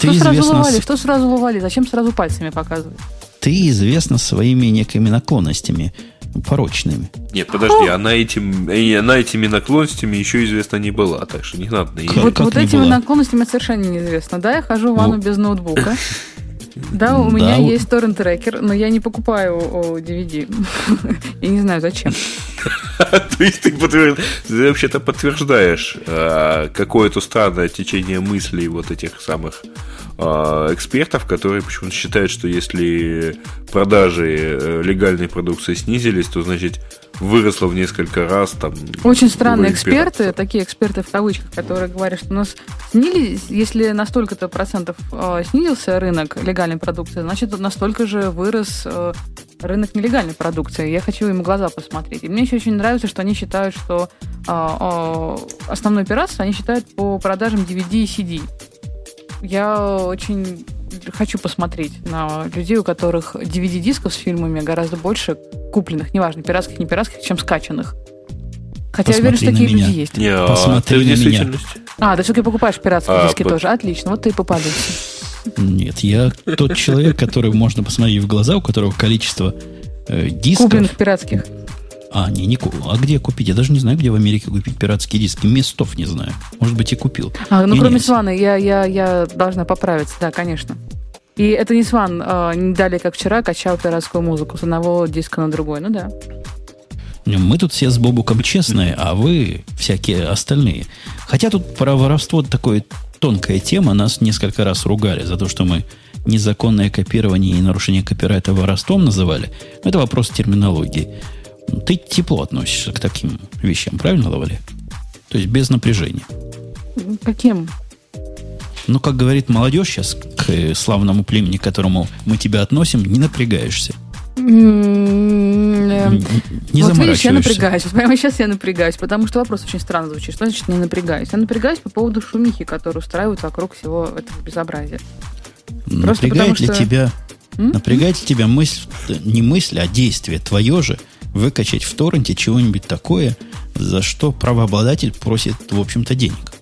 Speaker 2: Ты что сразу лавали? Что сразу лавали? Зачем сразу пальцами показывать?
Speaker 1: Ты известна своими некими наклонностями порочными.
Speaker 4: Нет, подожди, она, этим, она этими наклонностями еще известна не была, так что не надо на
Speaker 2: нее. Вот, вот этими была? наклонностями совершенно неизвестно. Да, я хожу в ванну ну. без ноутбука. [laughs] Да, у меня есть торрент-трекер, но я не покупаю DVD. [laughs] Я не знаю, зачем. [laughs]
Speaker 4: То есть ты, вообще-то подтверждаешь а, какое-то странное течение мыслей вот этих самых экспертов, которые почему-то считают, что если продажи э, легальной продукции снизились, то значит выросло в несколько раз. Там,
Speaker 2: Очень странные эксперты, такие эксперты в кавычках, которые говорят, что у нас снизились, если на столько-то процентов э, снизился рынок легальной продукции, значит, настолько же вырос э, рынок нелегальной продукции. Я хочу им глаза посмотреть. И мне еще очень нравится, что они считают, что э, э, основное пиратство они считают по продажам DVD и CD. Я очень хочу посмотреть на людей, у которых DVD-дисков с фильмами гораздо больше купленных, неважно, пиратских, не пиратских, чем скачанных. Хотя Посмотри я уверен, что такие
Speaker 1: меня.
Speaker 2: люди есть.
Speaker 1: А Посмотри на меня.
Speaker 2: А, ты все-таки покупаешь пиратские а, диски по... тоже. Отлично, вот ты и попадался.
Speaker 1: Нет, я тот человек, который можно посмотреть в глаза, у которого количество э, дисков...
Speaker 2: Купленных пиратских.
Speaker 1: А, не, не А где купить? Я даже не знаю, где в Америке купить пиратские диски. Местов не знаю. Может быть, и купил.
Speaker 2: А, ну,
Speaker 1: не,
Speaker 2: кроме Свана, я, я, я должна поправиться, да, конечно. И это не Сван, э, не далее, как вчера, качал пиратскую музыку с одного диска на другой. Ну да.
Speaker 1: Мы тут все с Бобуком честные, а вы всякие остальные. Хотя тут про воровство такое тонкая тема. Нас несколько раз ругали за то, что мы незаконное копирование и нарушение копирайта воровством называли. Это вопрос терминологии. Ты тепло относишься к таким вещам, правильно, Лавали? То есть без напряжения.
Speaker 2: Каким?
Speaker 1: Ну, как говорит молодежь сейчас к э, славному племени, к которому мы тебя относим, не напрягаешься.
Speaker 2: Не вот видишь, я напрягаюсь. Вот прямо сейчас я напрягаюсь, потому что вопрос очень странно звучит. Что значит не напрягаюсь? Я напрягаюсь по поводу шумихи, которую устраивают вокруг всего этого безобразия.
Speaker 1: Напрягает ли что... тебя, М? напрягает ли тебя мысль, не мысль, а действие твое же, выкачать в торренте чего-нибудь такое, за что правообладатель просит, в общем-то, денег.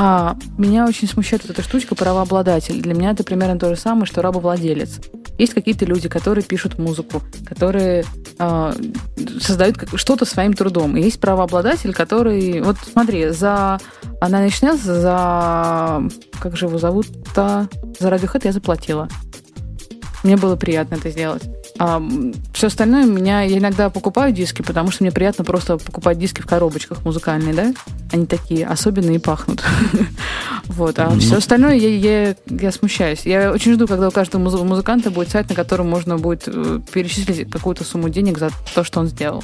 Speaker 2: А меня очень смущает эта штучка правообладатель. Для меня это примерно то же самое, что рабовладелец. Есть какие-то люди, которые пишут музыку, которые э, создают что-то своим трудом. И есть правообладатель, который... Вот смотри, за... Она начнет за... Как же его зовут-то? За Radiohead я заплатила. Мне было приятно это сделать. А все остальное меня... Я иногда покупаю диски, потому что мне приятно просто покупать диски в коробочках музыкальные, да? Они такие особенные и пахнут. [laughs] Вот. А все остальное я, смущаюсь. Я очень жду, когда у каждого музыканта будет сайт, на котором можно будет э, перечислить какую-то сумму денег за то, что он сделал.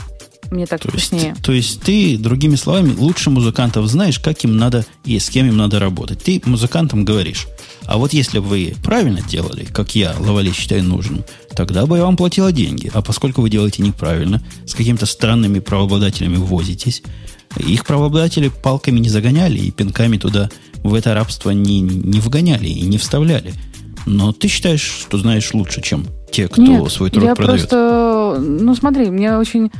Speaker 2: Мне так
Speaker 1: то
Speaker 2: вкуснее.
Speaker 1: Есть, то есть ты, другими словами, лучше музыкантов знаешь, как им надо и с кем им надо работать. Ты музыкантам говоришь, а вот если бы вы правильно делали, как я, Лавали, считаю нужным, тогда бы я вам платила деньги. А поскольку вы делаете неправильно, с какими-то странными правообладателями возитесь, их правообладатели палками не загоняли и пинками туда в это рабство не, не вгоняли и не вставляли. Но ты считаешь, что знаешь лучше, чем те, кто
Speaker 2: Нет,
Speaker 1: свой труд
Speaker 2: я
Speaker 1: продает?
Speaker 2: просто... Ну, смотри, мне очень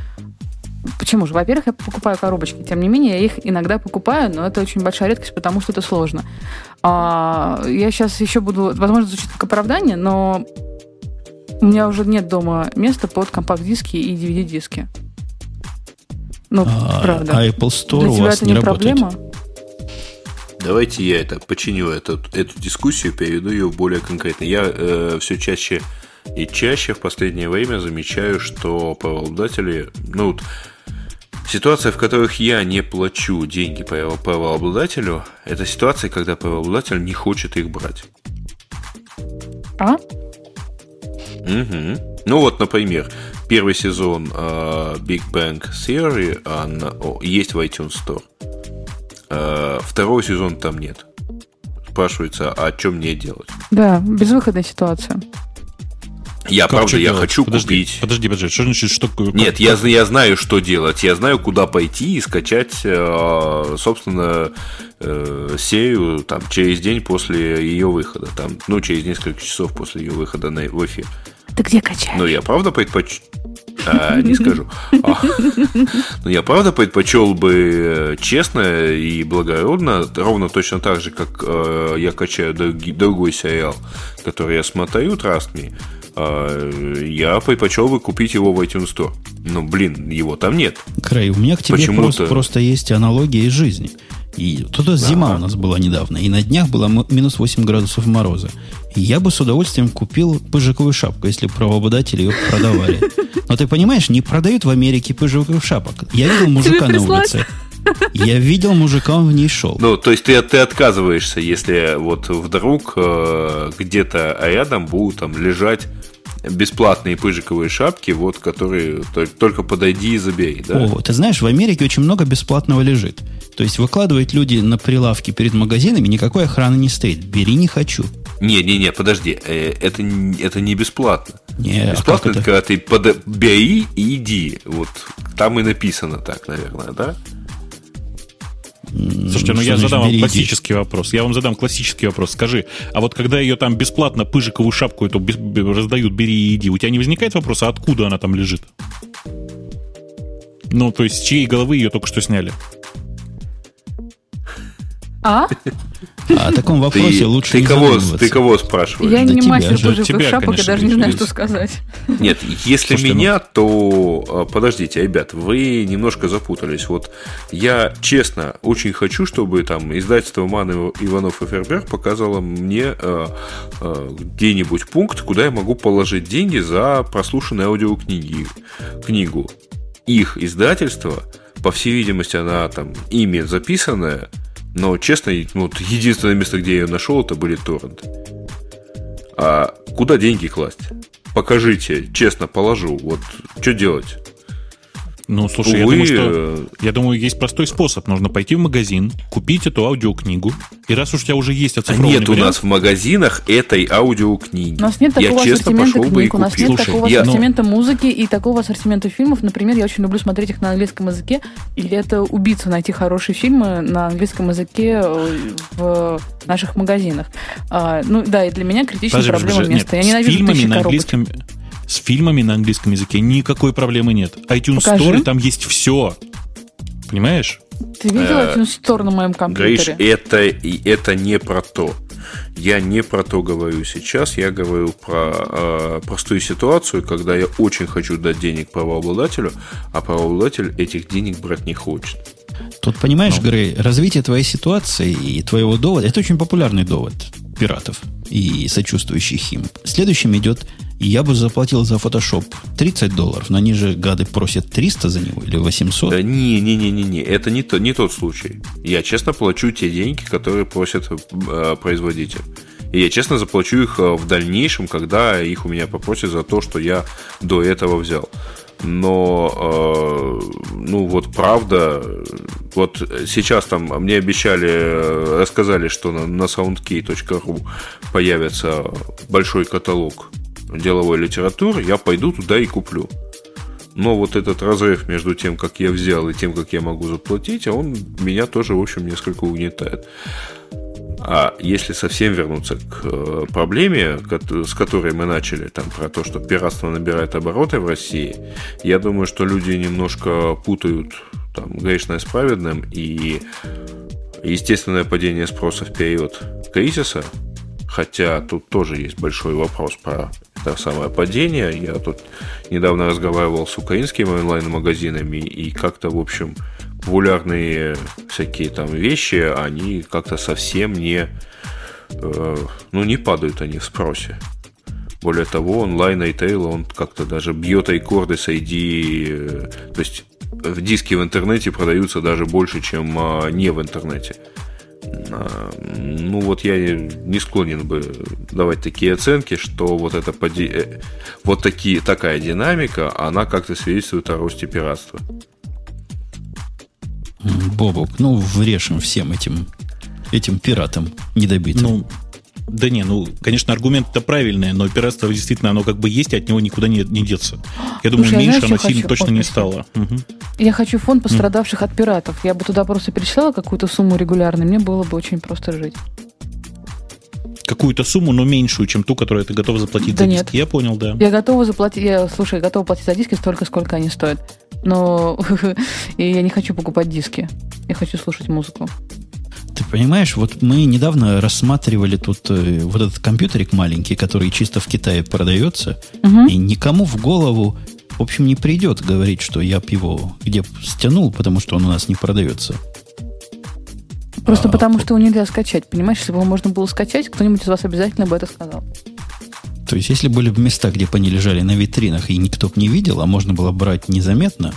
Speaker 2: Почему же? Во-первых, я покупаю коробочки. Тем не менее, я их иногда покупаю, но это очень большая редкость, потому что это сложно. А, я сейчас еще буду... Возможно, звучит как оправдание, но у меня уже нет дома места под компакт-диски и DVD-диски. Ну, а, правда.
Speaker 1: А Apple Store
Speaker 2: Для
Speaker 1: у
Speaker 2: тебя
Speaker 1: вас
Speaker 2: это
Speaker 1: не,
Speaker 2: не
Speaker 1: работает?
Speaker 2: проблема?
Speaker 4: Давайте я это починю эту, эту дискуссию, переведу ее более конкретно. Я э, все чаще и чаще в последнее время замечаю, что правообладатели, ну вот, Ситуация, в которых я не плачу деньги правообладателю, это ситуация, когда правообладатель не хочет их брать.
Speaker 2: А?
Speaker 4: Угу. Ну вот, например, первый сезон э, Big Bang Theory он, о, есть в iTunes Store. Э, второй сезон там нет. Спрашивается, а что мне делать?
Speaker 2: Да, безвыходная ситуация.
Speaker 4: Я, как правда, я делать? хочу
Speaker 3: подожди,
Speaker 4: купить.
Speaker 3: Подожди, подожди, что значит, что...
Speaker 4: Нет, я, я знаю, что делать. Я знаю, куда пойти и скачать, э, собственно, э, серию там, через день после ее выхода. Там, ну, через несколько часов после ее выхода на, в эфир.
Speaker 2: Ты где качаешь?
Speaker 4: Ну, я правда предпоч... А, не скажу. А. Но я правда предпочел бы честно и благородно, ровно точно так же, как э, я качаю другой сериал, который я смотрю, Trust Me, я предпочел бы купить его в iTunes Store. Но, блин, его там нет.
Speaker 1: Край, у меня к тебе просто, просто есть аналогия из жизни. И тут зима у нас была недавно, и на днях было минус 8 градусов мороза. И я бы с удовольствием купил пыжиковую шапку, если правообладатели ее продавали. Но ты понимаешь, не продают в Америке пыжиковых шапок. Я видел мужика на улице. Я видел мужика, он в ней шел.
Speaker 4: Ну, то есть ты, ты отказываешься, если вот вдруг э, где-то рядом будут там лежать бесплатные пыжиковые шапки, вот, которые только подойди и забей. Да?
Speaker 1: О, ты знаешь, в Америке очень много бесплатного лежит. То есть выкладывают люди на прилавки перед магазинами, никакой охраны не стоит. Бери, не хочу.
Speaker 4: Не-не-не, подожди, э, это, это не бесплатно.
Speaker 1: Не,
Speaker 4: а бесплатно а это, когда ты под... бери и иди. Вот там и написано так, наверное, да?
Speaker 3: Слушайте, ну я задам вам классический вопрос. Я вам задам классический вопрос. Скажи, а вот когда ее там бесплатно пыжиковую шапку эту раздают, бери и иди, у тебя не возникает вопроса, откуда она там лежит? Ну, то есть, с чьей головы ее только что сняли?
Speaker 2: А?
Speaker 1: А о таком вопросе ты, лучше
Speaker 4: ты
Speaker 1: не
Speaker 4: кого, Ты кого спрашиваешь?
Speaker 2: Я да не мастер пыжиковых шапок, я даже не знаю, что сказать.
Speaker 4: Нет, если Слушайте, меня, ну... то... А, подождите, ребят, вы немножко запутались. Вот я, честно, очень хочу, чтобы там издательство Ман Иванов и Фербер показало мне э, э, где-нибудь пункт, куда я могу положить деньги за прослушанную аудиокниги. Книгу. Их издательство, по всей видимости, она там ими записанная, но, честно, ну, единственное место, где я ее нашел, это были торренты. А куда деньги класть? Покажите, честно, положу. Вот что делать?
Speaker 3: Ну, слушай, Увы, я думаю, что я думаю, есть простой способ. Нужно пойти в магазин, купить эту аудиокнигу, и раз уж у тебя уже есть оцифрованный
Speaker 4: Нет вариант, у нас в магазинах этой аудиокниги.
Speaker 2: У нас нет такого я ассортимента книг, у нас нет слушай, такого я... ассортимента музыки и такого ассортимента фильмов. Например, я очень люблю смотреть их на английском языке, или это убийца найти хорошие фильмы на английском языке э, в наших магазинах. А, ну да, и для меня критичная проблема подожди, места.
Speaker 3: Нет, я ненавижу с фильмами на английском с фильмами на английском языке никакой проблемы нет. iTunes Покажи. Store, там есть все. Понимаешь?
Speaker 2: Ты видел э, iTunes Store на моем компьютере?
Speaker 4: Говоришь, это, это не про то. Я не про то говорю сейчас, я говорю про э, простую ситуацию, когда я очень хочу дать денег правообладателю, а правообладатель этих денег брать не хочет.
Speaker 1: Тут, понимаешь, ну. Грей, развитие твоей ситуации и твоего довода, это очень популярный довод пиратов и сочувствующих им. Следующим идет я бы заплатил за Photoshop 30 долларов, но они же, гады, просят 300 за него или 800.
Speaker 4: Да не, не, не, не, это не, то, не тот случай. Я честно плачу те деньги, которые просят э, производитель. И я честно заплачу их э, в дальнейшем, когда их у меня попросят за то, что я до этого взял. Но, э, ну вот правда, вот сейчас там мне обещали, э, рассказали, что на, на soundkey.ru появится большой каталог деловой литературы, я пойду туда и куплю. Но вот этот разрыв между тем, как я взял, и тем, как я могу заплатить, он меня тоже, в общем, несколько угнетает. А если совсем вернуться к э, проблеме, с которой мы начали, там про то, что пиратство набирает обороты в России, я думаю, что люди немножко путают там, грешное с праведным и естественное падение спроса в период кризиса, хотя тут тоже есть большой вопрос про это самое падение. Я тут недавно разговаривал с украинскими онлайн-магазинами, и как-то, в общем, популярные всякие там вещи, они как-то совсем не, э, ну, не падают они в спросе. Более того, онлайн-ритейл, он как-то даже бьет рекорды среди... Э, то есть, диски в интернете продаются даже больше, чем э, не в интернете. А, ну вот я не склонен бы давать такие оценки, что вот это поди... Э, вот такие, такая динамика, она как-то свидетельствует о росте пиратства.
Speaker 1: Бобок, ну врешим всем этим этим пиратам недобитым.
Speaker 3: Ну, да не, ну, конечно, аргумент-то правильный, но пиратство действительно, оно как бы есть, и от него никуда не, не деться. Я думаю, Слушай, меньше оно сильно точно не стало. Угу.
Speaker 2: Я хочу фонд пострадавших mm. от пиратов. Я бы туда просто перечисляла какую-то сумму регулярно, мне было бы очень просто жить.
Speaker 3: Какую-то сумму, но меньшую, чем ту, которую ты готова заплатить да за нет. диски. Я понял, да.
Speaker 2: Я готова заплатить, я, слушай, я готова платить за диски столько, сколько они стоят. Но [laughs] и я не хочу покупать диски. Я хочу слушать музыку.
Speaker 1: Ты понимаешь, вот мы недавно рассматривали тут э, вот этот компьютерик маленький, который чисто в Китае продается, угу. и никому в голову, в общем, не придет говорить, что я его где стянул, потому что он у нас не продается.
Speaker 2: Просто
Speaker 1: А,
Speaker 2: потому, что его нельзя скачать. Понимаешь, если бы его можно было скачать, кто-нибудь из вас обязательно бы это сказал.
Speaker 1: То есть, если были бы места, где бы они лежали на витринах, и никто бы не видел, а можно было брать незаметно,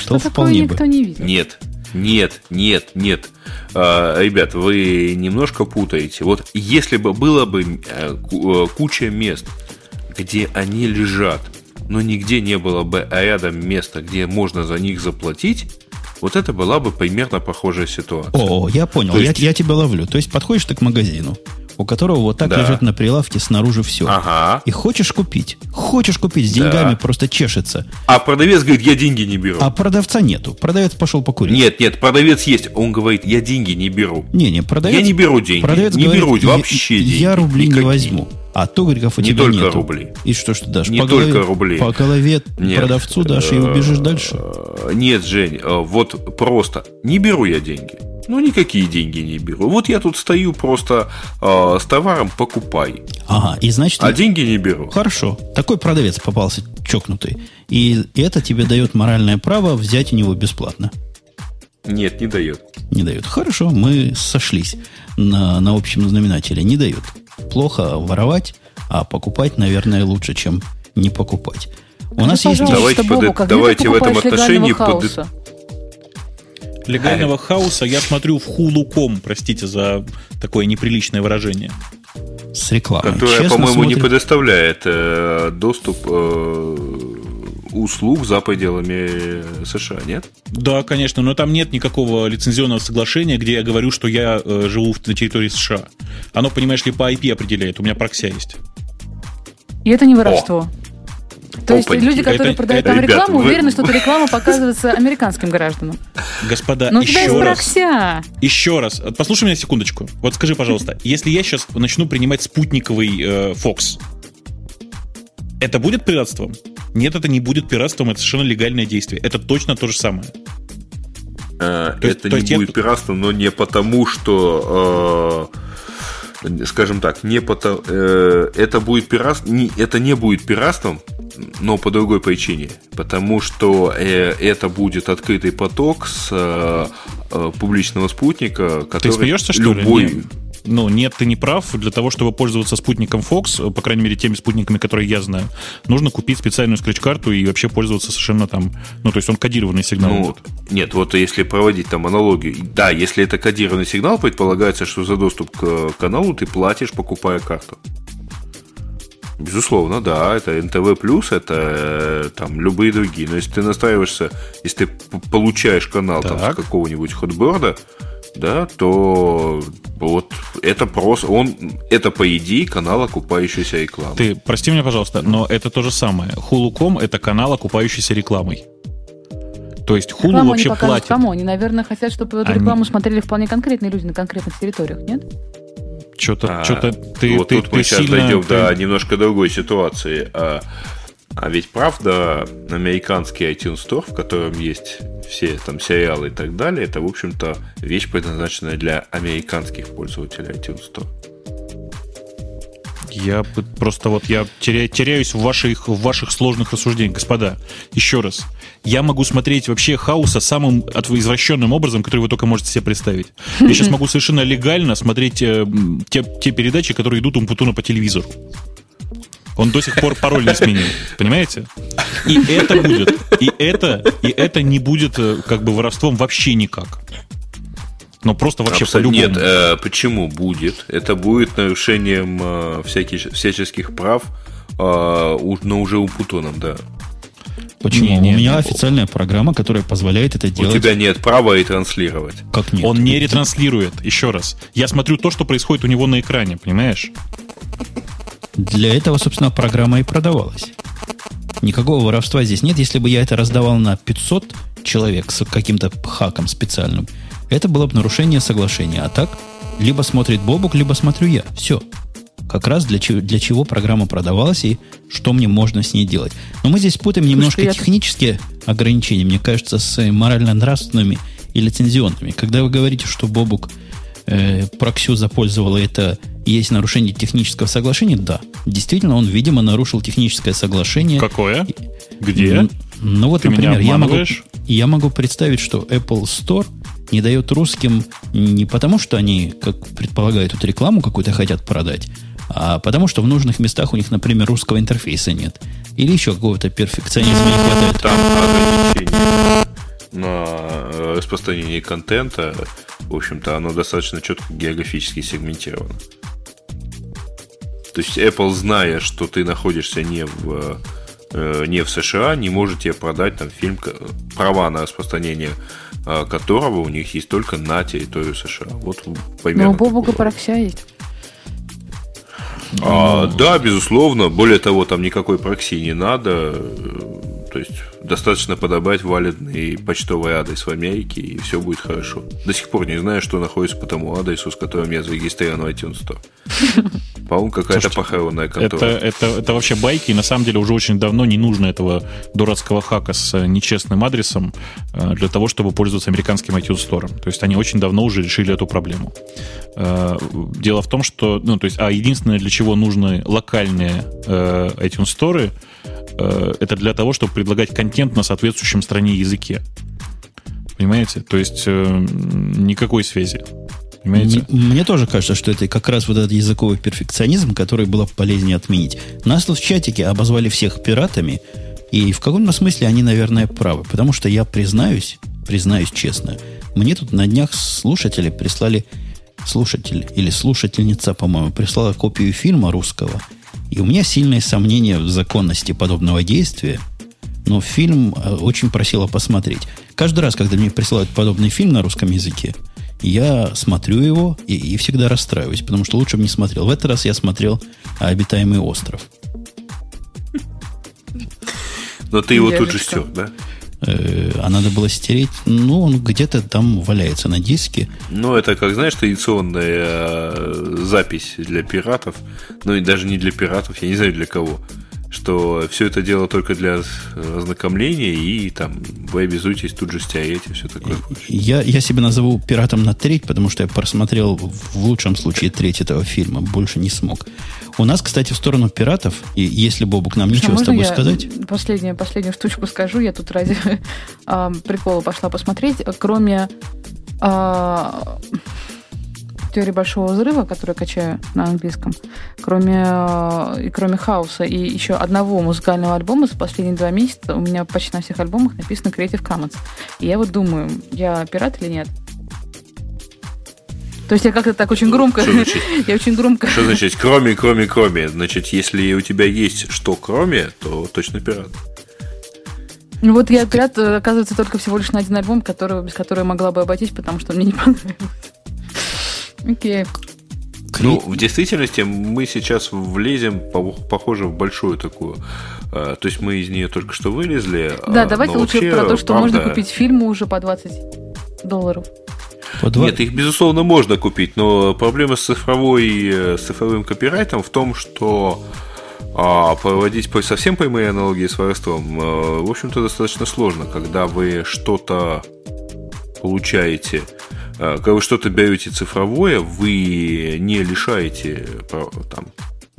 Speaker 2: Что такое
Speaker 1: вполне бы.
Speaker 2: никто не видел?
Speaker 4: Нет, нет, нет, нет. А, ребят, вы немножко путаете. Вот если бы было бы э, э, куча мест, где они лежат, но нигде не было бы рядом места, где можно за них заплатить, вот это была бы примерно похожая ситуация.
Speaker 1: О, я понял,
Speaker 4: То
Speaker 1: я,
Speaker 4: есть-
Speaker 1: я тебя ловлю. То есть, подходишь ты к магазину, у которого вот так
Speaker 4: Да.
Speaker 1: лежит на прилавке снаружи все.
Speaker 4: Ага.
Speaker 1: И хочешь купить, хочешь купить, с
Speaker 4: Да.
Speaker 1: деньгами просто чешется.
Speaker 4: А продавец говорит, я деньги не беру.
Speaker 1: А продавца нету. Продавец пошел покурить.
Speaker 4: Нет, нет, продавец есть. Он говорит, я деньги не беру.
Speaker 1: Не, не, продавец.
Speaker 4: Я не беру деньги.
Speaker 1: Продавец
Speaker 4: не
Speaker 1: говорит,
Speaker 4: беру
Speaker 1: «Я-
Speaker 4: вообще деньги.
Speaker 1: Я рубли
Speaker 4: Никакие».
Speaker 1: не возьму. А тугриков у
Speaker 4: Не
Speaker 1: тебя
Speaker 4: только
Speaker 1: нету.
Speaker 4: рубли.
Speaker 1: И что ж ты дашь?
Speaker 4: Не
Speaker 1: по
Speaker 4: только
Speaker 1: голове,
Speaker 4: рубли.
Speaker 1: По голове
Speaker 4: Нет.
Speaker 1: продавцу дашь и убежишь дальше.
Speaker 4: Э, Нет, Жень, э, вот просто не беру я деньги. Ну, никакие деньги не беру. Вот я тут стою просто э, с товаром покупай.
Speaker 1: Ага, и значит...
Speaker 4: А деньги не беру.
Speaker 1: Хорошо. Такой продавец попался чокнутый. И это тебе дает моральное право взять у него бесплатно.
Speaker 4: Нет, не дает.
Speaker 1: Не дают. Хорошо, мы сошлись на, на общем знаменателе. Не дают. Плохо воровать, а покупать, наверное, лучше, чем не покупать. У нас есть...
Speaker 4: Давайте под-
Speaker 2: ты
Speaker 4: давайте в этом отношении под-
Speaker 2: хаоса?
Speaker 3: Легального хаоса я смотрю в хулуком, простите за такое неприличное выражение.
Speaker 1: с рекламой.
Speaker 4: Которая,
Speaker 1: Честно
Speaker 4: по-моему, не
Speaker 1: смотрит-
Speaker 4: предоставляет э, доступ э, услуг за пределами США, нет?
Speaker 3: Да, конечно, но там нет никакого лицензионного соглашения, где я говорю, что я э, живу на территории США. Оно, понимаешь ли, по IP определяет. У меня прокся есть.
Speaker 2: И это не воровство. То есть
Speaker 4: Опаньки.
Speaker 2: люди, которые
Speaker 3: Это-
Speaker 2: продают
Speaker 3: это-
Speaker 2: там
Speaker 4: Ребят,
Speaker 2: рекламу,
Speaker 4: вы-
Speaker 2: уверены, что эта реклама показывается американским гражданам.
Speaker 3: Господа,
Speaker 2: Но у тебя есть
Speaker 3: еще раз. Еще раз. Послушай меня секундочку. Вот скажи, пожалуйста, [laughs] если я сейчас начну принимать спутниковый э, Fox, это будет пиратством? Нет, это не будет пиратством, это совершенно легальное действие. Это точно то же самое.
Speaker 4: Э,
Speaker 3: То есть-
Speaker 4: это
Speaker 3: то
Speaker 4: не
Speaker 3: есть я-
Speaker 4: будет пиратством, но не потому, что, э, скажем так, не потому, это будет пиратством, не, это не будет пиратством, но по другой причине, потому что э, это будет открытый поток с э, э, публичного спутника, который
Speaker 3: Ты смеешься, что
Speaker 4: любой,
Speaker 3: ли? Не- Ну, нет, ты не прав. Для того, чтобы пользоваться спутником Fox, по крайней мере, теми спутниками, которые я знаю, нужно купить специальную скретч-карту и вообще пользоваться совершенно там... Ну, то есть он кодированный сигнал
Speaker 4: Ну,
Speaker 3: идет.
Speaker 4: нет, вот если проводить там аналогию, да, если это кодированный сигнал, предполагается, что за доступ к каналу ты платишь, покупая карту. Безусловно, да, это НТВ это э, там любые другие. Но если ты настраиваешься, если ты получаешь канал там,
Speaker 3: Так.
Speaker 4: с какого-нибудь ходборда, да, то вот это просто он это по идее канал окупающийся рекламой.
Speaker 3: Ты, прости меня, пожалуйста, но это то же самое. Hulu.com — это канал, окупающийся рекламой. То есть Hulu
Speaker 2: Рекламу
Speaker 3: вообще
Speaker 2: они
Speaker 3: платит.
Speaker 2: кому? Они, наверное, хотят, чтобы эту
Speaker 3: Они-
Speaker 2: рекламу смотрели вполне конкретные люди на конкретных территориях, нет?
Speaker 3: Что-то,
Speaker 4: А,
Speaker 3: что-то ты,
Speaker 4: вот
Speaker 3: ты,
Speaker 4: тут
Speaker 3: ты
Speaker 4: мы сейчас
Speaker 3: сильно...
Speaker 4: дойдем
Speaker 3: ты-
Speaker 4: до немножко другой ситуации. А, а ведь правда, американский iTunes Store, в котором есть все там сериалы и так далее, это, в общем-то, вещь, предназначенная для американских пользователей iTunes Store.
Speaker 3: Я просто вот я теря- теряюсь в ваших, в ваших сложных рассуждениях. Господа, еще раз. Я могу смотреть вообще хаоса самым извращенным образом, который вы только можете себе представить. Я [laughs] сейчас могу совершенно легально смотреть э, те, те передачи, которые идут у Умпутуна по телевизору. Он до сих пор пароль не сменил. Понимаете? И это будет. И это, и это не будет э, как бы воровством вообще никак. Но просто вообще
Speaker 4: Абсолютно.
Speaker 3: по-любому.
Speaker 4: Нет, э, почему будет? Это будет нарушением э, всяких, всяческих прав, э, у- но уже у Путоном, да.
Speaker 1: Почему?
Speaker 3: Не, не,
Speaker 1: У меня
Speaker 3: не.
Speaker 1: официальная программа, которая позволяет это
Speaker 4: У
Speaker 1: делать.
Speaker 4: тебя нет права и транслировать.
Speaker 1: Как нет?
Speaker 3: Он не ретранслирует, еще раз. Я смотрю то, что происходит у него на экране, понимаешь?
Speaker 1: Для этого, собственно, программа и продавалась. Никакого воровства здесь нет. Если бы я это раздавал на 500 человек с каким-то хаком специальным, это было бы нарушение соглашения. А так, либо смотрит Бобук, либо смотрю я. Все. Как раз для чего, для чего программа продавалась и что мне можно с ней делать. Но мы здесь путаем немножко
Speaker 2: я-
Speaker 1: технические ограничения, мне кажется, с морально-нравственными и лицензионными. Когда вы говорите, что Бобук э, проксю запользовал, и это есть нарушение технического соглашения, да. Действительно, он, видимо, нарушил техническое соглашение.
Speaker 3: Какое? Где?
Speaker 1: М, Ну вот,
Speaker 3: Ты
Speaker 1: например, я могу, я могу представить, что Apple Store не дает русским не потому, что они, как предполагают, тут рекламу какую-то хотят продать, а потому что в нужных местах у них, например, русского интерфейса нет. Или еще какого-то перфекционизма не хватает.
Speaker 4: Там ограничения на э, распространение контента, в общем-то, оно достаточно четко географически сегментировано. То есть Apple, зная, что ты находишься не в, э, не в США, не может тебе продать там фильм, права на распространение э, которого у них есть только на территорию США. Вот
Speaker 2: примерно. Но у Бобука Паракся есть.
Speaker 4: А, да, безусловно. Более того, там никакой прокси не надо. То есть достаточно подобрать валидный почтовый адрес в Америке, и все будет хорошо. До сих пор не знаю, что находится по тому адресу, с которым я зарегистрирован в iTunes Store. [laughs] По-моему, какая-то похоронная контора.
Speaker 3: Это, это, это вообще байки, и на самом деле уже очень давно не нужно этого дурацкого хака с э, нечестным адресом э, для того, чтобы пользоваться американским iTunes Store. То есть они очень давно уже решили эту проблему. Э, дело в том, что, ну, то есть, а единственное, для чего нужны локальные iTunes Store, это для того, чтобы предлагать контент на соответствующем стране языке. Понимаете? То есть э, никакой связи.
Speaker 1: Понимаете? Мне тоже кажется, что это как раз вот этот языковый перфекционизм, который было полезнее отменить. Нас тут в чатике обозвали всех пиратами, и в каком-то смысле они, наверное, правы. Потому что я признаюсь, признаюсь честно, мне тут на днях слушатели прислали, слушатель или слушательница, по-моему, прислала копию фильма русского – и у меня сильные сомнения в законности подобного действия, но фильм э, очень просила посмотреть. Каждый раз, когда мне присылают подобный фильм на русском языке, я смотрю его и, и всегда расстраиваюсь, потому что лучше бы не смотрел. В этот раз я смотрел «Обитаемый остров».
Speaker 4: Но ты его тут же стер, да?
Speaker 1: Э, а надо было стереть. Ну, он где-то там валяется на диске.
Speaker 4: Ну, это, как знаешь, традиционная э, запись для пиратов. Ну, и даже не для пиратов, я не знаю для кого. Что все это дело только для ознакомления, и там вы обязуетесь тут же стереть и все такое.
Speaker 1: Я, я себя назову пиратом на треть, потому что я просмотрел в лучшем случае треть этого фильма. Больше не смог. У нас, кстати, в сторону пиратов, и если, Бобук, нам ничего с тобой я сказать...
Speaker 2: Последнюю, последнюю штучку скажу, я тут ради э, [laughs] прикола пошла посмотреть. Кроме э, теории большого взрыва, которую я качаю на английском, кроме, э, и кроме хаоса и еще одного музыкального альбома за последние два месяца у меня почти на всех альбомах написано Creative Commons. И я вот думаю, я пират или нет? То есть я как-то так очень громко... Что значит, [laughs] я очень громко...
Speaker 4: Что значит кроме, кроме, кроме? Значит, если у тебя есть что кроме, то точно пират.
Speaker 2: Ну вот я пират, э, оказывается, только всего лишь на один альбом, которого, без которого я могла бы обойтись, потому что мне не понравилось. Окей.
Speaker 4: Ну, в действительности мы сейчас влезем, похоже, в большую такую. Э, то есть мы из нее только что вылезли.
Speaker 2: Да, а, давайте лучше вообще, про то, что правда... можно купить фильмы уже по 20 долларов.
Speaker 4: По 2... Нет, их, безусловно, можно купить, но проблема с, цифровой, э, с цифровым копирайтом в том, что а, проводить по, совсем прямые аналогии с воровством, а, в общем-то, достаточно сложно, когда вы что-то получаете, когда вы что-то берете цифровое, вы не лишаете там,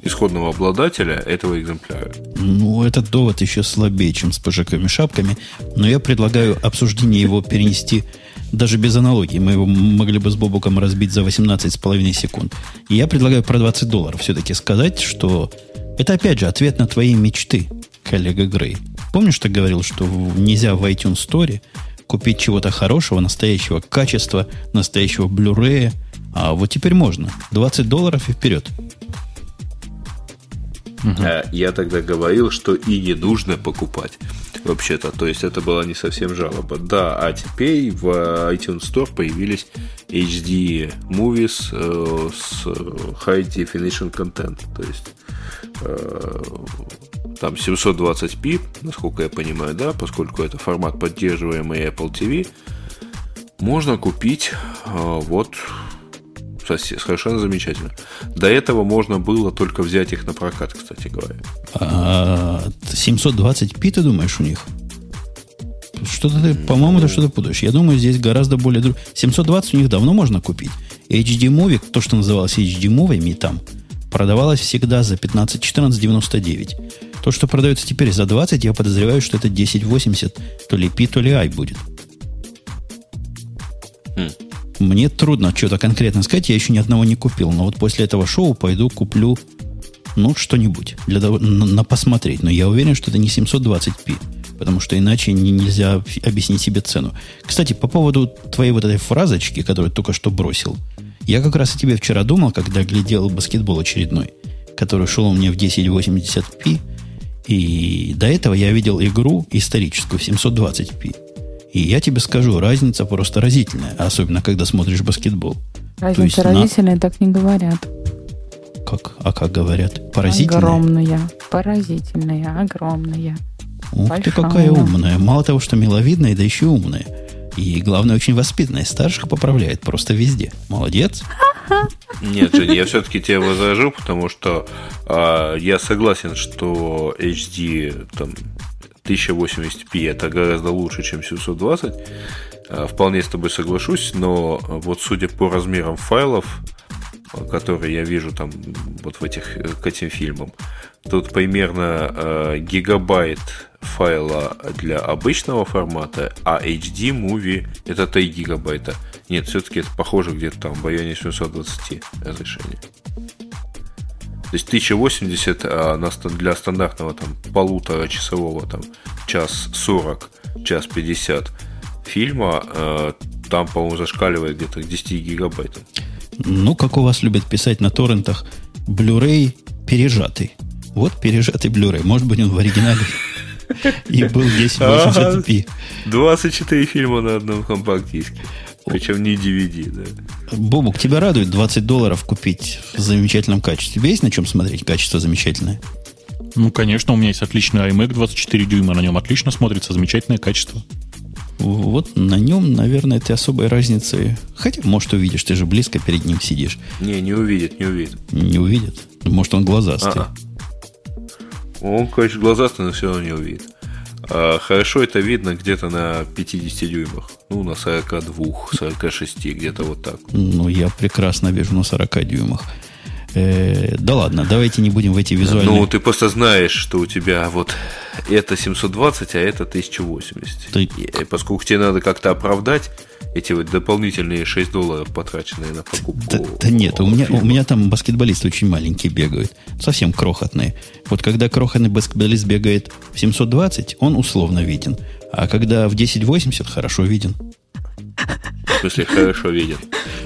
Speaker 4: исходного обладателя этого экземпляра.
Speaker 1: Ну, этот довод еще слабее, чем с пожаками шапками, но я предлагаю обсуждение его перенести даже без аналогии. Мы его могли бы с Бобуком разбить за 18,5 секунд. И я предлагаю про 20 долларов все-таки сказать, что это, опять же, ответ на твои мечты, коллега Грей. Помнишь, ты говорил, что нельзя в iTunes Store купить чего-то хорошего, настоящего качества, настоящего Blu-ray, а вот теперь можно. 20 долларов и вперед.
Speaker 4: Угу. Я тогда говорил, что и не нужно покупать вообще-то. То есть это была не совсем жалоба. Да, а теперь в iTunes Store появились HD movies э, с high definition content. То есть э, там 720p, насколько я понимаю, да, поскольку это формат поддерживаемый Apple TV, можно купить э, вот совершенно замечательно. До этого можно было только взять их на прокат, кстати говоря.
Speaker 1: А 720p, ты думаешь, у них? Что-то ты, по-моему, ты что-то путаешь. Я думаю, здесь гораздо более... 720 у них давно можно купить. HD Movie, то, что называлось HD Movie, там, продавалось всегда за 15-14,99. То, что продается теперь за 20, я подозреваю, что это 1080 то ли P, то ли I будет. Мне трудно что-то конкретно сказать, я еще ни одного не купил. Но вот после этого шоу пойду куплю, ну, что-нибудь для того, на, на посмотреть. Но я уверен, что это не 720p, потому что иначе не, нельзя объяснить себе цену. Кстати, по поводу твоей вот этой фразочки, которую только что бросил, я как раз о тебе вчера думал, когда глядел баскетбол очередной, который шел у меня в 1080p, и до этого я видел игру историческую в 720p. И я тебе скажу, разница просто разительная, особенно когда смотришь баскетбол.
Speaker 2: Разница разительная, на... так не говорят.
Speaker 1: Как? А как говорят? Поразительная?
Speaker 2: Огромная. Поразительная, огромная.
Speaker 1: Ух Большая. ты, какая умная. Мало того, что миловидная, да еще умная. И, главное, очень воспитанная. Старших поправляет просто везде. Молодец. [laughs]
Speaker 4: Нет, Женя, я все-таки тебя возражу, потому что э, я согласен, что HD там, 1080p это гораздо лучше, чем 720. А, вполне с тобой соглашусь, но вот судя по размерам файлов, которые я вижу там вот в этих э, к этим фильмам, тут примерно э, гигабайт файла для обычного формата, а HD movie это 3 гигабайта. Нет, все-таки это похоже где-то там в районе 720 разрешения. То есть 1080 а для стандартного там полутора часового там час 40, час 50 фильма э, там, по-моему, зашкаливает где-то к 10 гигабайтам.
Speaker 1: Ну, как у вас любят писать на торрентах, Blu-ray пережатый. Вот пережатый Blu-ray. Может быть, он в оригинале и был 1080p.
Speaker 4: 24 фильма на одном компакт-диске. Причем не DVD, да.
Speaker 1: Бобук, тебя радует 20 долларов купить в замечательном качестве? Тебе есть на чем смотреть? Качество замечательное.
Speaker 3: Ну, конечно, у меня есть отличный iMac 24 дюйма, на нем отлично смотрится, замечательное качество.
Speaker 1: Вот на нем, наверное, ты особой разницы... Хотя, может, увидишь, ты же близко перед ним сидишь.
Speaker 4: Не, не увидит, не увидит.
Speaker 1: Не увидит? Может, он глазастый. А-а.
Speaker 4: Он, конечно, глазастый, но все равно не увидит. А хорошо это видно где-то на 50 дюймах. Ну, на 42, 46, где-то вот так.
Speaker 1: Ну, я прекрасно вижу на 40 дюймах. Э, да ладно, давайте не будем в эти визуальные...
Speaker 4: Ну, ты просто знаешь, что у тебя вот это 720, а это 1080. Ты... И, поскольку тебе надо как-то оправдать эти вот дополнительные 6 долларов, потраченные на покупку.
Speaker 1: Да, да нет, у меня, у меня там баскетболисты очень маленькие бегают. Совсем крохотные. Вот когда крохотный баскетболист бегает в 720, он условно виден. А когда в 1080, хорошо виден.
Speaker 4: В смысле, хорошо виден.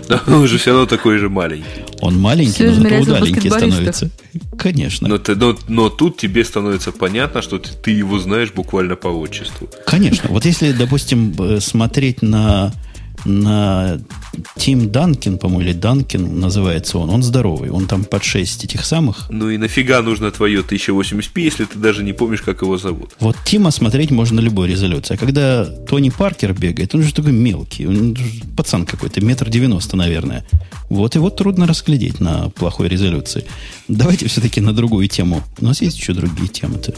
Speaker 4: Но он же все равно такой же маленький.
Speaker 1: Он маленький, но зато удаленький становится. Конечно.
Speaker 4: Но, ты, но, но тут тебе становится понятно, что ты, ты его знаешь буквально по отчеству.
Speaker 1: Конечно. Вот если, допустим, э, смотреть на на Тим Данкин, по-моему, или Данкин называется он. Он здоровый. Он там под 6 этих самых.
Speaker 4: Ну и нафига нужно твое 1080p, если ты даже не помнишь, как его зовут?
Speaker 1: Вот Тима смотреть можно на любой резолюции. А когда Тони Паркер бегает, он же такой мелкий. Он пацан какой-то, метр девяносто, наверное. Вот его трудно расглядеть на плохой резолюции. Давайте все-таки на другую тему. У нас есть еще другие темы-то.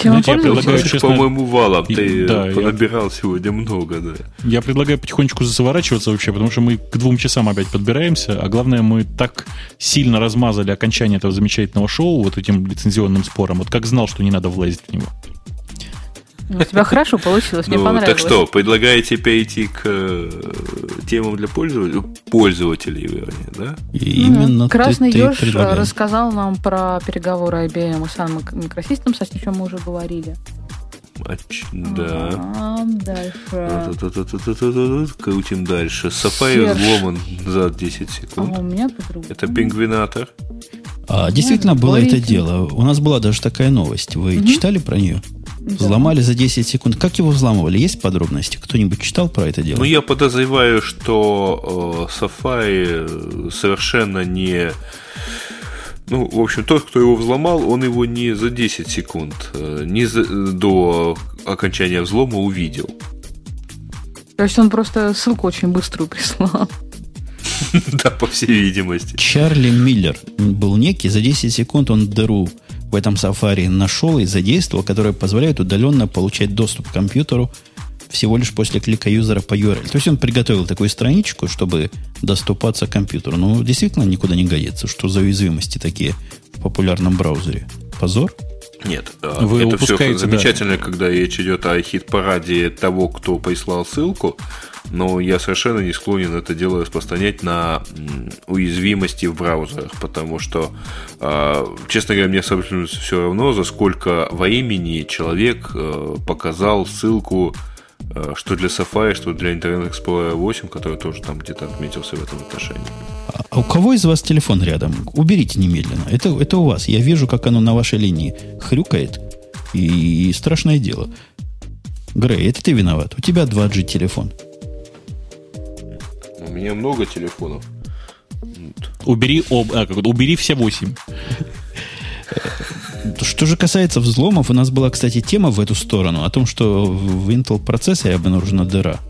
Speaker 2: Чем Знаете, я
Speaker 4: предлагаю, честно, по-моему, валом ты да, понабирал я, сегодня много, да.
Speaker 3: Я предлагаю потихонечку заворачиваться вообще, потому что мы к двум часам опять подбираемся, а главное, мы так сильно размазали окончание этого замечательного шоу вот этим лицензионным спором, вот как знал, что не надо влазить в него.
Speaker 2: У тебя хорошо получилось, мне ну, понравилось.
Speaker 4: Так что, предлагаете перейти к э, темам для пользователей, пользователей, вернее, да?
Speaker 2: И именно Красный еж ты рассказал нам про переговоры IBM и Sun Microsystems, о чем мы уже говорили.
Speaker 4: Да. Дальше. Крутим дальше. Сафари взломан за 10 секунд. А у меня Это пингвинатор.
Speaker 1: А, действительно было это дело. У нас была даже такая новость. Вы читали про нее? Взломали за 10 секунд. Как его взламывали? Есть подробности? Кто-нибудь читал про это дело?
Speaker 4: Ну, я подозреваю, что э, Safari совершенно не... Ну, в общем, тот, кто его взломал, он его не за 10 секунд, э, не за, до окончания взлома увидел.
Speaker 2: То есть он просто ссылку очень быструю прислал. [laughs]
Speaker 4: Да, по всей видимости.
Speaker 1: Чарли Миллер был некий, за 10 секунд он дыру в этом Safari нашел и задействовал, которые позволяют удаленно получать доступ к компьютеру всего лишь после клика юзера по URL. То есть он приготовил такую страничку, чтобы доступаться к компьютеру. Но ну, действительно никуда не годится. Что за уязвимости такие в популярном браузере? Позор?
Speaker 4: Нет, а, Вы это все замечательно, да. когда речь идет о хит-параде того, кто прислал ссылку, но я совершенно не склонен это дело распространять на уязвимости в браузерах, потому что, а, честно говоря, мне абсолютно все равно, за сколько во имени человек э, показал ссылку э, что для Safari, что для Internet Explorer 8, который тоже там где-то отметился в этом отношении.
Speaker 1: А у кого из вас телефон рядом? Уберите немедленно. Это, это у вас. Я вижу, как оно на вашей линии хрюкает. И, и страшное дело. Грей, это ты виноват. У тебя 2G телефон.
Speaker 4: У меня много телефонов.
Speaker 3: Убери, об, а, убери все восемь.
Speaker 1: Что же касается взломов, у нас была, кстати, тема в эту сторону о том, что в Intel процессоре обнаружена дыра.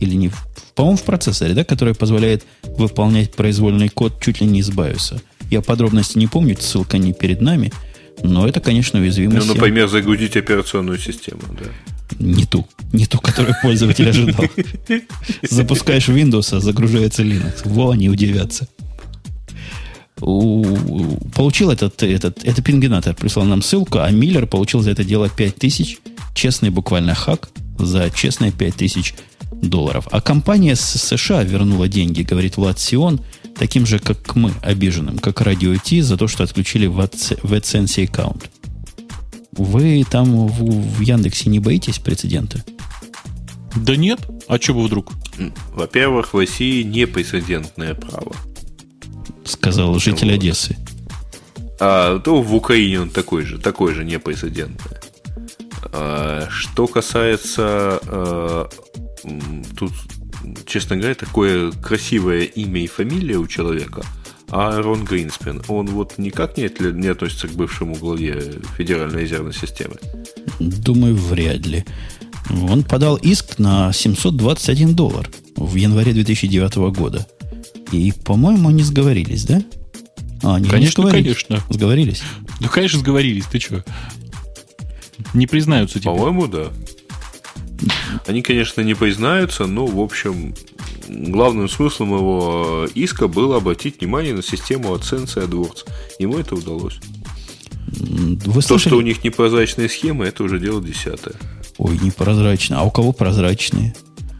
Speaker 1: Или не по-моему, в процессоре, да, который позволяет выполнять произвольный код чуть ли не из BIOS. Я подробности не помню, ссылка не перед нами, но это, конечно, уязвимость.
Speaker 4: Ну, например, загрузить операционную систему, да.
Speaker 1: Не ту. Не ту, которую пользователь ожидал. Запускаешь Windows, а загружается Linux. Во, они удивятся. У, получил этот, этот, этот пингенатор, прислал нам ссылку, а Миллер получил за это дело 5000. Честный буквально хак за честные 5000 долларов. А компания с США вернула деньги, говорит Влад Сион, таким же, как мы, обиженным, как Радио Ти, за то, что отключили в AdSense аккаунт. Вы там в, в Яндексе не боитесь прецедента?
Speaker 3: Да нет. А что бы вдруг?
Speaker 4: Во-первых, в России непрецедентное право.
Speaker 1: Сказал житель вот. Одессы.
Speaker 4: А то в Украине он такой же, такой же непрецедентное. А, что касается а, тут, честно говоря, такое красивое имя и фамилия у человека – Аарон Гринспен, он вот никак не, не относится к бывшему главе Федеральной резервной системы?
Speaker 1: Думаю, вряд ли. Он подал иск на 721 доллар в январе 2009 года. И, по-моему, они сговорились, да?
Speaker 3: А, они конечно,
Speaker 1: не
Speaker 3: конечно.
Speaker 1: Сговорились?
Speaker 3: Ну, конечно, сговорились. Ты что? Не признаются
Speaker 4: тебе. По-моему, да. Они, конечно, не признаются, но, в общем, главным смыслом его иска было обратить внимание на систему оценки AdWords. Ему это удалось. Вы То, что у них непрозрачные схемы, это уже дело десятое.
Speaker 1: Ой, непрозрачно. А у кого прозрачные?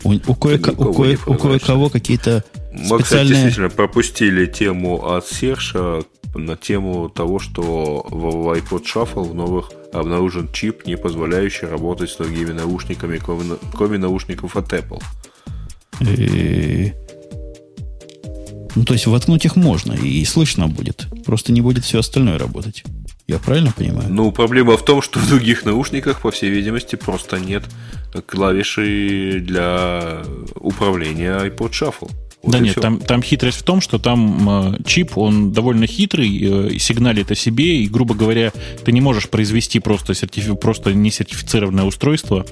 Speaker 1: У, у, кое, у, кое, у кое-кого какие-то Мы, кстати,
Speaker 4: действительно пропустили тему от Серша на тему того, что в iPod Shuffle в новых обнаружен чип, не позволяющий работать с другими наушниками, кроме, кроме наушников от Apple.
Speaker 1: И... Ну, то есть воткнуть их можно, и слышно будет. Просто не будет все остальное работать. Я правильно понимаю?
Speaker 4: Ну, проблема в том, что в других наушниках, по всей видимости, просто нет клавиши для управления iPod Shuffle.
Speaker 3: Вот да нет, там, там хитрость в том, что там э, чип, он довольно хитрый, э, сигналит о себе, и, грубо говоря, ты не можешь произвести просто, сертифи, просто несертифицированное устройство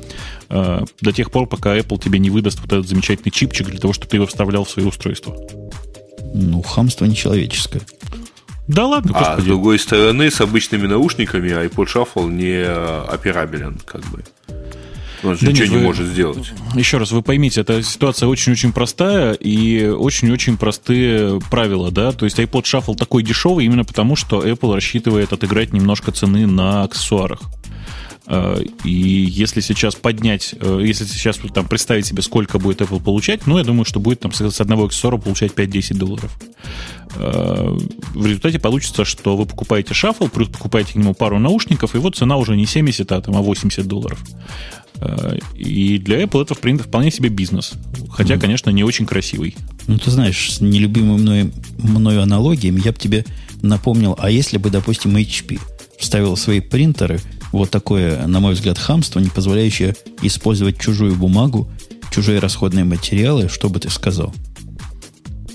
Speaker 3: э, до тех пор, пока Apple тебе не выдаст вот этот замечательный чипчик для того, чтобы ты его вставлял в свое устройство.
Speaker 1: Ну, хамство нечеловеческое.
Speaker 4: Да ладно, А господи. с другой стороны, с обычными наушниками iPod Shuffle не операбелен, как бы. Он же да ничего нет, не вы, может сделать.
Speaker 3: Еще раз, вы поймите, эта ситуация очень-очень простая и очень-очень простые правила, да. То есть iPod Shuffle такой дешевый именно потому, что Apple рассчитывает отыграть немножко цены на аксессуарах. Э, и если сейчас поднять, э, если сейчас там представить себе, сколько будет Apple получать, ну, я думаю, что будет там с одного аксессуара получать 5-10 долларов. Э, в результате получится, что вы покупаете шаффл, плюс покупаете к нему пару наушников, и вот цена уже не 70, а, там, а 80 долларов. И для Apple это, в принципе, вполне себе бизнес. Хотя, mm. конечно, не очень красивый.
Speaker 1: Ну, ты знаешь, с нелюбимой мной, мною аналогиями я бы тебе напомнил, а если бы, допустим, HP вставил свои принтеры вот такое, на мой взгляд, хамство, не позволяющее использовать чужую бумагу, чужие расходные материалы, что бы ты сказал?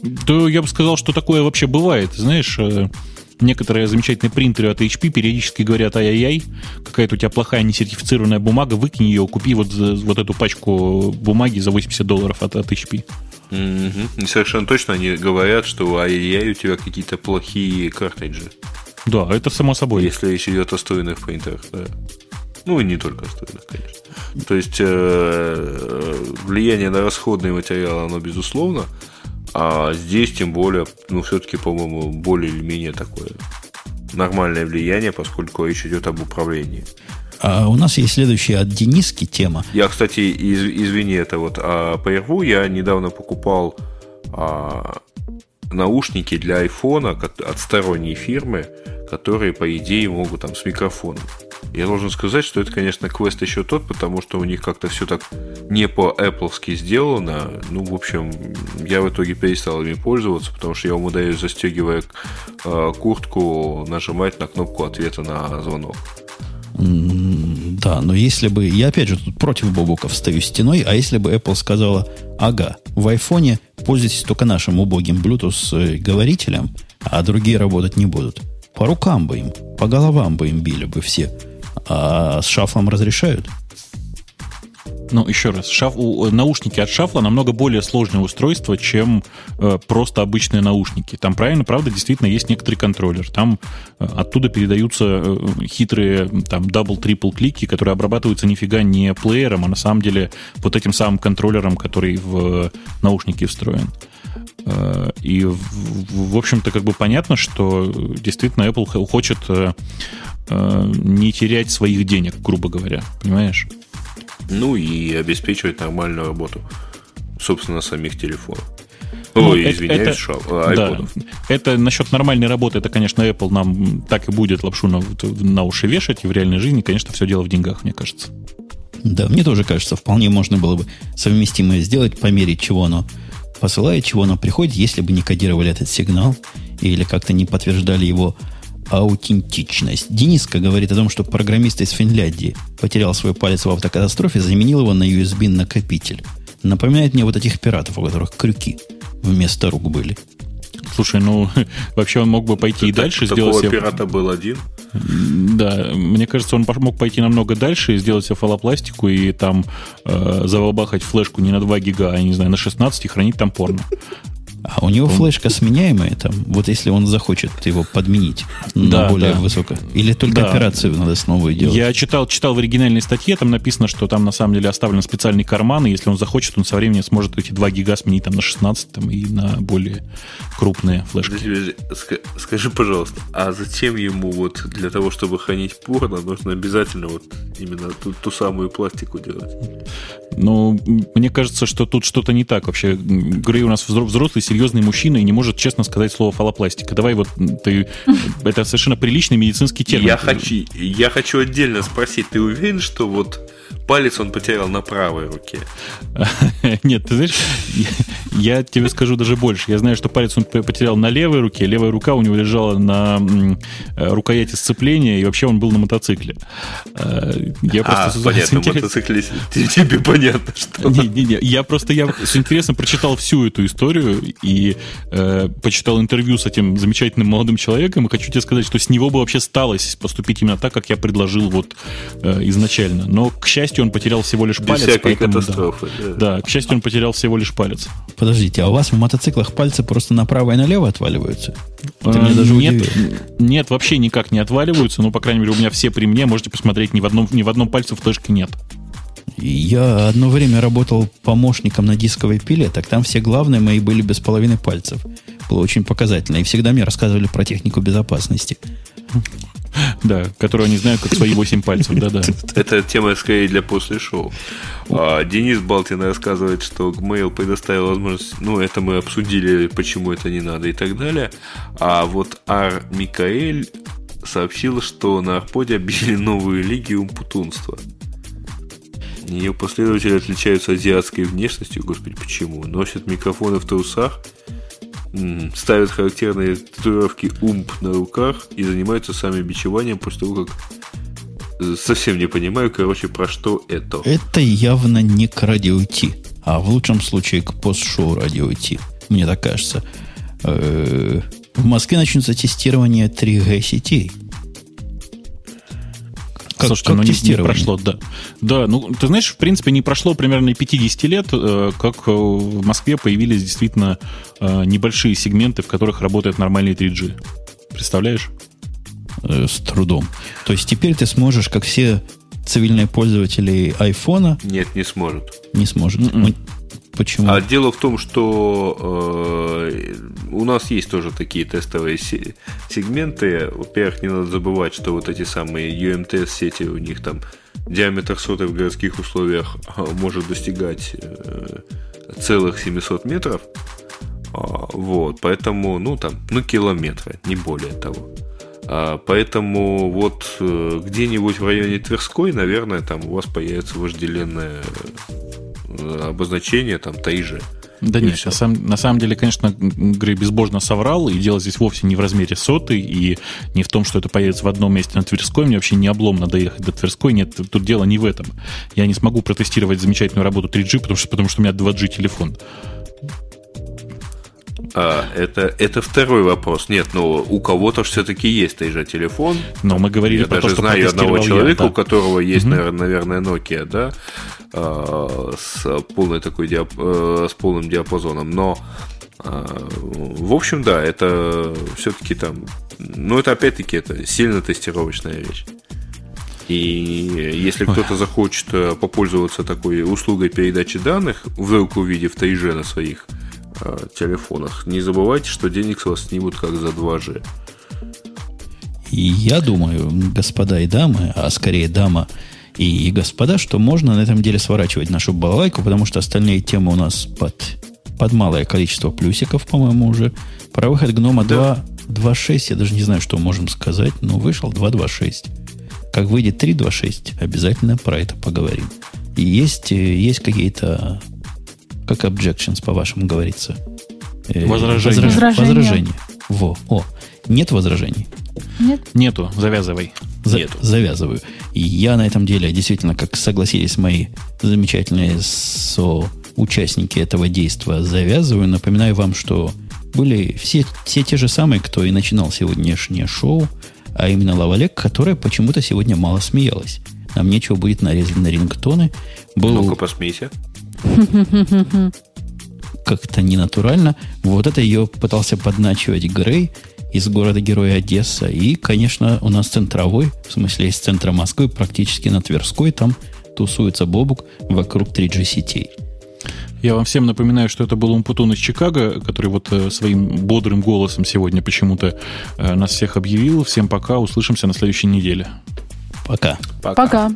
Speaker 3: Да я бы сказал, что такое вообще бывает. Знаешь, э, некоторые замечательные принтеры от HP периодически говорят, ай-яй-яй, какая-то у тебя плохая несертифицированная бумага, выкинь ее, купи вот, вот эту пачку бумаги за 80 долларов от, от HP.
Speaker 4: Mm-hmm. Совершенно точно они говорят, что ай-яй-яй, у тебя какие-то плохие картриджи.
Speaker 3: Да, это само собой.
Speaker 4: Если речь идет о встроенных принтерах, да. Ну и не только о встроенных, конечно. То есть э, влияние на расходные материалы, оно безусловно, а здесь тем более, ну все-таки, по-моему, более или менее такое нормальное влияние, поскольку речь идет об управлении.
Speaker 1: А у нас есть следующая от Дениски тема.
Speaker 4: Я, кстати, из, извини, это вот а, прерву, я недавно покупал а, наушники для айфона от сторонней фирмы, которые, по идее, могут там с микрофоном. Я должен сказать, что это, конечно, квест еще тот, потому что у них как-то все так не по-эппловски сделано. Ну, в общем, я в итоге перестал ими пользоваться, потому что я умудряюсь, застегивая э, куртку, нажимать на кнопку ответа на звонок.
Speaker 1: Да, но если бы... Я, опять же, тут против Бобука встаю стеной, а если бы Apple сказала, ага, в айфоне пользуйтесь только нашим убогим Bluetooth-говорителем, а другие работать не будут. По рукам бы им, по головам бы им били бы все. А с Shuffle ом разрешают?
Speaker 3: Ну, еще раз, шаф, у, наушники от Shuffle а намного более сложное устройство, чем э, просто обычные наушники. Там, правильно, правда, действительно есть некоторый контроллер. Там э, оттуда передаются э, хитрые там double-triple клики, которые обрабатываются нифига не плеером, а на самом деле вот этим самым контроллером, который в наушнике встроен. Э, и, в общем-то, как бы понятно, что действительно Apple хочет э, э, не терять своих денег, грубо говоря, понимаешь?
Speaker 4: Ну и обеспечивать нормальную работу, собственно, самих телефонов. Ну, Ой, извиняюсь, это,
Speaker 3: а, да, это насчет нормальной работы, это, конечно, Apple нам так и будет лапшу на, на уши вешать, и в реальной жизни, конечно, все дело в деньгах, мне кажется.
Speaker 1: Да, мне тоже кажется, вполне можно было бы совместимое сделать, померить, чего оно посылает, чего оно приходит, если бы не кодировали этот сигнал или как-то не подтверждали его аутентичность. Дениска говорит о том, что программист из Финляндии потерял свой палец в автокатастрофе, заменил его на USB-накопитель. Напоминает мне вот этих пиратов, у которых крюки вместо рук были.
Speaker 3: Слушай, ну, [laughs] вообще он мог бы пойти и дальше сделать...
Speaker 4: Такого пирата был один?
Speaker 3: Да, мне кажется, он мог пойти намного дальше и сделать себе фалопластику и там э, заволбахать флешку не на 2 гига, а, не знаю, на 16 и хранить там порно.
Speaker 1: А у него флешка сменяемая там, вот если он захочет его подменить на более да. высокое. Или только да. операцию надо снова делать?
Speaker 3: Я читал, читал в оригинальной статье, там написано, что там на самом деле оставлен специальный карман, и если он захочет, он со временем сможет эти 2 гига сменить там на 16 там, и на более крупные флешки.
Speaker 4: Скажи, пожалуйста, а зачем ему вот для того, чтобы хранить порно, нужно обязательно вот именно ту, ту самую пластику делать?
Speaker 3: Ну, мне кажется, что тут что-то не так вообще. Грей у нас взрослый, серьезный мужчина и не может честно сказать слово фалопластика. Давай вот ты... [laughs] Это совершенно приличный медицинский термин.
Speaker 4: Я хочу, я хочу отдельно спросить, ты уверен, что вот палец он потерял на правой руке. [laughs]
Speaker 3: Нет, ты знаешь, я, я тебе скажу даже больше. Я знаю, что палец он потерял на левой руке, левая рука у него лежала на э, рукояти сцепления, и вообще он был на мотоцикле.
Speaker 4: Э, я просто а, понятно, интерес... мотоцикле [laughs] тебе понятно, что...
Speaker 3: Не, не, не, я просто я с интересом прочитал всю эту историю и э, почитал интервью с этим замечательным молодым человеком, и хочу тебе сказать, что с него бы вообще сталось поступить именно так, как я предложил вот э, изначально. Но, к счастью, счастью, он потерял всего лишь Без палец.
Speaker 4: всякой поэтому, катастрофы.
Speaker 3: Да. да, к счастью, он потерял всего лишь палец.
Speaker 1: Подождите, а у вас в мотоциклах пальцы просто направо и налево отваливаются?
Speaker 3: Это мне даже нет, нет, вообще никак не отваливаются. Ну, по крайней мере, у меня все при мне. Можете посмотреть, ни в одном, ни в одном пальце флешки нет.
Speaker 1: Я одно время работал помощником на дисковой пиле, так там все главные мои были без половины пальцев. Было очень показательно. И всегда мне рассказывали про технику безопасности. [laughs]
Speaker 3: Да, которую они знают как свои 8 пальцев, да-да. [laughs]
Speaker 4: Это тема скорее для после шоу. А, Денис Балтин рассказывает, что Gmail предоставил возможность, ну, это мы обсудили, почему это не надо и так далее. А вот Ар Микаэль сообщил, что на Арподе объявили новую лигию путунства. Ее последователи отличаются азиатской внешностью, господи, почему? Носят микрофоны в трусах, ставят характерные татуировки умп на руках и занимаются сами бичеванием после того, как э, совсем не понимаю, короче, про что это.
Speaker 1: Это явно не к радио Ти, а в лучшем случае к пост-шоу радио Ти, мне так кажется. Э, в Москве начнется тестирование 3G сетей.
Speaker 3: Как, Слушай, как ну, не, не прошло, да. Да, ну, ты знаешь, в принципе, не прошло примерно 50 лет, э, как в Москве появились действительно э, небольшие сегменты, в которых работает нормальный 3G. Представляешь?
Speaker 1: Э, с трудом. То есть теперь ты сможешь, как все цивильные пользователи айфона...
Speaker 4: Нет, не сможет.
Speaker 1: Не сможет. Mm-mm. Почему?
Speaker 4: А дело в том, что э, у нас есть тоже такие тестовые сегменты. Во-первых, не надо забывать, что вот эти самые UMTS сети, у них там диаметр соты в городских условиях а, может достигать э, целых 700 метров. А, вот, поэтому, ну там, ну километры, не более того. А, поэтому вот э, где-нибудь в районе Тверской, наверное, там у вас появится вожделенное э, обозначение, там Таиже.
Speaker 3: Да и нет, на самом, на самом деле, конечно, Грей безбожно соврал, и дело здесь вовсе не в размере соты, и не в том, что это появится в одном месте на Тверской. Мне вообще не обломно доехать до Тверской. Нет, тут дело не в этом. Я не смогу протестировать замечательную работу 3G, потому что, потому что у меня 2G телефон.
Speaker 4: А, это, это второй вопрос. Нет, но у кого-то все-таки есть же телефон.
Speaker 3: Но мы говорили
Speaker 4: я
Speaker 3: про
Speaker 4: даже
Speaker 3: то, что
Speaker 4: знаю одного человека,
Speaker 3: я, да.
Speaker 4: у которого есть, угу. наверное, Nokia, да, с полной такой диап... Э, с полным диапазоном. Но а, в общем, да, это все-таки там, ну это опять-таки это сильно тестировочная вещь. И если кто-то захочет э, попользоваться такой услугой передачи данных, вдруг увидев 3G на своих э, телефонах. Не забывайте, что денег с вас снимут как за 2G.
Speaker 1: И я думаю, господа и дамы, а скорее дама и, и господа, что можно на этом деле сворачивать нашу балалайку, потому что остальные темы у нас под, под малое количество плюсиков, по-моему, уже. Про выход гнома да. 2.6, я даже не знаю, что можем сказать, но вышел 2.2.6. Как выйдет 3.2.6, обязательно про это поговорим. И есть, э, есть какие-то как objections, по-вашему говорится?
Speaker 3: Э, возражения.
Speaker 1: Возражения. Возражения. Во. О, нет возражений?
Speaker 2: Нет.
Speaker 3: Нету. Завязывай.
Speaker 1: За,
Speaker 3: Нету.
Speaker 1: Завязываю. И я на этом деле действительно, как согласились мои замечательные соучастники этого действия, завязываю. Напоминаю вам, что были все, все те же самые, кто и начинал сегодняшнее шоу, а именно Лавалек, которая почему-то сегодня мало смеялась. Нам нечего будет нарезать на рингтоны.
Speaker 4: Был... Ну-ка, посмейся. [laughs]
Speaker 1: Как-то ненатурально. Вот это ее пытался подначивать Грей из города-героя Одесса. И, конечно, у нас центровой, в смысле из центра Москвы, практически на Тверской, там тусуется Бобук вокруг 3G сетей.
Speaker 3: Я вам всем напоминаю, что это был Умпутун из Чикаго, который вот э, своим бодрым голосом сегодня почему-то э, нас всех объявил. Всем пока, услышимся на следующей неделе.
Speaker 1: Пока.
Speaker 2: Пока. пока.